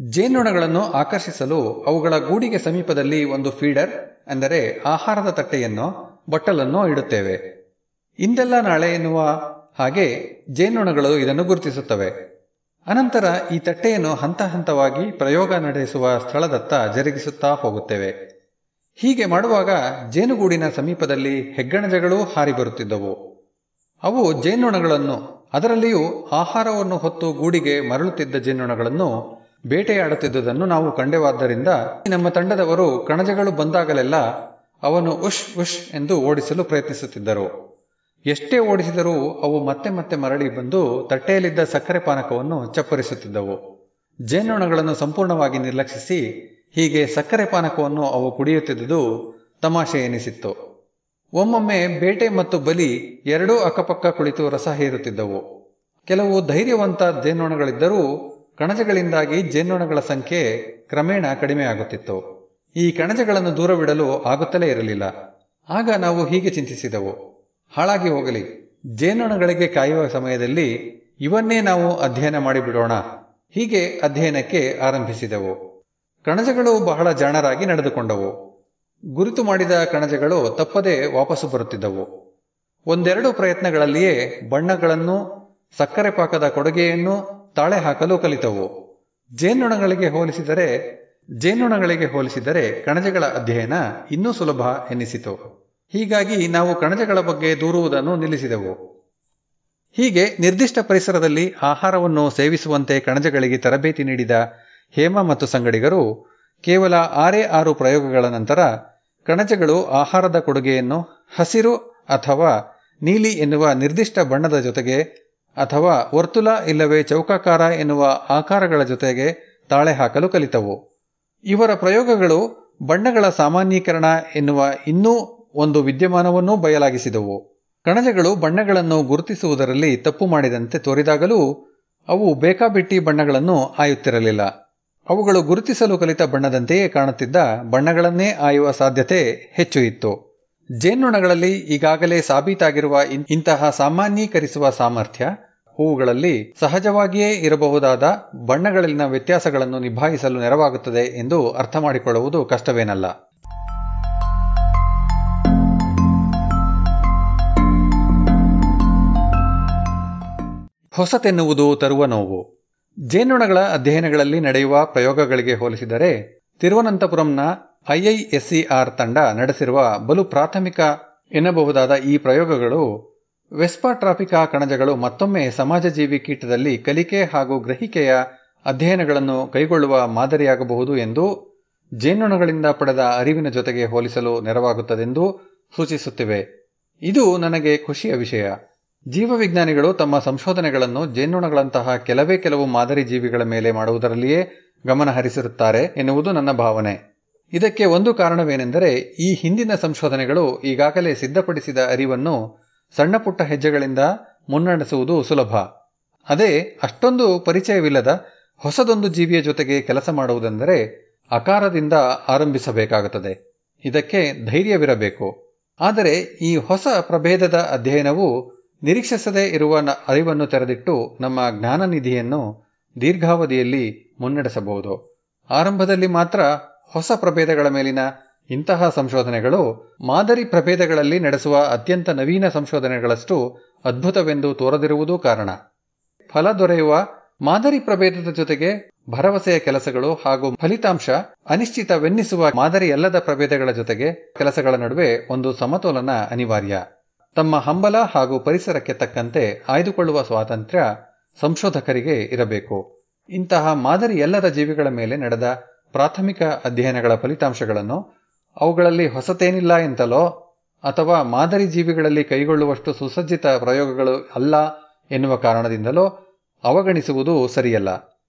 ಜೇನ್ನೊಣಗಳನ್ನು ಆಕರ್ಷಿಸಲು ಅವುಗಳ ಗೂಡಿಗೆ ಸಮೀಪದಲ್ಲಿ ಒಂದು ಫೀಡರ್, ಅಂದರೆ ಆಹಾರದ ತಟ್ಟೆಯನ್ನು, ಬಟ್ಟಲನ್ನು ಇಡುತ್ತೇವೆ. ಇಂದೆಲ್ಲ ನಾಳೆ ಎನ್ನುವ ಹಾಗೆ ಜೇನುನೊಣಗಳು ಇದನ್ನು ಗುರುತಿಸುತ್ತವೆ. ಅನಂತರ ಈ ತಟ್ಟೆಯನ್ನು ಹಂತ ಹಂತವಾಗಿ ಪ್ರಯೋಗ ನಡೆಸುವ ಸ್ಥಳದತ್ತ ಜರುಗಿಸುತ್ತಾ ಹೋಗುತ್ತೇವೆ. ಹೀಗೆ ಮಾಡುವಾಗ ಜೇನುಗೂಡಿನ ಸಮೀಪದಲ್ಲಿ ಹೆಗ್ಗಣಜಗಳೂ ಹಾರಿ ಬರುತ್ತಿದ್ದವು. ಅವು ಜೇನುನೊಣಗಳನ್ನು, ಅದರಲ್ಲಿಯೂ ಆಹಾರವನ್ನು ಹೊತ್ತು ಗೂಡಿಗೆ ಮರಳುತ್ತಿದ್ದ ಜೇನ್ನೊಣಗಳನ್ನು ಬೇಟೆಯಾಡುತ್ತಿದ್ದುದನ್ನು ನಾವು ಕಂಡೆವಾದ್ದರಿಂದ ನಮ್ಮ ತಂಡದವರು ಕಣಜಗಳು ಬಂದಾಗಲೆಲ್ಲ ಅವನು ಉಷ್ ಉಷ್ ಎಂದು ಓಡಿಸಲು ಪ್ರಯತ್ನಿಸುತ್ತಿದ್ದರು. ಎಷ್ಟೇ ಓಡಿಸಿದರೂ ಅವು ಮತ್ತೆ ಮತ್ತೆ ಮರಳಿ ಬಂದು ತಟ್ಟೆಯಲ್ಲಿದ್ದ ಸಕ್ಕರೆ ಪಾನಕವನ್ನು ಚಪ್ಪರಿಸುತ್ತಿದ್ದವು. ಜೇನುಣಗಳನ್ನು ಸಂಪೂರ್ಣವಾಗಿ ನಿರ್ಲಕ್ಷಿಸಿ ಹೀಗೆ ಸಕ್ಕರೆ ಪಾನಕವನ್ನು ಅವು ಕುಡಿಯುತ್ತಿದ್ದುದು ತಮಾಷೆ ಎನಿಸಿತ್ತು. ಒಮ್ಮೊಮ್ಮೆ ಬೇಟೆ ಮತ್ತು ಬಲಿ ಎರಡೂ ಅಕ್ಕಪಕ್ಕ ಕುಳಿತು ರಸ ಹೀರುತ್ತಿದ್ದವು. ಕೆಲವು ಧೈರ್ಯವಂತ ಜೇನ್ನೊಣಗಳಿದ್ದರೂ ಕಣಜಗಳಿಂದಾಗಿ ಜೇನ್ನೊಣಗಳ ಸಂಖ್ಯೆ ಕ್ರಮೇಣ ಕಡಿಮೆಯಾಗುತ್ತಿತ್ತು ಈ ಕಣಜಗಳನ್ನು ದೂರವಿಡಲು ಆಗುತ್ತಲೇ ಇರಲಿಲ್ಲ. ಆಗ ನಾವು ಹೀಗೆ ಚಿಂತಿಸಿದೆವು. ಹಾಳಾಗಿ ಹೋಗಲಿ. ಜೇನ್ನೊಣಗಳಿಗೆ ಕಾಯುವ ಸಮಯದಲ್ಲಿ ಇವನ್ನೇ ನಾವು ಅಧ್ಯಯನ ಮಾಡಿಬಿಡೋಣ. ಹೀಗೆ ಅಧ್ಯಯನಕ್ಕೆ ಆರಂಭಿಸಿದೆವು. ಕಣಜಗಳು ಬಹಳ ಜಾಣರಾಗಿ ನಡೆದುಕೊಂಡವು. ಗುರುತು ಮಾಡಿದ ಕಣಜಗಳು ತಪ್ಪದೇ ವಾಪಸ್ಸು ಬರುತ್ತಿದ್ದವು. ಒಂದೆರಡು ಪ್ರಯತ್ನಗಳಲ್ಲಿಯೇ ಬಣ್ಣಗಳನ್ನು, ಸಕ್ಕರೆ ಪಾಕದ ಕೊಡುಗೆಯನ್ನು ತಾಳೆ ಹಾಕಲು ಕಲಿತವು. ಜೇನುಣಗಳಿಗೆ ಹೋಲಿಸಿದರೆ ಜೇನುಣಗಳಿಗೆ ಹೋಲಿಸಿದರೆ ಕಣಜಗಳ ಅಧ್ಯಯನ ಇನ್ನೂ ಸುಲಭ ಎನ್ನಿಸಿತು. ಹೀಗಾಗಿ ನಾವು ಕಣಜಗಳ ಬಗ್ಗೆ ದೂರುವುದನ್ನು ನಿಲ್ಲಿಸಿದೆವು. ಹೀಗೆ ನಿರ್ದಿಷ್ಟ ಪರಿಸರದಲ್ಲಿ ಆಹಾರವನ್ನು ಸೇವಿಸುವಂತೆ ಕಣಜಗಳಿಗೆ ತರಬೇತಿ ನೀಡಿದ ಹೇಮ ಮತ್ತು ಸಂಗಡಿಗರು ಕೇವಲ ಆರೇ ಆರು ಪ್ರಯೋಗಗಳ ನಂತರ ಕಣಜಗಳು ಆಹಾರದ ಕೊಡುಗೆಯನ್ನು ಹಸಿರು ಅಥವಾ ನೀಲಿ ಎನ್ನುವ ನಿರ್ದಿಷ್ಟ ಬಣ್ಣದ ಜೊತೆಗೆ ಅಥವಾ ವರ್ತುಲ ಇಲ್ಲವೇ ಚೌಕಾಕಾರ ಎನ್ನುವ ಆಕಾರಗಳ ಜೊತೆಗೆ ತಾಳೆ ಹಾಕಲು ಕಲಿತವು. ಇವರ ಪ್ರಯೋಗಗಳು ಬಣ್ಣಗಳ ಸಾಮಾನ್ಯೀಕರಣ ಎನ್ನುವ ಇನ್ನೂ ಒಂದು ವಿದ್ಯಮಾನವನ್ನೂ ಬಯಲಾಗಿಸಿದವು. ಕಣಜಗಳು ಬಣ್ಣಗಳನ್ನು ಗುರುತಿಸುವುದರಲ್ಲಿ ತಪ್ಪು ಮಾಡಿದಂತೆ ತೋರಿದಾಗಲೂ ಅವು ಬೇಕಾಬಿಟ್ಟಿ ಬಣ್ಣಗಳನ್ನು ಆಯುತ್ತಿರಲಿಲ್ಲ. ಅವುಗಳು ಗುರುತಿಸಲು ಕಲಿತ ಬಣ್ಣದಂತೆಯೇ ಕಾಣುತ್ತಿದ್ದ ಬಣ್ಣಗಳನ್ನೇ ಆಯುವ ಸಾಧ್ಯತೆ ಹೆಚ್ಚು ಇತ್ತು. ಜೇನುಣಗಳಲ್ಲಿ ಈಗಾಗಲೇ ಸಾಬೀತಾಗಿರುವ ಇಂತಹ ಸಾಮಾನ್ಯೀಕರಿಸುವ ಸಾಮರ್ಥ್ಯ ಹೂವುಗಳಲ್ಲಿ ಸಹಜವಾಗಿಯೇ ಇರಬಹುದಾದ ಬಣ್ಣಗಳಲ್ಲಿನ ವ್ಯತ್ಯಾಸಗಳನ್ನು ನಿಭಾಯಿಸಲು ನೆರವಾಗುತ್ತದೆ ಎಂದು ಅರ್ಥ ಮಾಡಿಕೊಳ್ಳುವುದು ಕಷ್ಟವೇನಲ್ಲ. ಹೊಸತೆನ್ನುವುದು ತರುವ ನೋವು. ಜೇನುಣಗಳ ಅಧ್ಯಯನಗಳಲ್ಲಿ ನಡೆಯುವ ಪ್ರಯೋಗಗಳಿಗೆ ಹೋಲಿಸಿದರೆ, ತಿರುವನಂತಪುರಂನ ಐಐಎಸ್ಸಿಆರ್ ತಂಡ ನಡೆಸಿರುವ ಬಲು ಪ್ರಾಥಮಿಕ ಎನ್ನಬಹುದಾದ ಈ ಪ್ರಯೋಗಗಳು ವೆಸ್ಪಾಟ್ರಾಪಿಕಾ ಕಣಜಗಳು ಮತ್ತೊಮ್ಮೆ ಸಮಾಜಜೀವಿ ಕೀಟದಲ್ಲಿ ಕಲಿಕೆ ಹಾಗೂ ಗ್ರಹಿಕೆಯ ಅಧ್ಯಯನಗಳನ್ನು ಕೈಗೊಳ್ಳುವ ಮಾದರಿಯಾಗಬಹುದು ಎಂದು ಜೇನುಣಗಳಿಂದ ಪಡೆದ ಅರಿವಿನ ಜೊತೆಗೆ ಹೋಲಿಸಲು ನೆರವಾಗುತ್ತದೆಂದು ಸೂಚಿಸುತ್ತಿವೆ. ಇದು ನನಗೆ ಖುಷಿಯ ವಿಷಯ. ಜೀವವಿಜ್ಞಾನಿಗಳು ತಮ್ಮ ಸಂಶೋಧನೆಗಳನ್ನು ಜೇನುಣಗಳಂತಹ ಕೆಲವೇ ಕೆಲವು ಮಾದರಿ ಜೀವಿಗಳ ಮೇಲೆ ಮಾಡುವುದರಲ್ಲಿಯೇ ಗಮನ ಹರಿಸಿರುತ್ತಾರೆ ಎನ್ನುವುದು ನನ್ನ ಭಾವನೆ. ಇದಕ್ಕೆ ಒಂದು ಕಾರಣವೇನೆಂದರೆ ಈ ಹಿಂದಿನ ಸಂಶೋಧನೆಗಳು ಈಗಾಗಲೇ ಸಿದ್ಧಪಡಿಸಿದ ಅರಿವನ್ನು ಸಣ್ಣಪುಟ್ಟ ಹೆಜ್ಜೆಗಳಿಂದ ಮುನ್ನಡೆಸುವುದು ಸುಲಭ. ಅದೇ, ಅಷ್ಟೊಂದು ಪರಿಚಯವಿಲ್ಲದ ಹೊಸದೊಂದು ಜೀವಿಯ ಜೊತೆಗೆ ಕೆಲಸ ಮಾಡುವುದೆಂದರೆ ಅಕಾರದಿಂದ ಆರಂಭಿಸಬೇಕಾಗುತ್ತದೆ. ಇದಕ್ಕೆ ಧೈರ್ಯವಿರಬೇಕು. ಆದರೆ, ಈ ಹೊಸ ಪ್ರಭೇದದ ಅಧ್ಯಯನವು ನಿರೀಕ್ಷಿಸದೇ ಇರುವ ಅರಿವನ್ನು ತೆರೆದಿಟ್ಟು ನಮ್ಮ ಜ್ಞಾನ ನಿಧಿಯನ್ನು ದೀರ್ಘಾವಧಿಯಲ್ಲಿ ಮುನ್ನಡೆಸಬಹುದು. ಆರಂಭದಲ್ಲಿ ಮಾತ್ರ ಹೊಸ ಪ್ರಭೇದಗಳ ಮೇಲಿನ ಇಂತಹ ಸಂಶೋಧನೆಗಳು ಮಾದರಿ ಪ್ರಭೇದಗಳಲ್ಲಿ ನಡೆಸುವ ಅತ್ಯಂತ ನವೀನ ಸಂಶೋಧನೆಗಳಷ್ಟು ಅದ್ಭುತವೆಂದು ತೋರದಿರುವುದೂ ಕಾರಣ. ಫಲ ದೊರೆಯುವ ಮಾದರಿ ಪ್ರಭೇದದ ಜೊತೆಗೆ ಭರವಸೆಯ ಕೆಲಸಗಳು ಹಾಗೂ ಫಲಿತಾಂಶ ಅನಿಶ್ಚಿತವೆನ್ನಿಸುವ ಮಾದರಿಯಲ್ಲದ ಪ್ರಭೇದಗಳ ಜೊತೆಗೆ ಕೆಲಸಗಳ ನಡುವೆ ಒಂದು ಸಮತೋಲನ ಅನಿವಾರ್ಯ. ತಮ್ಮ ಹಂಬಲ ಹಾಗೂ ಪರಿಸರಕ್ಕೆ ತಕ್ಕಂತೆ ಆಯ್ದುಕೊಳ್ಳುವ ಸ್ವಾತಂತ್ರ್ಯ ಸಂಶೋಧಕರಿಗೆ ಇರಬೇಕು. ಇಂತಹ ಮಾದರಿಯಲ್ಲದ ಜೀವಿಗಳ ಮೇಲೆ ನಡೆದ ಪ್ರಾಥಮಿಕ ಅಧ್ಯಯನಗಳ ಫಲಿತಾಂಶಗಳನ್ನು ಅವುಗಳಲ್ಲಿ ಹೊಸತೇನಿಲ್ಲ ಎಂತಲೋ, ಅಥವಾ ಮಾದರಿ ಜೀವಿಗಳಲ್ಲಿ ಕೈಗೊಳ್ಳುವಷ್ಟು ಸುಸಜ್ಜಿತ ಪ್ರಯೋಗಗಳು ಅಲ್ಲ ಎನ್ನುವ ಕಾರಣದಿಂದಲೋ ಅವಗಣಿಸುವುದು ಸರಿಯಲ್ಲ.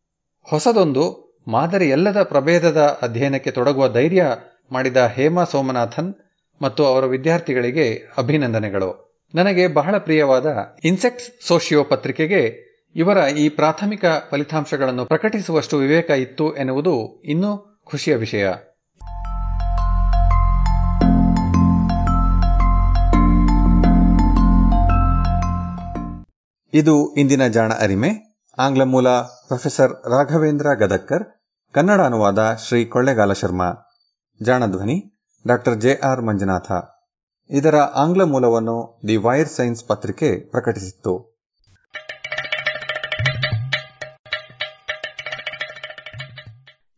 ಹೊಸದೊಂದು ಮಾದರಿಯಲ್ಲದ ಪ್ರಭೇದದ ಅಧ್ಯಯನಕ್ಕೆ ತೊಡಗುವ ಧೈರ್ಯ ಮಾಡಿದ ಹೇಮಾ ಸೋಮನಾಥನ್ ಮತ್ತು ಅವರ ವಿದ್ಯಾರ್ಥಿಗಳಿಗೆ ಅಭಿನಂದನೆಗಳು. ನನಗೆ ಬಹಳ ಪ್ರಿಯವಾದ ಇನ್ಸೆಕ್ಟ್ಸ್ ಸೋಶಿಯೋ ಪತ್ರಿಕೆಗೆ ಇವರ ಈ ಪ್ರಾಥಮಿಕ ಫಲಿತಾಂಶಗಳನ್ನು ಪ್ರಕಟಿಸುವಷ್ಟು ವಿವೇಕ ಇತ್ತು ಎನ್ನುವುದು ಇನ್ನೂ ಖುಷಿಯ ವಿಷಯ. ಇದು ಇಂದಿನ ಜಾಣ ಅರಿಮೆ. ಆಂಗ್ಲ ಮೂಲ ಪ್ರೊಫೆಸರ್ ರಾಘವೇಂದ್ರ ಗದಕ್ಕರ್ ಕನ್ನಡ ಅನುವಾದ ಶ್ರೀ ಕೊಳ್ಳೆಗಾಲ ಶರ್ಮಾ. ಜಾಣಧ್ವನಿ ಡಾಕ್ಟರ್ ಜೆ ಆರ್ ಮಂಜುನಾಥ. ಇದರ ಆಂಗ್ಲ ಮೂಲವನ್ನು ದಿ ವೈರ್ ಸೈನ್ಸ್ ಪತ್ರಿಕೆ ಪ್ರಕಟಿಸಿತ್ತು.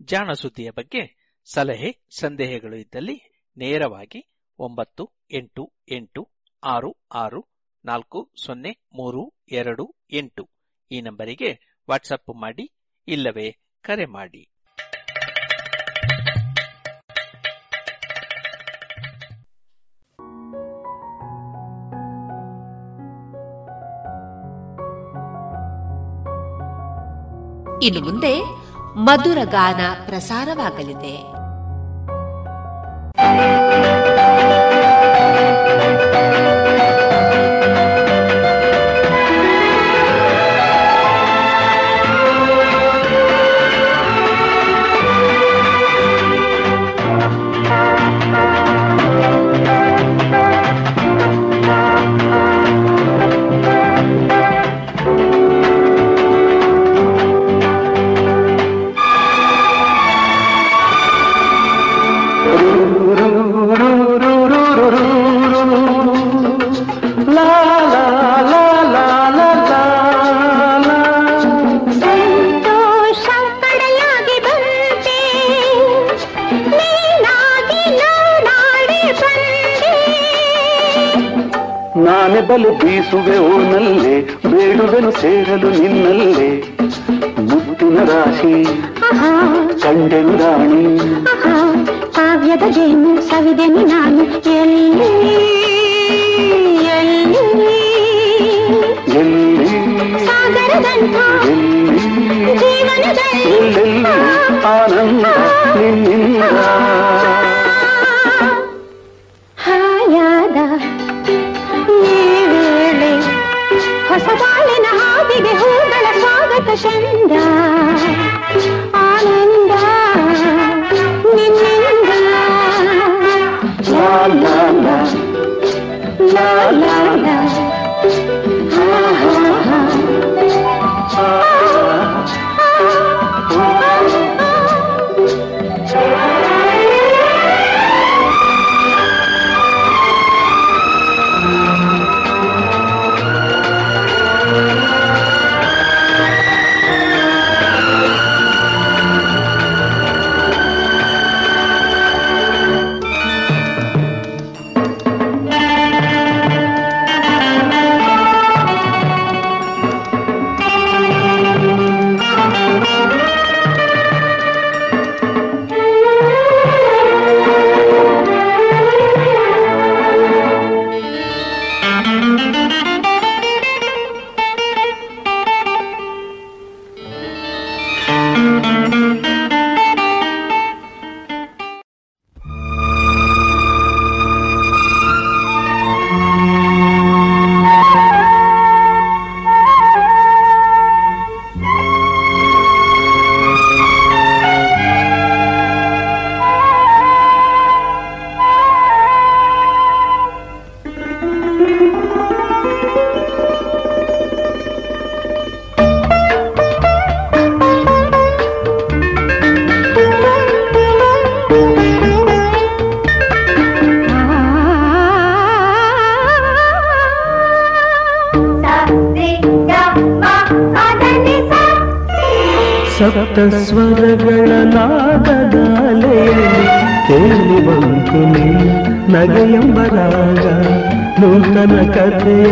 ಜಾಣ ಸುದ್ದಿಯ ಬಗ್ಗೆ ಸಲಹೆ, ಸಂದೇಹಗಳು ಇದ್ದಲ್ಲಿ ನೇರವಾಗಿ ಒಂಬತ್ತು ಎಂಟು ಎಂಟು ಆರು ಆರು ನಾಲ್ಕು, ಸೊನ್ನೆ, ಮೂರು, ಎರಡು, ಎಂಟು. ಈ ನಂಬರಿಗೆ ವಾಟ್ಸಪ್ ಮಾಡಿ, ಇಲ್ಲವೇ ಕರೆ ಮಾಡಿ. ಇನ್ನು ಮುಂದೆ ಮಧುರ ಗಾನ ಪ್ರಸಾರವಾಗಲಿದೆ. ಬಲು ಬೀಸುವೆ ಓನಲ್ಲೇ ಬೇಡುವೆನು ಸೇರಲು ನಿನ್ನಲ್ಲೇ ಮುತ್ತಿನ ರಾಶಿ ಕಂಡೆನು ರಾಣಿ ಕಾವ್ಯದ ಜೇನು ಸವಿದೆನು ನಾನು ಎಲ್ಲಿ ಎಲ್ಲಿ ಎಲ್ಲಿ ಸಾಗರದಂಥ ಜೀವನದಲ್ಲಿ ಎಲ್ಲೆಲ್ಲಿ ಆನಂದ ನಿನ್ನಿಂದ ಸ್ವಾಗತ ಚಂದ ಸ್ವರಗಳನಾದಗಾಲೆಯಲ್ಲಿ ತೇಲಿ ಬಂತು ನಗಯಂಬರಾಗ ನೂತನ ಕಥೆಯ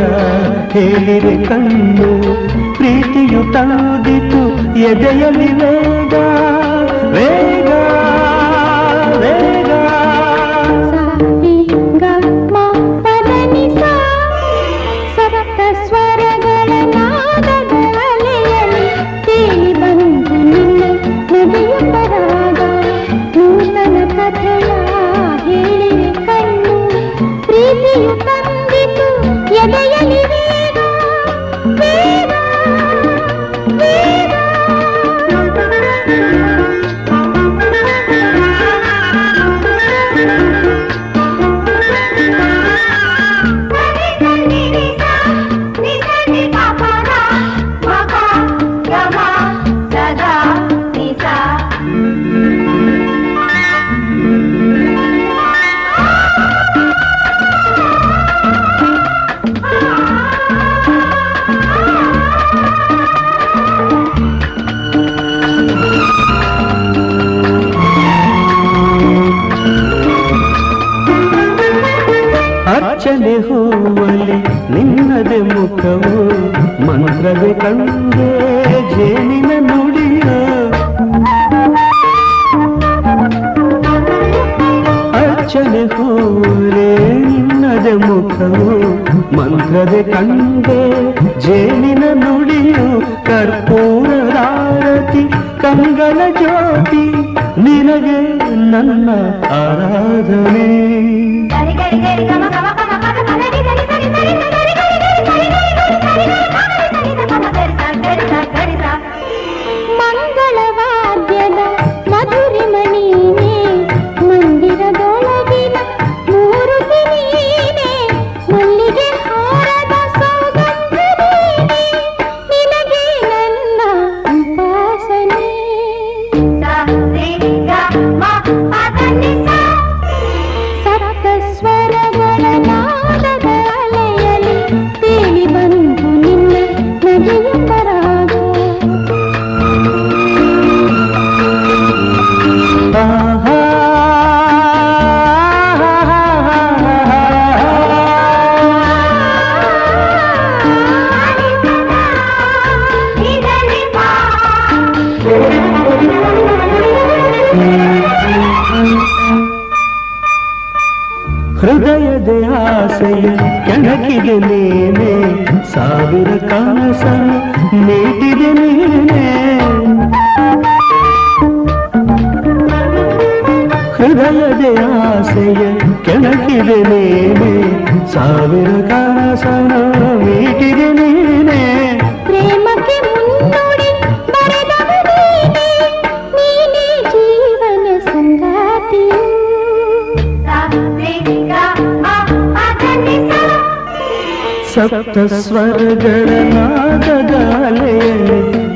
ಹೇಳಿರೆ ಕಣ್ಣು ಪ್ರೀತಿಯು ತಾದಿತು ಎದೆಯಲ್ಲಿ ವೇಗ ವೇಗ ಎದೆಯಲಿವೆ ಚಂದ್ರವೇ ತಂದೆ ಜೇನಿನ ನುಡಿಯ. ಅಚ್ಚನೆ ಹೂರೆ ನಿನ್ನದ ಮುಖವು. ಮಂತ್ರದ ಕಂದೆ ಜೇನಿನ ನುಡಿಯು. ಕರ್ಪೂರದಾರತಿ ಕಂಗಲ ಜ್ಯೋತಿ, ನಿನಗೆ ನನ್ನ ಆರಾಧನೆ.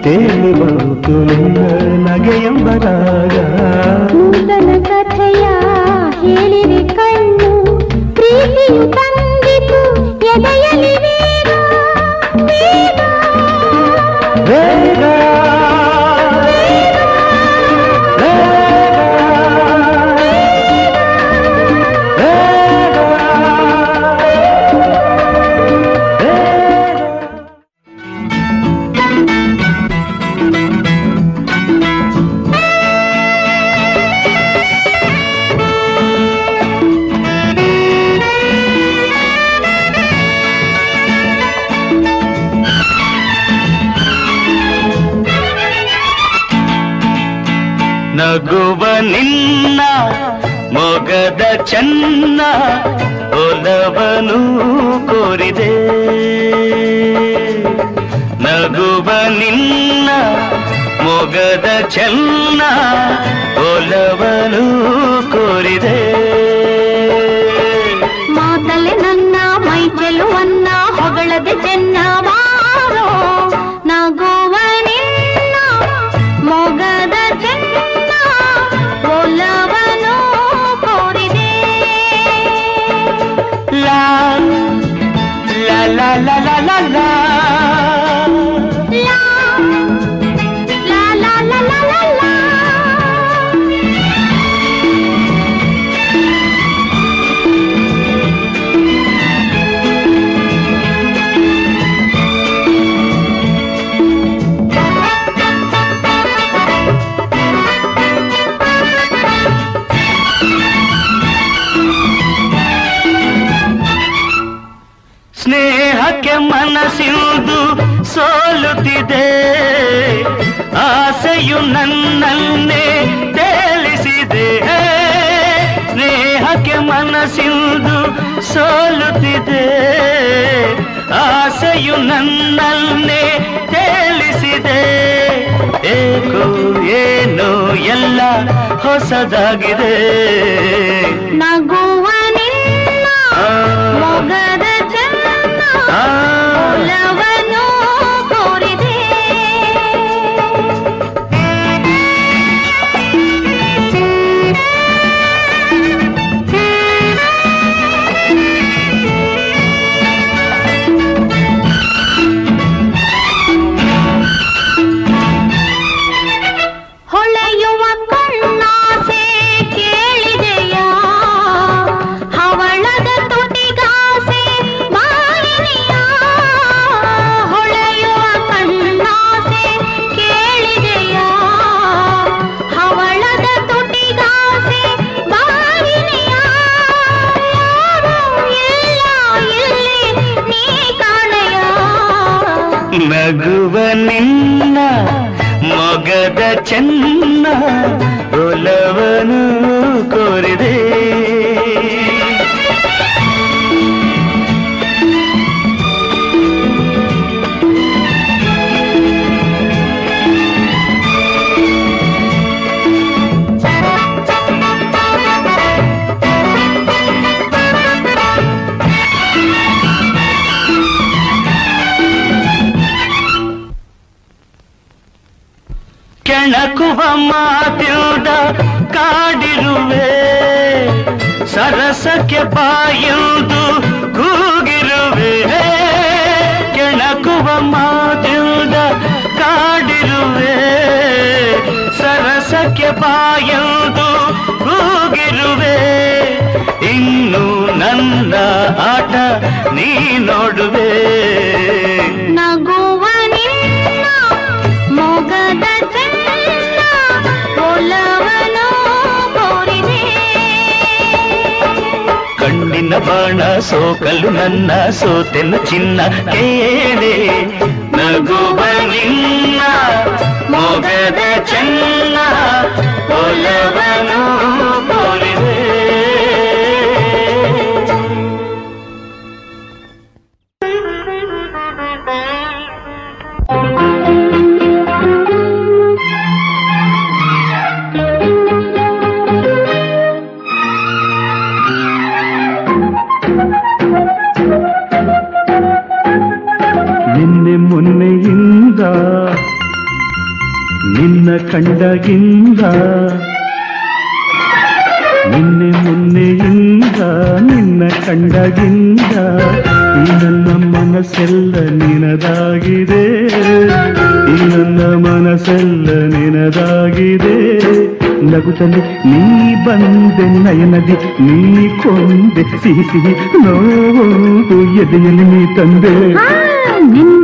ತೇಲಿ ಬಂತು ನಿನ್ನ ನಗೆಯೆಂಬ ರಾಗ ನೂತನ ಕಥೆಯ ಹೇಳಿರಿ ಕಣ್ಣು ಪ್ರೀತಿಯು ಮನದಾಗಿದೆ ಹಾಡಿರುವೆ. ಸರಸಕ್ಕೆ ಬಾಯುವುದು ಕೂಗಿರುವೆ. ಕೆಣಕುವ ಮಾತಿಲ್ದ ಕಾಡಿರುವೆ. ಸರಸಕ್ಕೆ ಬಾಯುವುದು ಕೂಗಿರುವೆ. ಇನ್ನು ನನ್ನ ಆಟ ನೀ ನೋಡುವೆ. నిన్న బాణ సోకలు నన్న సోతెను చిన్న కేనే. నగుబ నిన్న మోగద చెన్న ఒలవను ಕಂಡಗಿಂದ ನಿನ್ನೆ ಮೊನ್ನೆಯಿಂದ, ನಿನ್ನ ಕಂಡಗಿಂದ ಈ ನನ್ನ ಮನಸ್ಸೆಲ್ಲ ನಿನದಾಗಿದೆ. ಈ ನನ್ನ ಮನಸ್ಸೆಲ್ಲ ನಿನದಾಗಿದೆ. ನಗುತ್ತಲೆ ನೀ ಬಂದೆ ನಯನದಿ, ನೀ ಕೊಂದೆ ಸಿಹಿ ಸಿಹಿ ನೋವು ಎದೆಯಲ್ಲಿ ನೀ ತಂದೆ. ನಿನ್ನ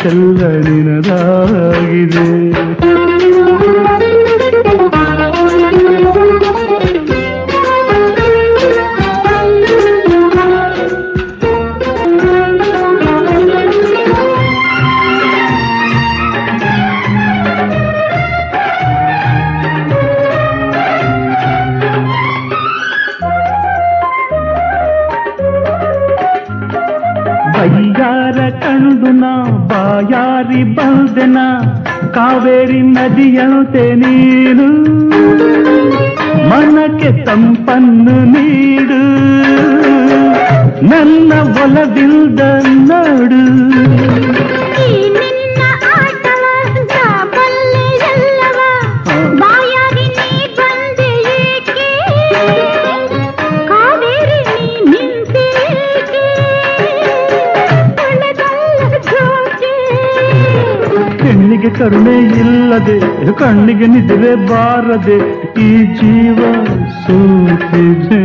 செல்லடின ಕರುಣೆ ಇಲ್ಲದೆ ಕಣ್ಣಿಗೆ ನಿದ್ರೆ ಬಾರದೆ ಈ ಜೀವ ಸೋತಿದೆ.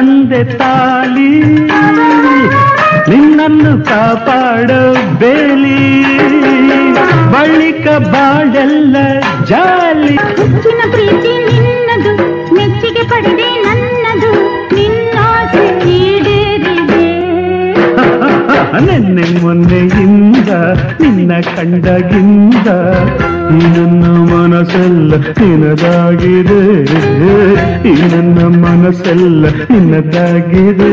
ತಂದೆ ತಾಲಿ ನಿನ್ನನ್ನು ಕಾಪಾಡೋ ಬೇಲಿ. ಬಳಿಕ ಬಾಳೆಲ್ಲ ಜಾಲಿ. ಹೆಚ್ಚಿನ ಪ್ರೀತಿ ನಿನ್ನದು ಮೆಚ್ಚಿಗೆ ಪಡೆದೆ ನನ್ನದು ನಿನ್ನಾಸೆ ಈಡೇರಿದೆ. ನಿನ್ನೆ ಮೊನ್ನೆಯಿಂದ ನಿನ್ನ ಕಂಡಗಿಂದ ಮನಸ್ಸೆಲ್ಲ ನಿನ್ನದಾಗಿದೆ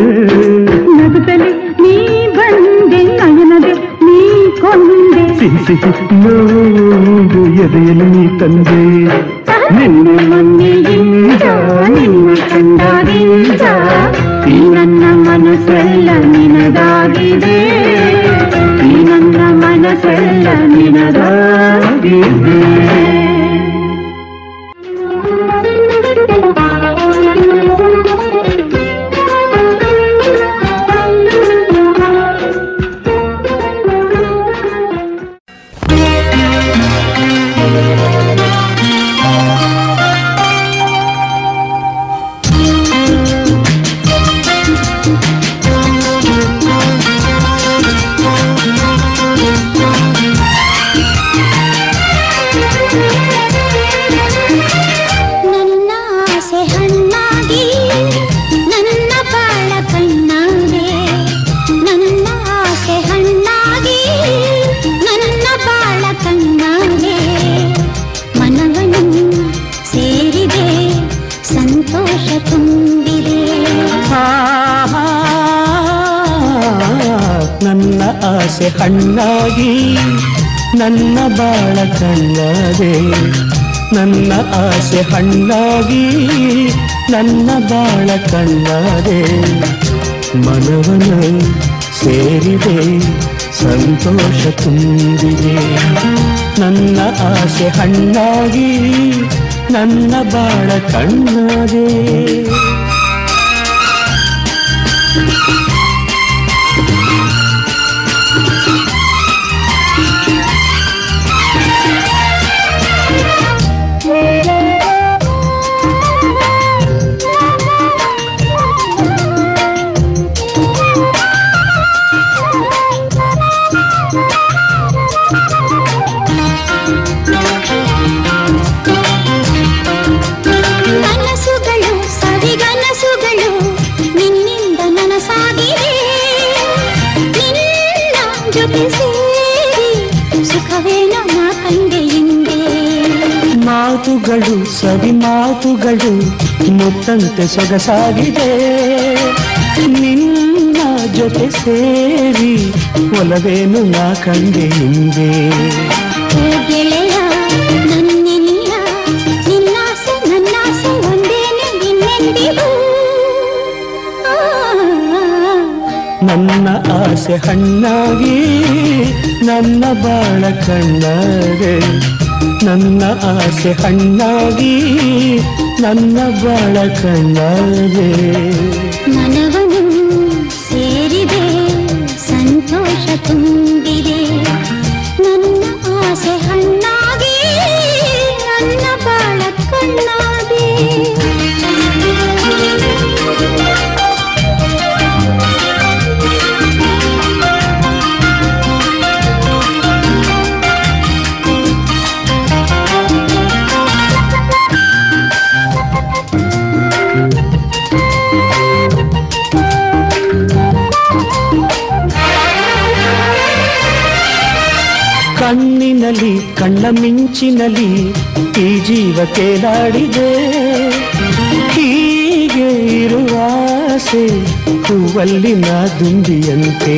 ನಗುತ್ತಲೇ ನೀ ಬಂದೆ ನಯನದೆ ನೀ ಕೊಂದೆ ಸಿಹಿ ಸಿಹಿ ನೋಡು ಎದೆಯಲ್ಲಿ ನೀ ತಂದೆ ನಿನ್ನೆ ನನ್ನ ಬಾಳ ಕಣ್ಣಾದೆ ಮನವನ ಸೇರಿದೆ ಸಂತೋಷ ತುಂಬಿದೆ. ನನ್ನ ಆಸೆ ಹಣ್ಣಾಗಿ ನನ್ನ ಬಾಳ ಕಣ್ಣಾದೆ. ಮಾತುಗಳು ಸವಿ ಮಾತುಗಳು ಮುತ್ತಂತೆ ಸೊಗಸಾಗಿದೆ. ನಿನ್ನ ಜೊತೆ ಸೇರಿ ಒಲವೇನು ನಾ ಕಂಡೆ ಹಿಂದೆ ನನ್ನ ಆಸೆ ಹಣ್ಣಾಗಿ ನನ್ನ ಬಾಳ ಕಣ್ಣಾದೆ ನನ್ನ ಆಸೆ ಹಣ್ಣಾಗಿ ನನ್ನ ಬಾಳ ಸಣ್ಣ ಮಿಂಚಿನಲ್ಲಿ ಈ ಜೀವ ಕೇಲಾಡಿದೆ ಹೀಗೆ ಇರುವಾಸೆ ಹೂವಲ್ಲಿನ ದುಂಬಿಯಂತೆ.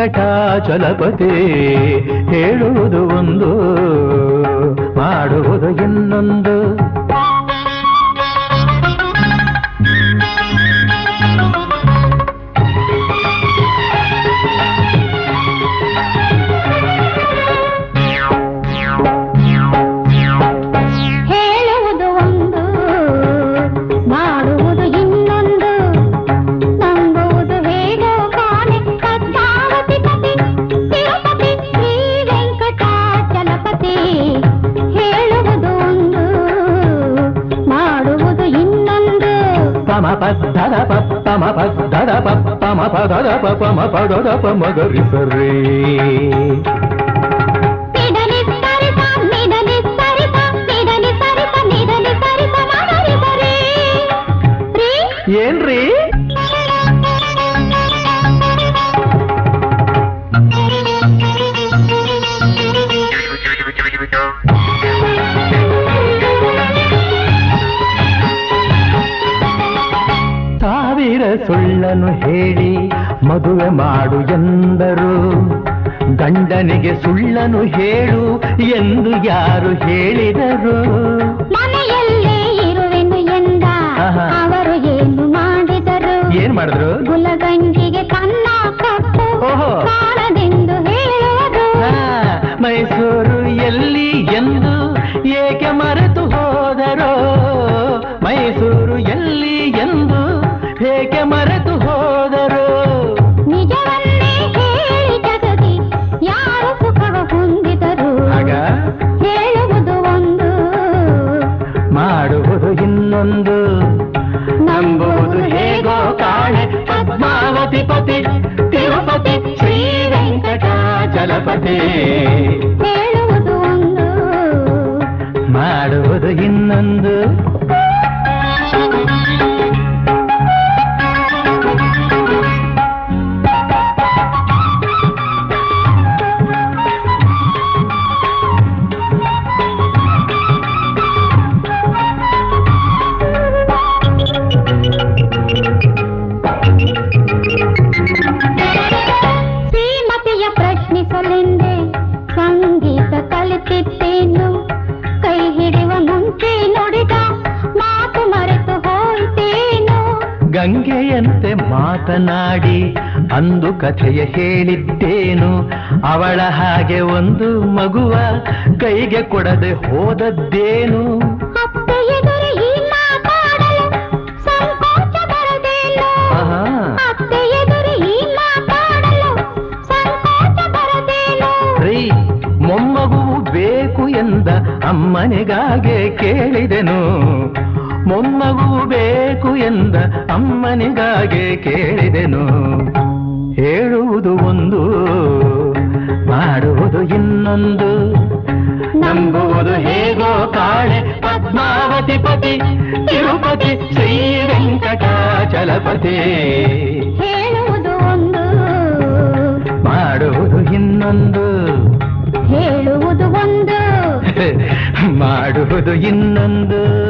ವೆಂಕಟಾಚಲಪತಿ ಹೇಳುವುದು ಒಂದು ಮಾಡುವುದು ಇನ್ನೊಂದು. रे no llega. ಮಾತನಾಡಿ ಅಂದು ಕಥೆಯ ಹೇಳಿದ್ದೇನು. ಅವಳ ಹಾಗೆ ಒಂದು ಮಗುವ ಕೈಗೆ ಕೊಡದೆ ಹೋದದ್ದೇನು. ಮೊಮ್ಮಗುವು ಬೇಕು ಎಂದ ಅಮ್ಮನಿಗಾಗೆ ಕೇಳಿದೆನು. ಮೊಮ್ಮಗುವು ಬೇಕು ಎಂದ ಅಮ್ಮನಿಗಾಗೆ ಕೇಳಿದೆನು. ಹೇಳುವುದು ಒಂದು ಮಾಡುವುದು ಇನ್ನೊಂದು. ನಂಬುವುದು ಹೇಗೋ ಕಾಳೆ ಪದ್ಮಾವತಿ ಪತಿ ತಿರುಪತಿ ಶ್ರೀ ವೆಂಕಟಾಚಲಪತಿ. ಹೇಳುವುದು ಒಂದು ಮಾಡುವುದು ಇನ್ನೊಂದು. ಹೇಳುವುದು ಒಂದು. ಮಾಡುವುದು ಇನ್ನೊಂದು.